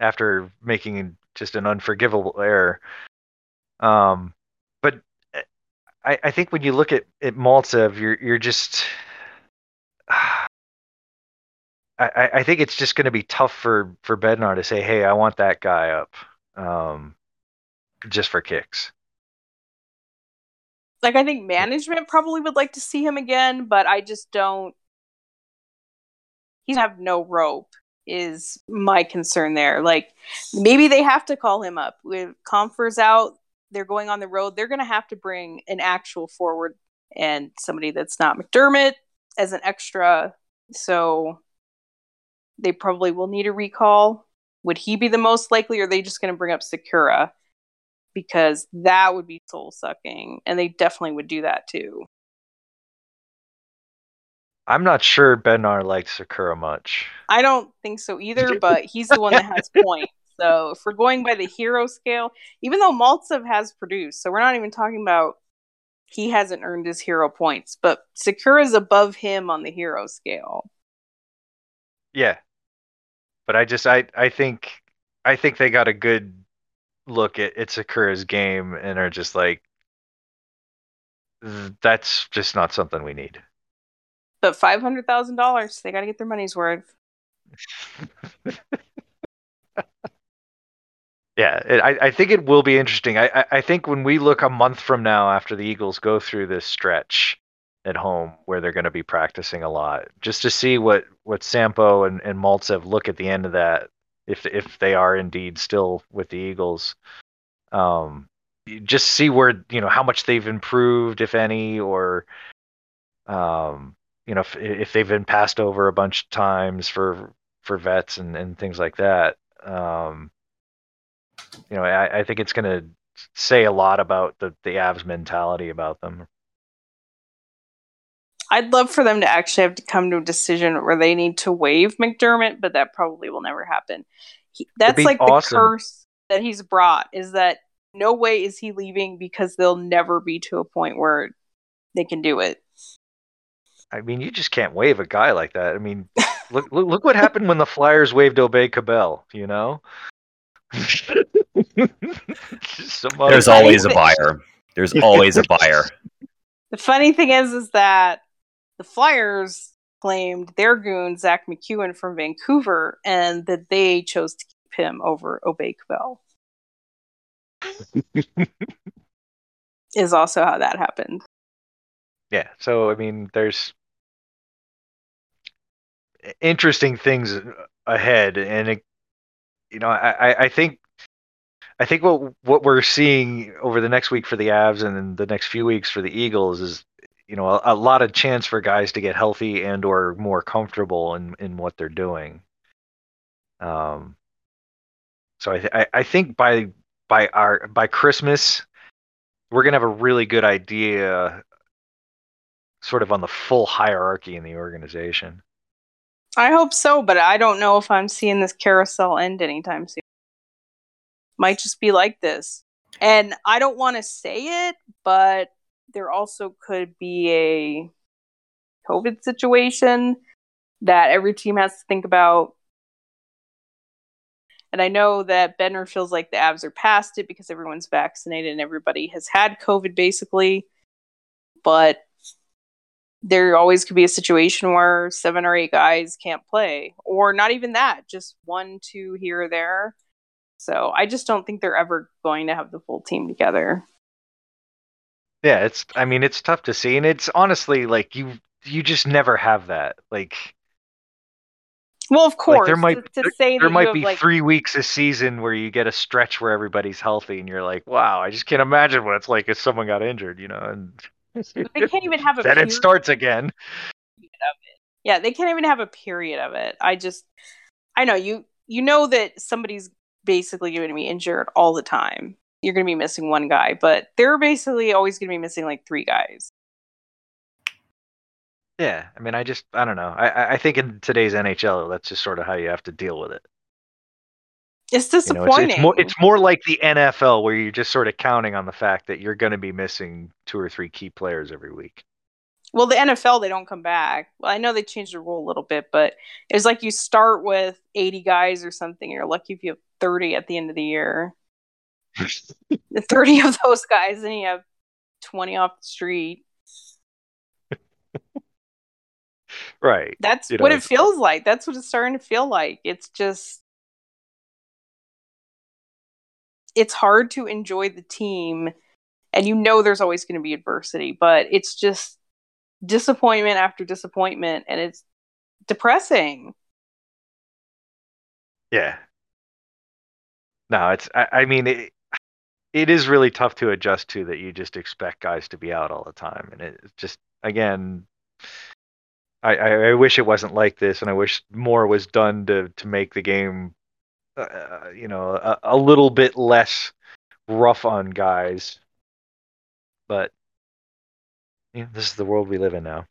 after making just an unforgivable error. Um, but uh, I, I think when you look at at Maltsev, you're you're just. I, I- think it's just going to be tough for for Bednar to say, "Hey, I want that guy up," um, just for kicks. Like I think management probably would like to see him again, but I just don't he's have no rope is my concern there. Like maybe they have to call him up. With Compher's out, they're going on the road. They're going to have to bring an actual forward and somebody that's not McDermott as an extra. So they probably will need a recall. Would he be the most likely, or are they just going to bring up Sikura? Because that would be soul sucking, and they definitely would do that too. I'm not sure Bednar likes Sikura much. I don't think so either, but he's the one that has points. So if we're going by the hero scale, even though Maltsev has produced, so we're not even talking about he hasn't earned his hero points, but Sikura is above him on the hero scale. Yeah, but I just I I think I think they got a good look at, at Sikura's game and are just like that's just not something we need. But five hundred thousand dollars, they got to get their money's worth. yeah, it, I I think it will be interesting. I, I I think when we look a month from now after the Eagles go through this stretch at home where they're going to be practicing a lot, just to see what what Sampo and and Maltsev look at the end of that, if if they are indeed still with the Eagles. Um, just see where you know how much they've improved, if any, or um, you know if if they've been passed over a bunch of times for for vets and and things like that. Um, you know, I, I think it's going to say a lot about the the Avs mentality about them. I'd love for them to actually have to come to a decision where they need to waive McDermott, but that probably will never happen. He, that's like awesome. the curse that he's brought is that no way is he leaving because they'll never be to a point where they can do it. I mean, you just can't waive a guy like that. I mean, look, look, look what happened when the Flyers waived Aube-Kubel. You know, There's always a buyer. There's always a buyer. The funny thing is, is that the Flyers claimed their goon Zack MacEwen from Vancouver, and that they chose to keep him over Aube-Kubel. is also how that happened. Yeah. So I mean, there's interesting things ahead, and it, you know, I I think I think what what we're seeing over the next week for the Avs and the next few weeks for the Eagles is you know a, a, lot of chance for guys to get healthy and or more comfortable in in what they're doing. Um, so I th- I, think by by our by Christmas we're gonna have a really good idea, sort of on the full hierarchy in the organization. I hope so, but I don't know if I'm seeing this carousel end anytime soon. Might just be like this. And I don't want to say it, but there also could be a COVID situation that every team has to think about. And I know that Bednar feels like the Avs are past it because everyone's vaccinated and everybody has had COVID basically. But there always could be a situation where seven or eight guys can't play, or not even that, just one, two here or there. So I just don't think they're ever going to have the full team together. Yeah, it's I mean it's tough to see and it's honestly like you you just never have that. Like well, of course. Like there might to, to there, there might be like, three weeks a season where you get a stretch where everybody's healthy, and you're like, "Wow, I just can't imagine what it's like if someone got injured," you know. And they can't even have a. then it starts again. Yeah, they can't even have a period of it. I just, I know you. You know that somebody's basically going to be injured all the time. You're going to be missing one guy, but they're basically always going to be missing like three guys. Yeah, I mean, I just, I don't know. I, I think in today's NHL, that's just sort of how you have to deal with it. It's disappointing. You know, it's, it's, more, it's more like the NFL where you're just sort of counting on the fact that you're going to be missing two or three key players every week. Well, the NFL they don't come back. Well, I know they changed the rule a little bit, but it's like you start with 80 guys or something. You're lucky if you have 30 at the end of the year. 30 of those guys, and you have 20 off the street. right. That's you what know, it feels like. That's what it's starting to feel like. It's just it's hard to enjoy the team and you know there's always going to be adversity, but it's just disappointment after disappointment and it's depressing. Yeah. No, it's I, I mean it, it is really tough to adjust to that you just expect guys to be out all the time and it just again I, I, I wish it wasn't like this and i wish more was done to to make the game uh, you know a, a little bit less rough on guys but yeah, this is the world we live in now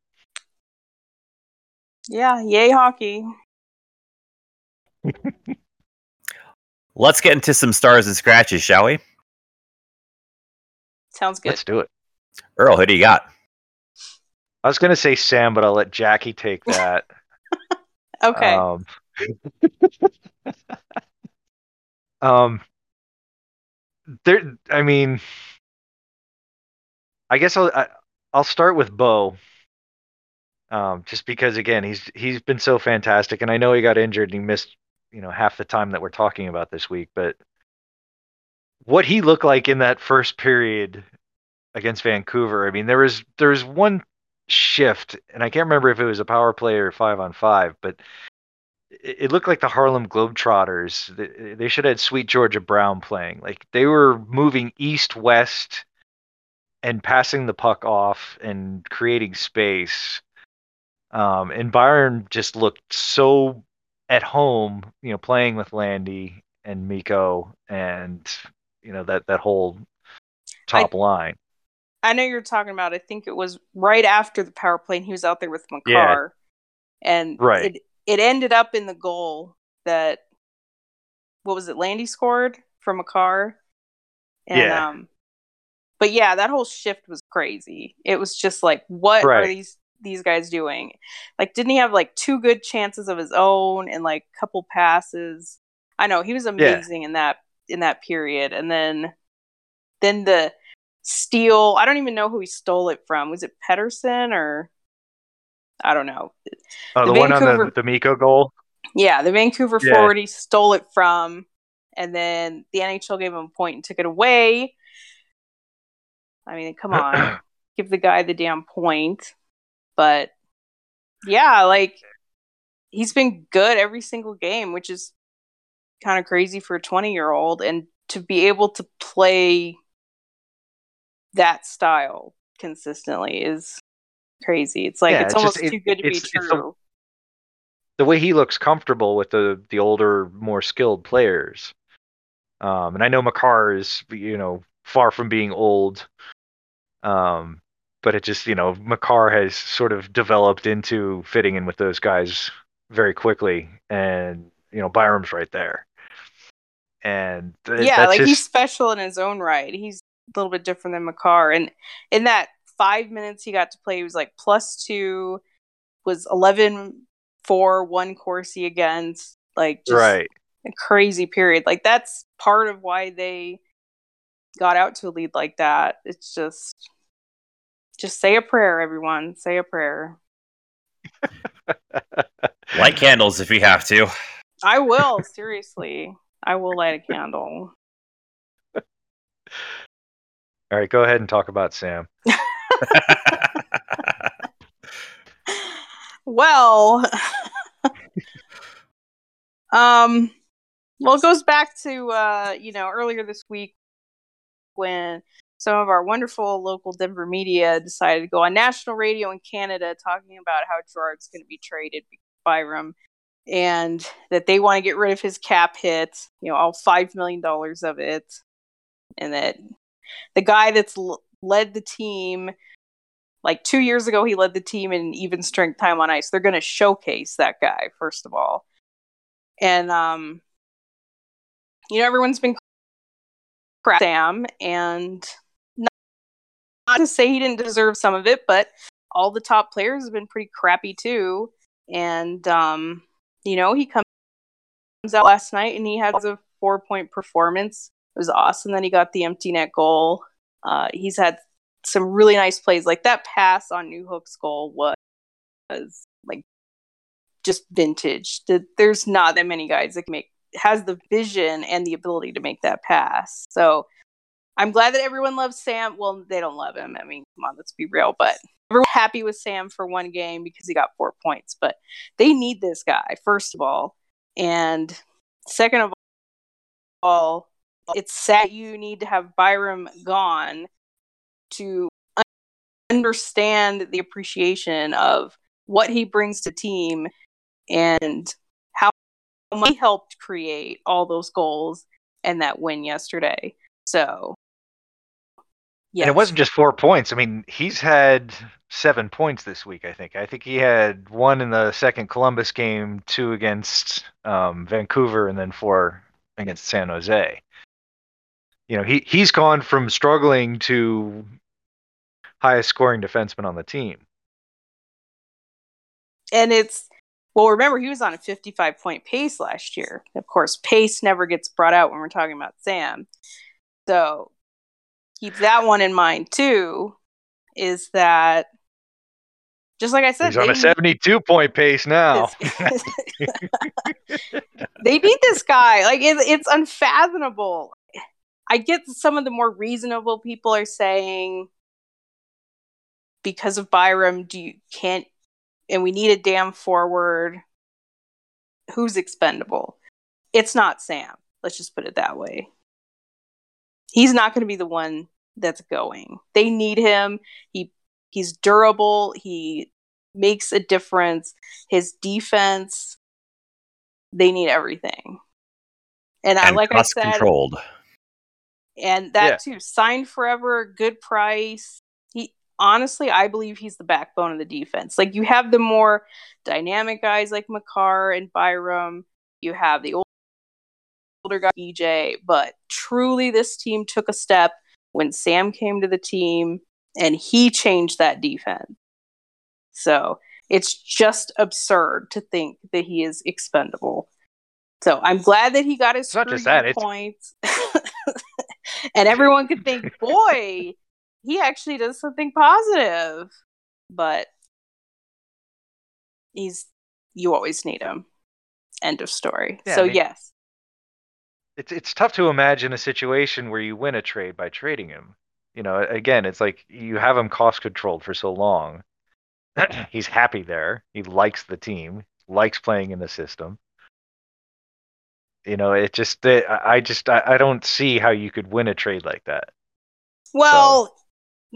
Yeah, yay hockey. Let's get into some stars and scratches, shall we? Sounds good. let's do it Earl, who do you got? i was going to say sam but i'll let jackie take that okay. Um, um, there. I mean, I guess I'll I, I'll start with Bo. Um, just because again, he's he's been so fantastic, and I know he got injured and he missed you know half the time that we're talking about this week, but what he looked like in that first period against Vancouver, I mean, there was there was one shift, and I can't remember if it was a power play or five on five, but it looked like the Harlem Globetrotters. They- They should have had Sweet Georgia Brown playing. Like they were moving east west and passing the puck off and creating space. Um, and Byram just looked so at home, you know, playing with Landy and Mikko and you know that that whole top line. I know you're talking about. I think it was right after the power play, and he was out there with Makar, Yeah. and Right. it it ended up in the goal that what was it? Landy scored from Makar, and Yeah. um, but yeah, that whole shift was crazy. It was just like, what are these these guys doing? Like, didn't he have like two good chances of his own and like couple passes? I know he was amazing in that in that period, and then then the steal. I don't even know who he stole it from. Was it Pedersen or I don't know. Oh, The the, one on the, the Mikko goal. Yeah, the Vancouver Yeah. forward he stole it from, and then the NHL gave him a point and took it away. I mean, come on, give the guy the damn point. But yeah, like he's been good every single game, which is kind of crazy for a 20 year old. And to be able to play that style consistently is crazy. It's like Yeah, it's, it's almost just- it- too good to be true. the way he looks comfortable with the the older, more skilled players. Um, and I know Makar is, you know, far from being old. Um, but it just, you know, Makar has sort of developed into fitting in with those guys very quickly, and you know, Byram's right there. And th- yeah, that's like just, he's special in his own right. He's a little bit different than Makar. And in that five minutes he got to play, he was like plus two, was 11 for one Corsi against, like just right. a crazy period. Like that's part of why they got out to a lead like that. It's just, just say a prayer, everyone. Say a prayer. Light candles if you have to. I will, seriously. I will light a candle. All right, go ahead and talk about Sam. Well, um, well, it goes back to uh, you know earlier this week when some of our wonderful local Denver media decided to go on national radio in Canada talking about how Girard's going to be traded by Byram and that they want to get rid of his cap hit, you know, all five million dollars of it, and that the guy that's l- led the team like two years ago he led the team in even strength time on ice. They're going to showcase that guy first of all. And um you know everyone's been crap sam and not, not to say he didn't deserve some of it but all the top players have been pretty crappy too. And um you know he comes out last night and he has a four point performance it was awesome that he got the empty net goal uh, he's had some really nice plays. Like that pass on Newhook's goal was, was like just vintage. There's not that many guys that can make has the vision and the ability to make that pass. So I'm glad that everyone loves Sam. Well, they don't love him. I mean, come on, let's be real. But everyone's happy with Sam for one game because he got four points. But they need this guy first of all, and second of all, it's sad you need to have Byram gone to understand the appreciation of what he brings to team and how he helped create all those goals and that win yesterday. So, yeah. And it wasn't just four points. I mean, he's had seven points this week, I think. I think he had one in the second Columbus game, two against um, Vancouver, and then four against San Jose. You know, he, he's gone from struggling to highest scoring defenseman on the team. And it's well, remember he was on a 55 point pace last year. Of course, pace never gets brought out when we're talking about Sam. So keep that one in mind too. Is that just like I said, he's on a 72 point pace now. they need this guy. Like it, it's unfathomable. I get some of the more reasonable people are saying because of Byram, do you can't and we need a damn forward who's expendable. It's not Sam. Let's just put it that way. He's not going to be the one that's going. They need him. He he's durable. He makes a difference. His defense, they need everything. And, and I like I said, controlled. And that yeah. too, signed forever, good price He honestly, I believe he's the backbone of the defense. Like you have the more dynamic guys like Makar and Byram. You have the older guy EJ, but truly, this team took a step when Sam came to the team, and he changed that defense. So it's just absurd to think that he is expendable. So I'm glad that he got his not just that, points, and everyone could think, boy he actually does something positive. But he's you always need him. End of story. Yeah, so I mean, yes. It's it's tough to imagine a situation where you win a trade by trading him. You know, again, it's like you have him cost controlled for so long. he's happy there. He likes the team, likes playing in the system. You know, it just I just I, I don't see how you could win a trade like that. Well, so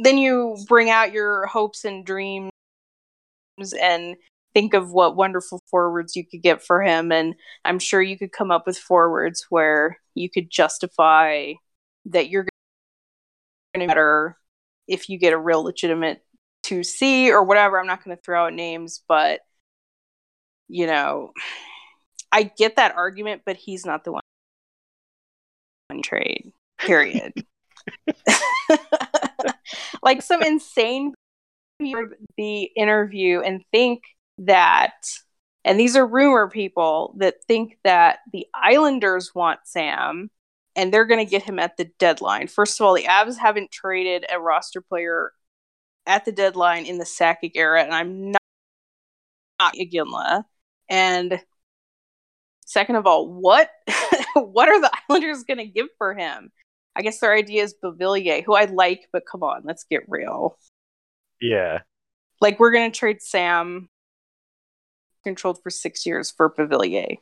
then you bring out your hopes and dreams and think of what wonderful forwards you could get for him and i'm sure you could come up with forwards where you could justify that you're going to better if you get a real legitimate 2c or whatever. I'm not going to throw out names but you know i get that argument but he's not the one trade period. Like some insane the interview and think that and these are rumor people that think that the Islanders want Sam and they're going to get him at the deadline. First of all, the Avs haven't traded a roster player at the deadline in the Sakic era, and I'm not, not Iginla. And second of all, what what are the Islanders going to give for him? I guess their idea is Beauvillier, who I like, but come on, let's get real. Yeah. Like we're gonna trade Sam controlled for six years for Beauvillier.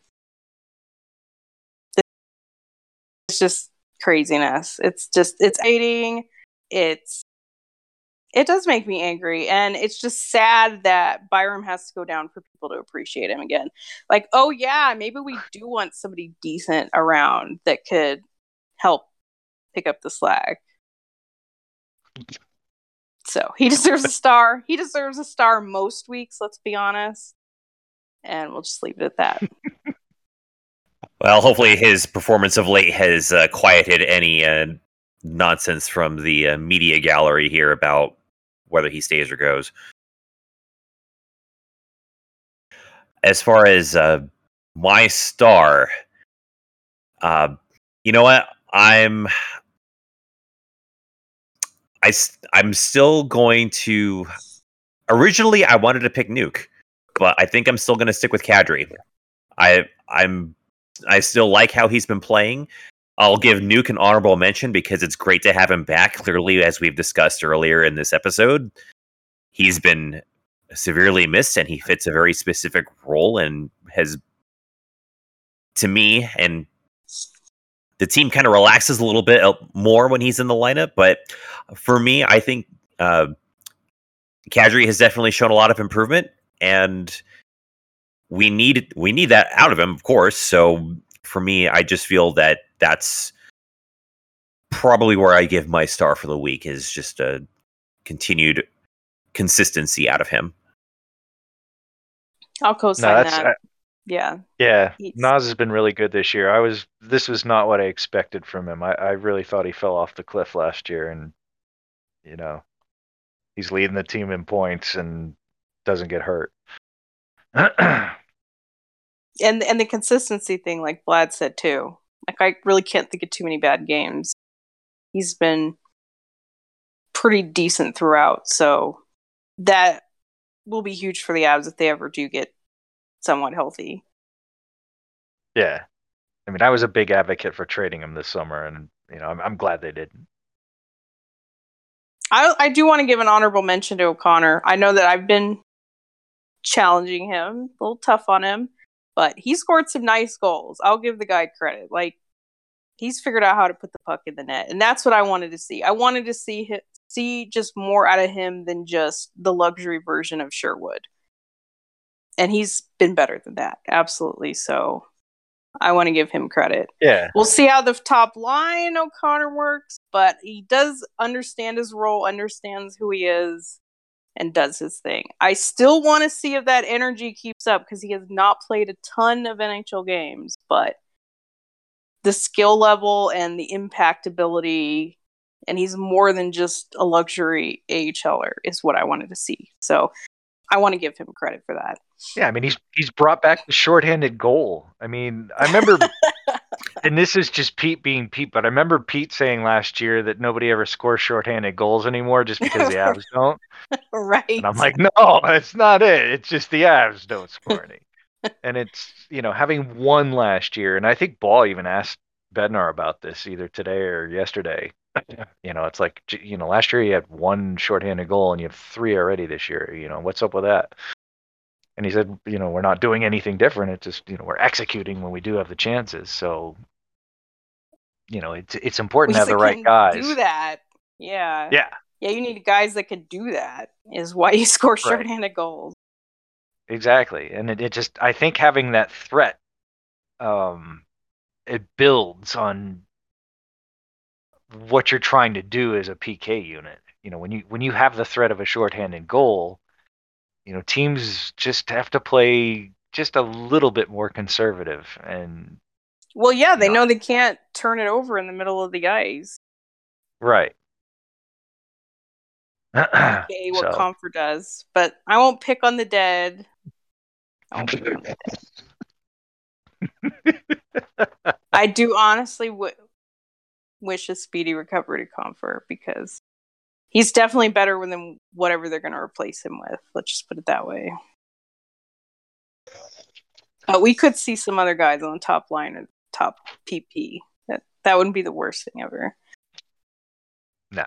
It's just craziness. It's just it's aiding. It's it does make me angry and it's just sad that Byram has to go down for people to appreciate him again. Like, oh yeah, maybe we do want somebody decent around that could help pick up the slack. So he deserves a star. He deserves a star most weeks, let's be honest. And we'll just leave it at that. well, hopefully his performance of late has uh, quieted any uh, nonsense from the uh, media gallery here about whether he stays or goes. As far as uh, my star, uh, you know what? I'm I I'm still going to. Originally, I wanted to pick Nuke, but I think I'm still going to stick with Kadri. I I'm I still like how he's been playing. I'll give Nuke an honorable mention because it's great to have him back. Clearly, as we've discussed earlier in this episode, he's been severely missed and he fits a very specific role and has, to me, and the team kind of relaxes a little bit uh, more when he's in the lineup. But for me, I think uh, Kadri has definitely shown a lot of improvement, and we need we need that out of him, of course. So for me, I just feel that that's probably where I give my star for the week is just a continued consistency out of him. I'll co-sign that's- that. Uh, yeah. Yeah, He's- Naz has been really good this year. I was this was not what I expected from him. I, I really thought he fell off the cliff last year, and you know, he's leading the team in points and doesn't get hurt. and and the consistency thing, like Vlad said too. Like I really can't think of too many bad games. He's been pretty decent throughout, so that will be huge for the Avs if they ever do get somewhat healthy. yeah, I mean, I was a big advocate for trading him this summer, and you know, I'm, I'm glad they didn't. I I do want to give an honorable mention to O'Connor. I know that I've been challenging him, a little tough on him, but he scored some nice goals. I'll give the guy credit. Like he's figured out how to put the puck in the net, and that's what I wanted to see. I wanted to see hi- see just more out of him than just the luxury version of Sherwood. And he's been better than that, absolutely. So I want to give him credit. Yeah, We'll see how the top line O'Connor works, but he does understand his role, understands who he is, and does his thing. I still want to see if that energy keeps up because he has not played a ton of NHL games, but the skill level and the impact ability, and he's more than just a luxury AHLer, is what I wanted to see. So I want to give him credit for that. Yeah. I mean, he's he's brought back the shorthanded goal. I mean, I remember, and this is just Pete being Pete, but I remember Pete saying last year that nobody ever scores shorthanded goals anymore just because the Avs don't. right. And I'm like, no, that's not it. It's just the Avs don't score any. and it's, you know, having one last year, and I think Ball even asked Bednar about this either today or yesterday. You know, it's like, you know, last year you had one shorthanded goal and you have three already this year. You know, what's up with that? And he said, you know, we're not doing anything different. It's just, you know, we're executing when we do have the chances. So, you know, it's it's important to have the right guys. Do that. Yeah. Yeah, Yeah, you need guys that can do that. Is why you score Right. shorthanded goals. Exactly. And it, it just I think having that threat um it builds on what you're trying to do as a PK unit. You know, when you when you have the threat of a shorthanded goal, you know, teams just have to play just a little bit more conservative and Well, yeah, they No. know they can't turn it over in the middle of the ice. right. Okay, what So- Compher does, but I won't pick on the dead. I won't pick on the dead. I do honestly w- wish a speedy recovery to Compher because he's definitely better than whatever they're going to replace him with. Let's just put it that way. But we could see some other guys on the top line or top PP. That that wouldn't be the worst thing ever. No.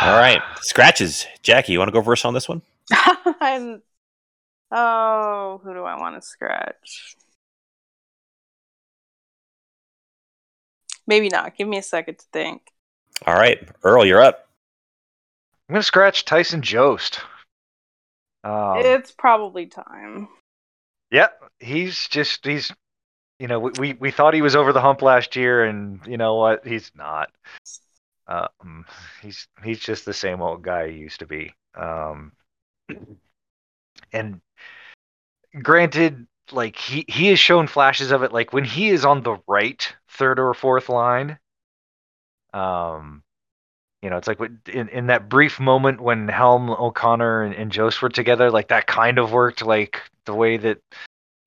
All right, scratches. Jackie, you want to go first on this one? I'm. Oh, who do I want to scratch? Maybe not. Give me a second to think. All right, Earl, you're up. I'm gonna scratch Tyson Jost. Um, it's probably time. Yep, he's just he's you know we, we we thought he was over the hump last year, and you know what? He's not. Um, he's he's just the same old guy he used to be. Um, and granted, like he he has shown flashes of it. Like when he is on the right third or fourth line, um, you know, it's like in in that brief moment when Helm, O'Connor, and, and Jost were together, like that kind of worked, like the way that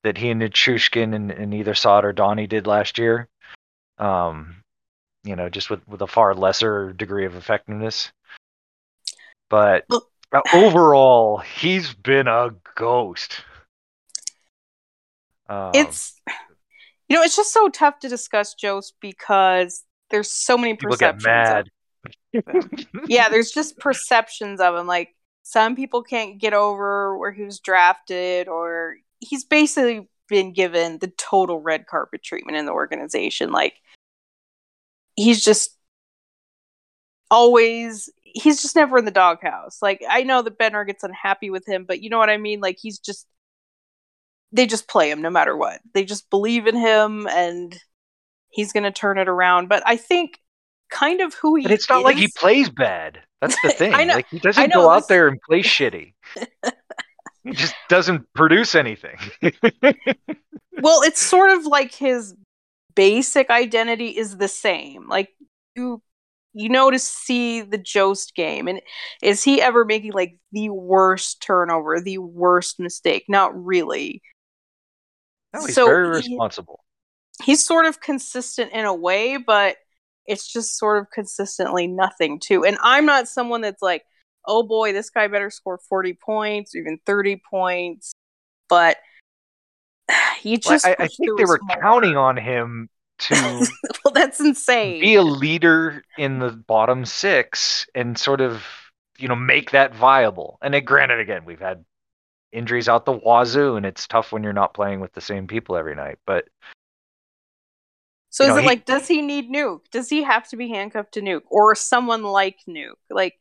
that he and Nichushkin and, and either Saad or Donnie did last year. Um, you know, just with with a far lesser degree of effectiveness. But overall, he's been a ghost. Um, it's you know it's just so tough to discuss Jost because there's so many people get perceptions. of- mad. yeah, there's just perceptions of him. Like some people can't get over where he was drafted, or he's basically been given the total red carpet treatment in the organization. Like he's just always he's just never in the doghouse. Like I know that Bednar gets unhappy with him, but you know what I mean? Like he's just they just play him no matter what. They just believe in him and he's going to turn it around. But I think kind of who he But it's not is, like he plays bad. That's the thing. Know- Like he doesn't know, go out there and play shitty. he just doesn't produce anything. well, it's sort of like his basic identity is the same. Like you you know to see the Jost game and is he ever making like the worst turnover, the worst mistake? Not really. no, he's So very responsible. He's sort of consistent in a way, but it's just sort of consistently nothing too. And I'm not someone that's like, oh boy, this guy better score 40 points, even 30 points. But he Well, just I, I think they were counting on him to well, that's insane. be a leader in the bottom six and sort of you know make that viable. And then, granted, again, we've had injuries out the wazoo, and it's tough when you're not playing with the same people every night. But So You is know, it he- like, does he need Nuke? Does he have to be handcuffed to Nuke or someone like Nuke? Like,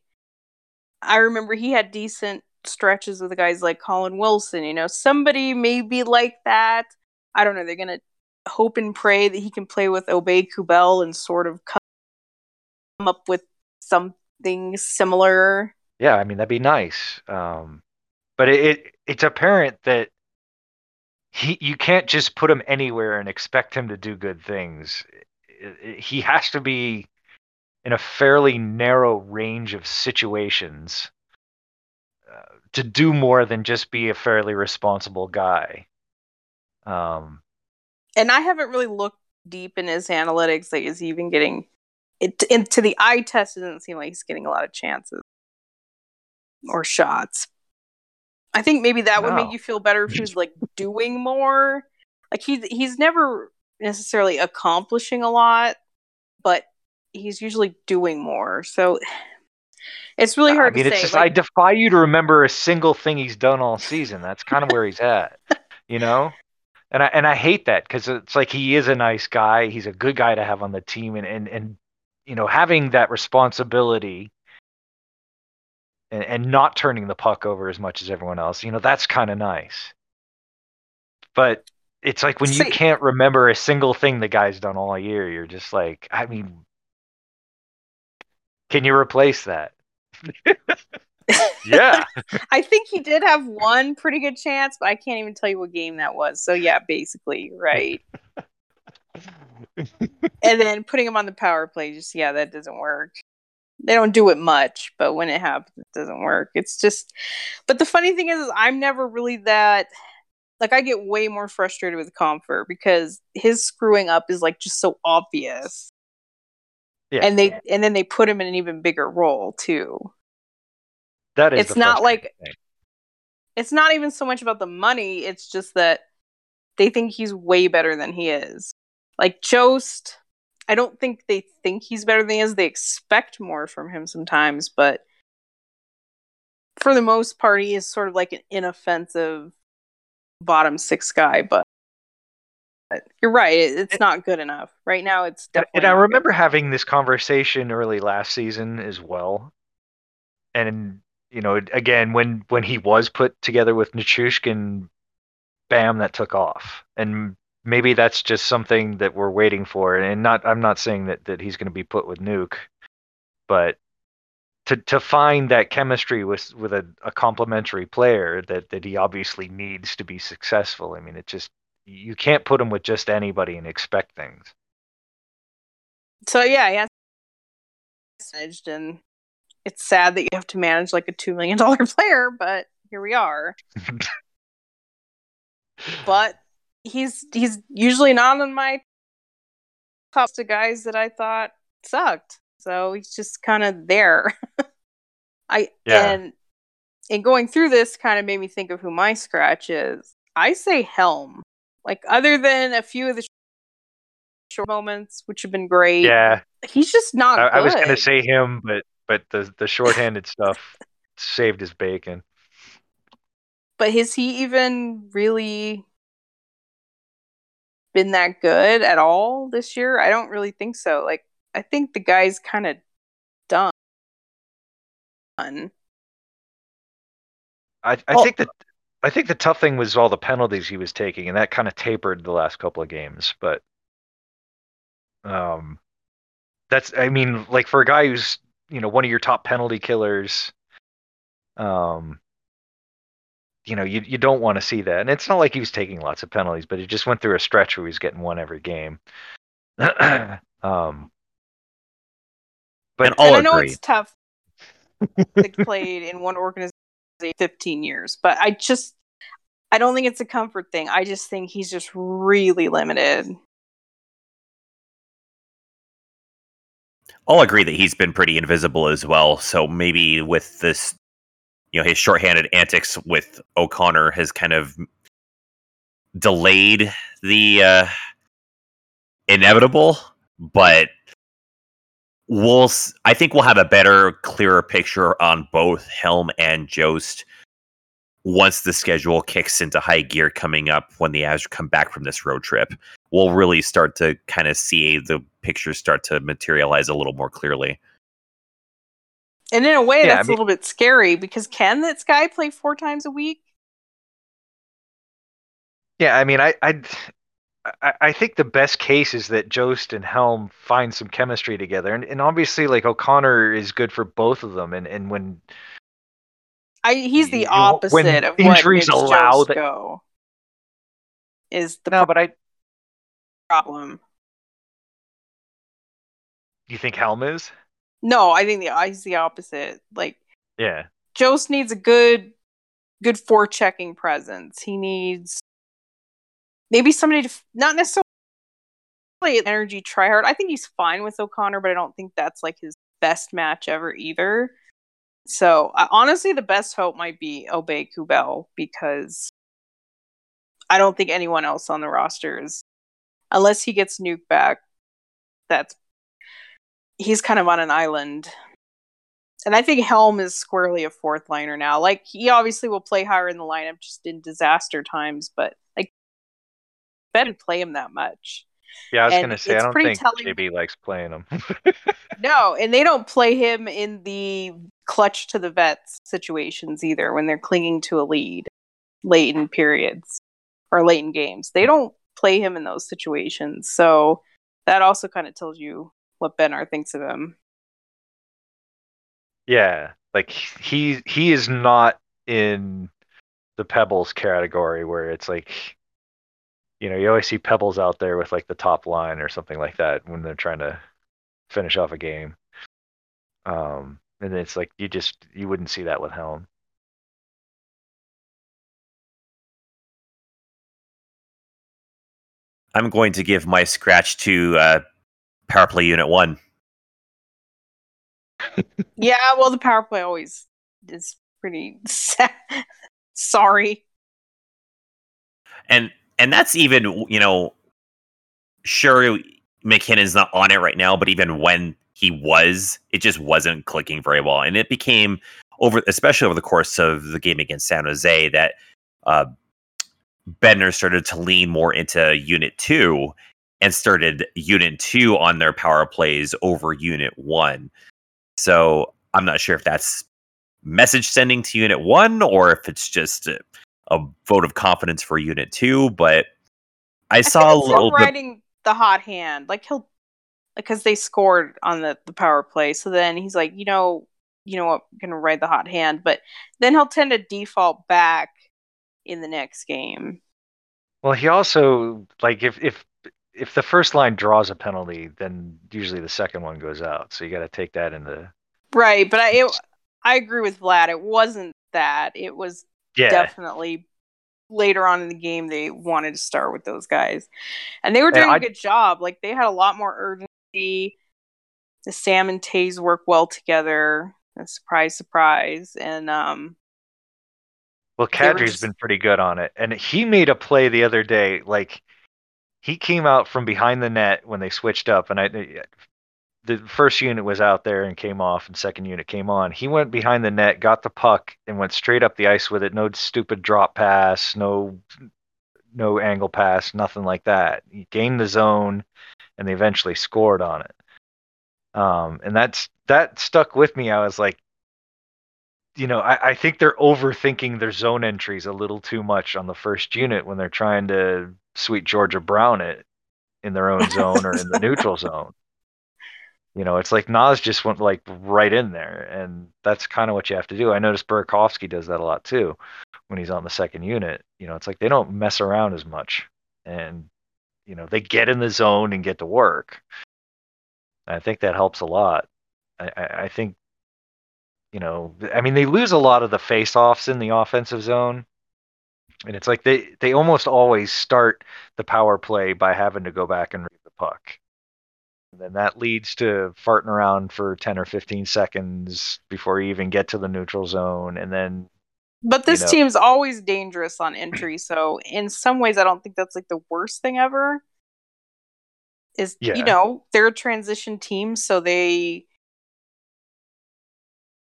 I remember he had decent stretches with the guys like Colin Wilson. You know, somebody maybe like that. I don't know. They're gonna hope and pray that he can play with Aube-Kubel and sort of come up with something similar. yeah, I mean that'd be nice. Um, but it, it it's apparent that he you can't just put him anywhere and expect him to do good things. He has to be in a fairly narrow range of situations uh, to do more than just be a fairly responsible guy. Um, And I haven't really looked deep in his analytics. Like, is he even getting it into the eye test? It doesn't seem like he's getting a lot of chances or shots. I think maybe that would make you feel better if he was like doing more. Like he's he's never necessarily accomplishing a lot, but he's usually doing more. So it's really hard I mean, to it's say. just like- I defy you to remember a single thing he's done all season. That's kind of where he's at, you know. And I and I hate that because it's like he is a nice guy. He's a good guy to have on the team, and and and you know having that responsibility and, and not turning the puck over as much as everyone else. You know that's kind of nice. But it's like when you can't remember a single thing the guy's done all year, you're just like, I mean, can you replace that? yeah. I think he did have one pretty good chance, but I can't even tell you what game that was. So yeah, basically, right. and then putting him on the power play, just yeah, that doesn't work. They don't do it much, but when it happens, it doesn't work. It's just, but the funny thing is, is I'm never really that. Like I get way more frustrated with Compher because his screwing up is like just so obvious. Yeah. And they and then they put him in an even bigger role too. That is It's not like- thing. it's not even so much about the money it's just that they think he's way better than he is like jost i don't think they think he's better than he is they expect more from him sometimes but for the most part he is sort of like an inoffensive bottom six guy but but you're right it, it's not good enough right now it's definitely and I remember having this conversation early last season as well. And you know, again, when when he was put together with Nichushkin, bam, that took off. And maybe that's just something that we're waiting for. And not, I'm not saying that that he's going to be put with Nuke, but to to find that chemistry with with a, a complementary player that that he obviously needs to be successful. I mean, it just you can't put him with just anybody and expect things. So yeah, yeah. managed, and it's sad that you have to manage like a two million dollar player, but here we are. but he's he's usually not on my top of guys that I thought sucked. So he's just kind of there. I Yeah. and and going through this kind of made me think of who my scratch is. I say Helm. Like other than a few of the short moments, which have been great. Yeah, He's just not I, I was gonna say him, but but the the shorthanded stuff saved his bacon. But is he even really been that good at all this year. I don't really think so. Like I think the guy's kind of done. I, I think that I think the tough thing was all the penalties he was taking, and that kind of tapered the last couple of games. But um, that's I mean, like for a guy who's you know one of your top penalty killers, um, you know you you don't want to see that. And it's not like he was taking lots of penalties, but he just went through a stretch where he was getting one every game. um, but and all and I know it's tough. they played in one organization 15 years, but I just I don't think it's a comfort thing. I just think he's just really limited. I'll agree that he's been pretty invisible as well. So maybe with this, you know, his shorthanded antics with O'Connor has kind of delayed the uh, inevitable. But we'll I think we'll have a better, clearer picture on both Helm and Jost once the schedule kicks into high gear coming up when the Avs come back from this road trip. We'll really start to kind of see the pictures start to materialize a little more clearly. And in a way, yeah, that's I mean, a little bit scary because can this guy play four times a week? Yeah, I mean, I, I I, think the best case is that Jost and Helm find some chemistry together, and, and obviously, like O'Connor is good for both of them. And and when I he's the opposite when of injuries what allow that go is the no, but I problem. You think Helm is? No, I think the he's the opposite. Like yeah, Jost needs a good good forechecking presence. He needs maybe somebody to not necessarily an energy tryhard. I think he's fine with O'Connor, but I don't think that's like his best match ever either. So uh, honestly, the best hope might be Aube-Kubel because I don't think anyone else on the roster is, unless he gets Nuke back. That's he's kind of on an island. And I think Helm is squarely a fourth liner now. Like he obviously will play higher in the lineup just in disaster times, but didn't play him that much. Yeah, I was and gonna say I don't think telling... JB likes playing him. no, and they don't play him in the clutch to the vets situations either when they're clinging to a lead late in periods or late in games. They hmm. don't play him in those situations. So that also kind of tells you what Bednar thinks of him. Yeah, like he he is not in the pebbles category where it's like you know, you always see Pebbles out there with like the top line or something like that when they're trying to finish off a game. Um, and it's like you just you wouldn't see that with Helm. I'm going to give my scratch to uh, power play unit one. yeah, well, the power play always is pretty sad. sorry. And and that's even you know, sure MacKinnon's not on it right now, but even when he was, it just wasn't clicking very well, and it became over, especially over the course of the game against San Jose, that uh, Bednar started to lean more into Unit Two and started Unit Two on their power plays over Unit One. So I'm not sure if that's message sending to Unit One or if it's just a vote of confidence for Unit Two, but I, I saw a little riding bit... the hot hand, like he'll because they scored on the the power play. So then he's like, you know, you know what, I'm gonna ride the hot hand, but then he'll tend to default back in the next game. Well, he also like if if if the first line draws a penalty, then usually the second one goes out. So you got to take that into right. But I it, I agree with Vlad. It wasn't that. It was yeah. definitely later on in the game they wanted to start with those guys. And they were doing a good job. Like they had a lot more urgency. The Sam and Toews work well together. A surprise, surprise. And um Well Kadri's just... been pretty good on it. And he made a play the other day, like he came out from behind the net when they switched up and I the first unit was out there and came off, and second unit came on. He went behind the net, got the puck, and went straight up the ice with it. No stupid drop pass, no no angle pass, nothing like that. He gained the zone, and they eventually scored on it. Um, and that's that stuck with me. I was like, you know, I, I think they're overthinking their zone entries a little too much on the first unit when they're trying to sweet Georgia Brown it in their own zone or in the neutral zone. You know, it's like Naz just went like right in there, and that's kind of what you have to do. I noticed Burakovsky does that a lot too when he's on the second unit. You know, it's like they don't mess around as much, and you know they get in the zone and get to work. I think that helps a lot. I, I, I think, you know, I mean they lose a lot of the face-offs in the offensive zone, and it's like they they almost always start the power play by having to go back and read the puck. And then that leads to farting around for 10 or 15 seconds before you even get to the neutral zone. And then. But this you know, team's always dangerous on entry. So, in some ways, I don't think that's like the worst thing ever. Is, Yeah. you know, they're a transition team. So they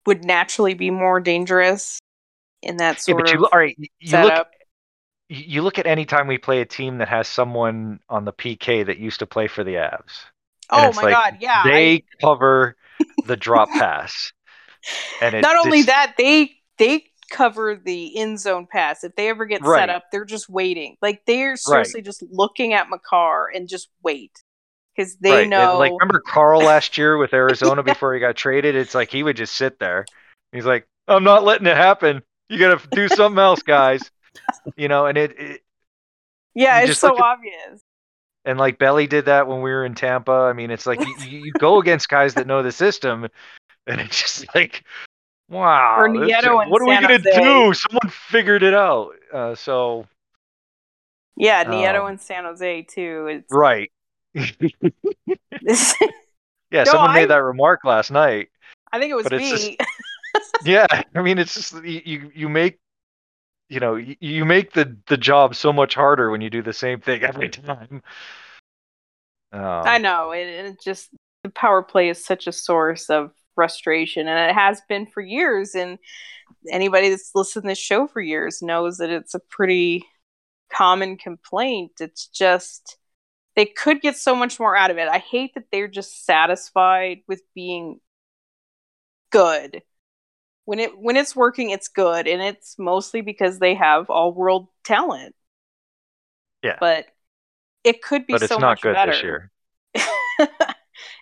would naturally be more dangerous in that Yeah, sort but you of all right. You you look setup. You look at any time we play a team that has someone on the PK that used to play for the Avs. oh my like God. Yeah. I- They cover the drop pass. And it, not only it's- that they they cover the end zone pass if they ever get Right. set up they're just waiting like they're seriously just looking at Makar and just wait because they right, and, know like remember Carl last year with Arizona before he got traded? It's like he would just sit there. He's like, I'm not letting it happen. You gotta do something else, guys. You know, and it, it yeah it's so at- obvious and like Belly did that when we were in Tampa. I mean, it's like you, you go against guys that know the system, and it's just like, wow, Or this- Nieto and what are we gonna Jose. do? Someone figured it out. Uh, so yeah Nieto Um, and San Jose too it's right, yeah. No, someone I- made that remark last night. I think it was it's just- me Yeah, I mean, it's just you, you make. You know, you, make the, the job so much harder when you do the same thing every time. Um, I know and it just the power play is such a source of frustration and it has been for years and anybody that's listened to this show for years knows that it's a pretty common complaint. It's just they could get so much more out of it. I hate that they're just satisfied with being good when it when it's working it's good and it's mostly because they have all world talent Yeah. but it could be but it's so not good better this year.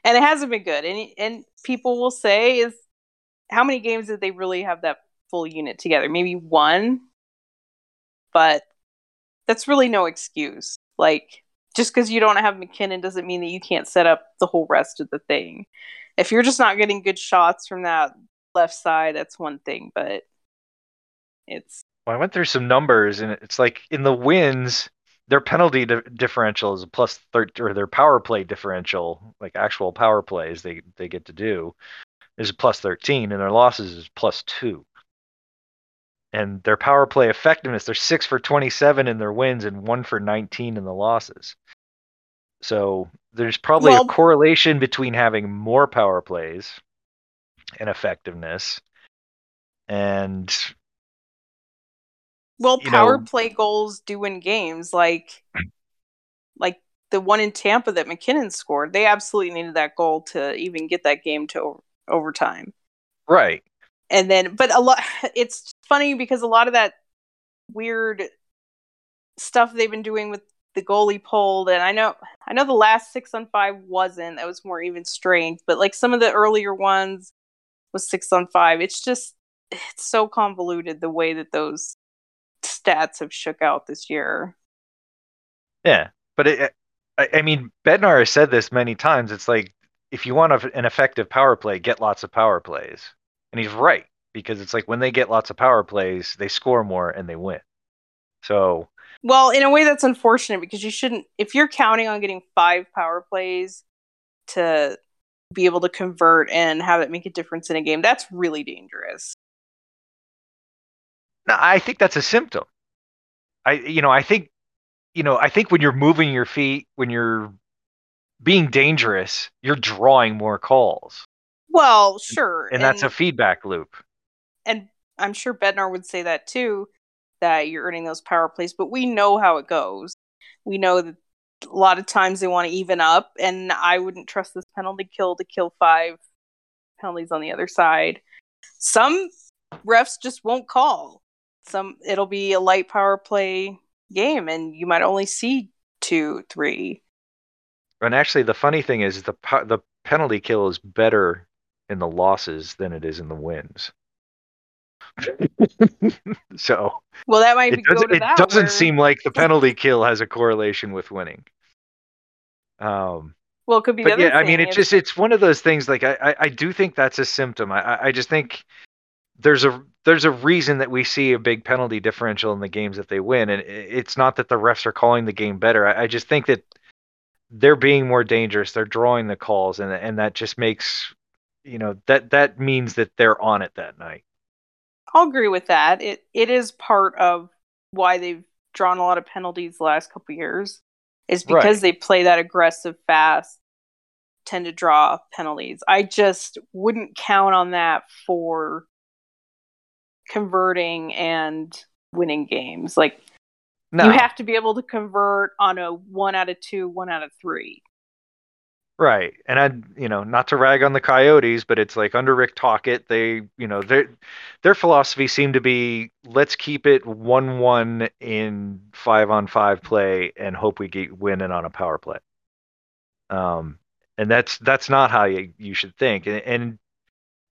and it hasn't been good. And and people will say is how many games did they really have that full unit together? Maybe one, but that's really no excuse. Like just because you don't have MacKinnon doesn't mean that you can't set up the whole rest of the thing. If you're just not getting good shots from that left side, that's one thing. But it's Well, I went through some numbers, and it's like in the wins, their penalty di- differential is a plus thirteen, or their power play differential, like actual power plays they they get to do, is a plus thirteen, and their losses is plus two. And their power play effectiveness, they're six for twenty-seven in their wins and one for nineteen in the losses. So there's probably Well- a correlation between having more power plays and effectiveness, and well, power know- play goals do win games. Like like the one in Tampa that MacKinnon scored, they absolutely needed that goal to even get that game to over- overtime. right. And then, but a lot, it's funny because a lot of that weird stuff they've been doing with the goalie pulled, and I know, I know the last six on five wasn't. That was more even strength, but like some of the earlier ones was six on five. It's just, it's so convoluted the way that those stats have shook out this year. Yeah, but it, I, I mean, Bednar has said this many times. It's like if you want a, an effective power play, get lots of power plays, and he's right because it's like when they get lots of power plays, they score more and they win. So Well, in a way, that's unfortunate because you shouldn't. If you're counting on getting five power plays to be able to convert and have it make a difference in a game, that's really dangerous. no, I think that's a symptom. I you know I think you know I think when you're moving your feet, when you're being dangerous, you're drawing more calls, Well, sure, and that's a feedback loop. and I'm sure Bednar would say that too. that you're earning those power plays, but we know how it goes. We know that a lot of times they want to even up, and I wouldn't trust this penalty kill to kill five penalties on the other side. Some refs just won't call. Some it'll be a light power play game, and you might only see two, three. And actually, the funny thing is the the penalty kill is better in the losses than it is in the wins. so well, that might it be doesn't, go to it doesn't where- seem like the penalty kill has a correlation with winning. Um, Well, it could be. The but other yeah, I mean, it just it's one of those things. Like I, I, I do think that's a symptom. I, I- I just think there's a there's a reason that we see a big penalty differential in the games that they win, and it's not that the refs are calling the game better. I, I just think that they're being more dangerous. They're drawing the calls, and and that just makes you know that that means that they're on it that night. I'll agree with that. It it is part of why they've drawn a lot of penalties the last couple years. Is because Right. they play that aggressive, fast, tend to draw penalties. I just wouldn't count on that for converting and winning games. Like No, you have to be able to convert on a one out of two, one out of three. Right. And I you know, not to rag on the Coyotes, but it's like under Rick Tocchet, they you know, their their philosophy seemed to be let's keep it one one in five on five play and hope we get win it on a power play. Um and that's that's not how you, you should think. And,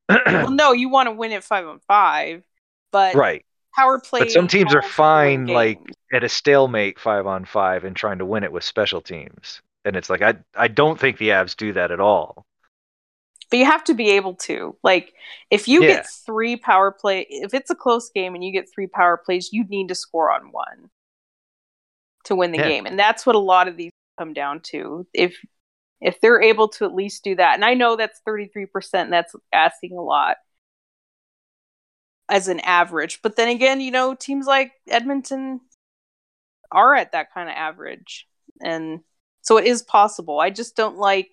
and well, no, you want to win it five on five, but right. power play. But some teams are fine like at a stalemate five on five and trying to win it with special teams. And it's like I I don't think the Avs do that at all. but you have to be able to like if you Yeah. get three power play if it's a close game and you get three power plays you need to score on one to win the Yeah. game and that's what a lot of these come down to if if they're able to at least do that and i know that's 33% and that's asking a lot as an average but then again you know teams like edmonton are at that kind of average and so it is possible i just don't like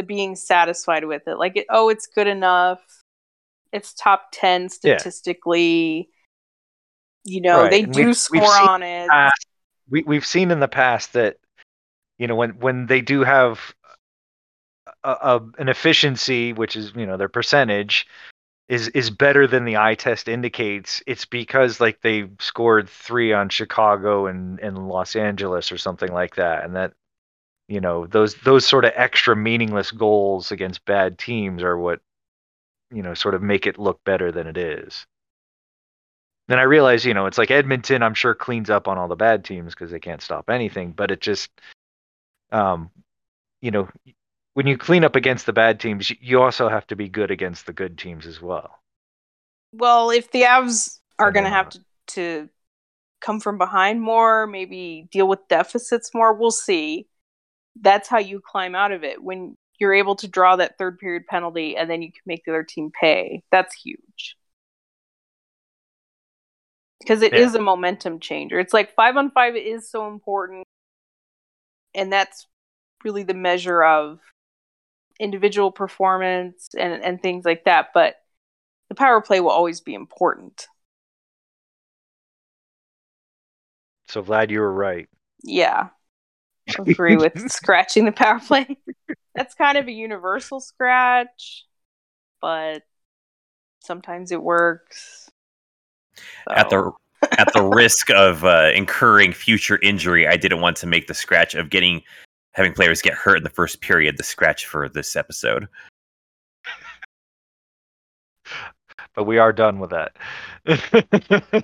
the being satisfied with it. Like, it, oh, it's good enough. It's top 10 Yeah. statistically. You know, Right, they and do score seen on it. we we've seen in the past that you know when when they do have a, a an efficiency which is you know their percentage is is better than the eye test indicates it's because like they scored 3 on Chicago and and Los Angeles or something like that and that you know those those sort of extra meaningless goals against bad teams are what you know sort of make it look better than it is then I realize, you know, it's like Edmonton, I'm sure cleans up on all the bad teams because they can't stop anything, but it just, um, you know, when you clean up against the bad teams, you- you also have to be good against the good teams as well. Well, if the Avs are going to have to, to come from behind more, maybe deal with deficits more, we'll see. That's how you climb out of it. When you're able to draw that third period penalty and then you can make the other team pay, that's huge. Because it is Yeah. a momentum changer. It's like five on five is so important. And that's really the measure of individual performance and, and things like that. But the power play will always be important. So Vlad, you were right. Yeah. I agree with scratching the power play. That's kind of a universal scratch, but sometimes it works. At the at the risk of uh, incurring future injury, I didn't want to make the scratch of getting having players get hurt in the first period the scratch for this episode. But we are done with that.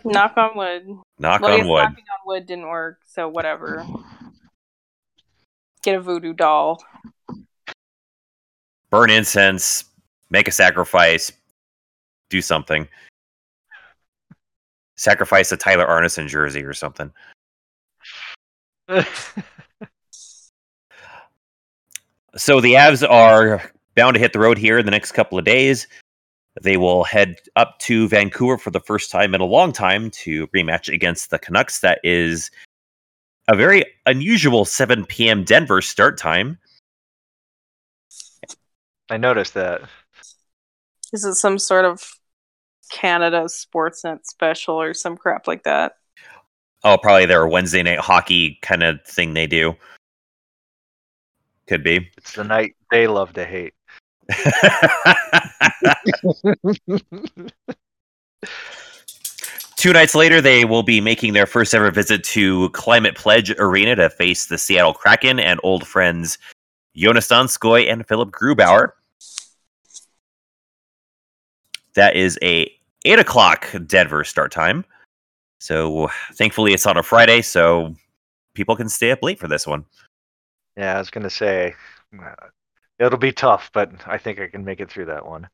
knock on wood. Knock Well, on wood. knocking on wood didn't work, so whatever. Get a voodoo doll. Burn incense, make a sacrifice, do something. Sacrifice a Tyler Arnason jersey or something. So the Avs are bound to hit the road here in the next couple of days. They will head up to Vancouver for the first time in a long time to rematch against the Canucks. That is a very unusual 7 p.m. Denver start time. I noticed that. Is it some sort of Canada Sportsnet special or some crap like that? Oh, probably their Wednesday night hockey kind of thing they do. Could be. It's the night they love to hate. Two nights later, they will be making their first ever visit to Climate Pledge Arena to face the Seattle Kraken and old friends Joonas Donskoi and Philipp Grubauer. That is a eight o'clock Denver start time. So thankfully, it's on a Friday, so people can stay up late for this one. Yeah, I was gonna say uh, it'll be tough, but I think I can make it through that one.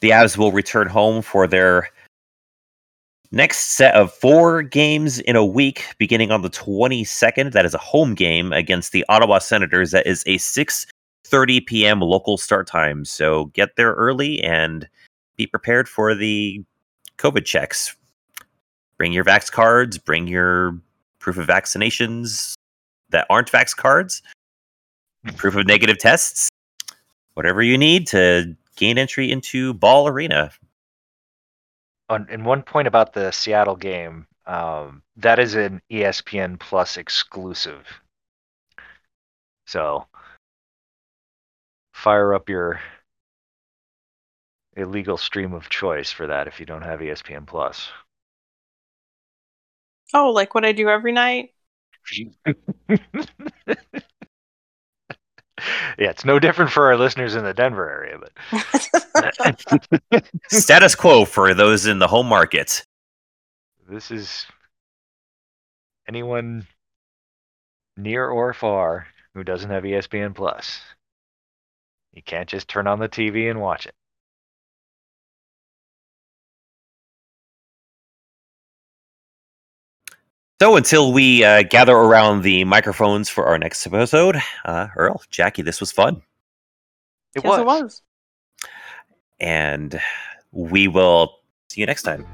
The Avs will return home for their next set of four games in a week, beginning on the 22nd. That is a home game against the Ottawa Senators. That is a 6:30 p.m. local start time. So get there early and be prepared for the COVID checks. Bring your vax cards. Bring your proof of vaccinations that aren't vax cards. Proof of negative tests. Whatever you need to gain entry into Ball Arena on and one point about the Seattle game, um, that is an ESPN Plus exclusive. So fire up your illegal stream of choice for that if you don't have ESPN Plus. Oh, like what I do every night? yeah, it's no different for our listeners in the Denver area, but Status quo for those in the home market. this is anyone near or far who doesn't have ESPN Plus. You can't just turn on the TV and watch it. So until we uh, gather around the microphones for our next episode, uh, Earl, Jackie, this was fun. It yes, was. it was. And we will see you next time.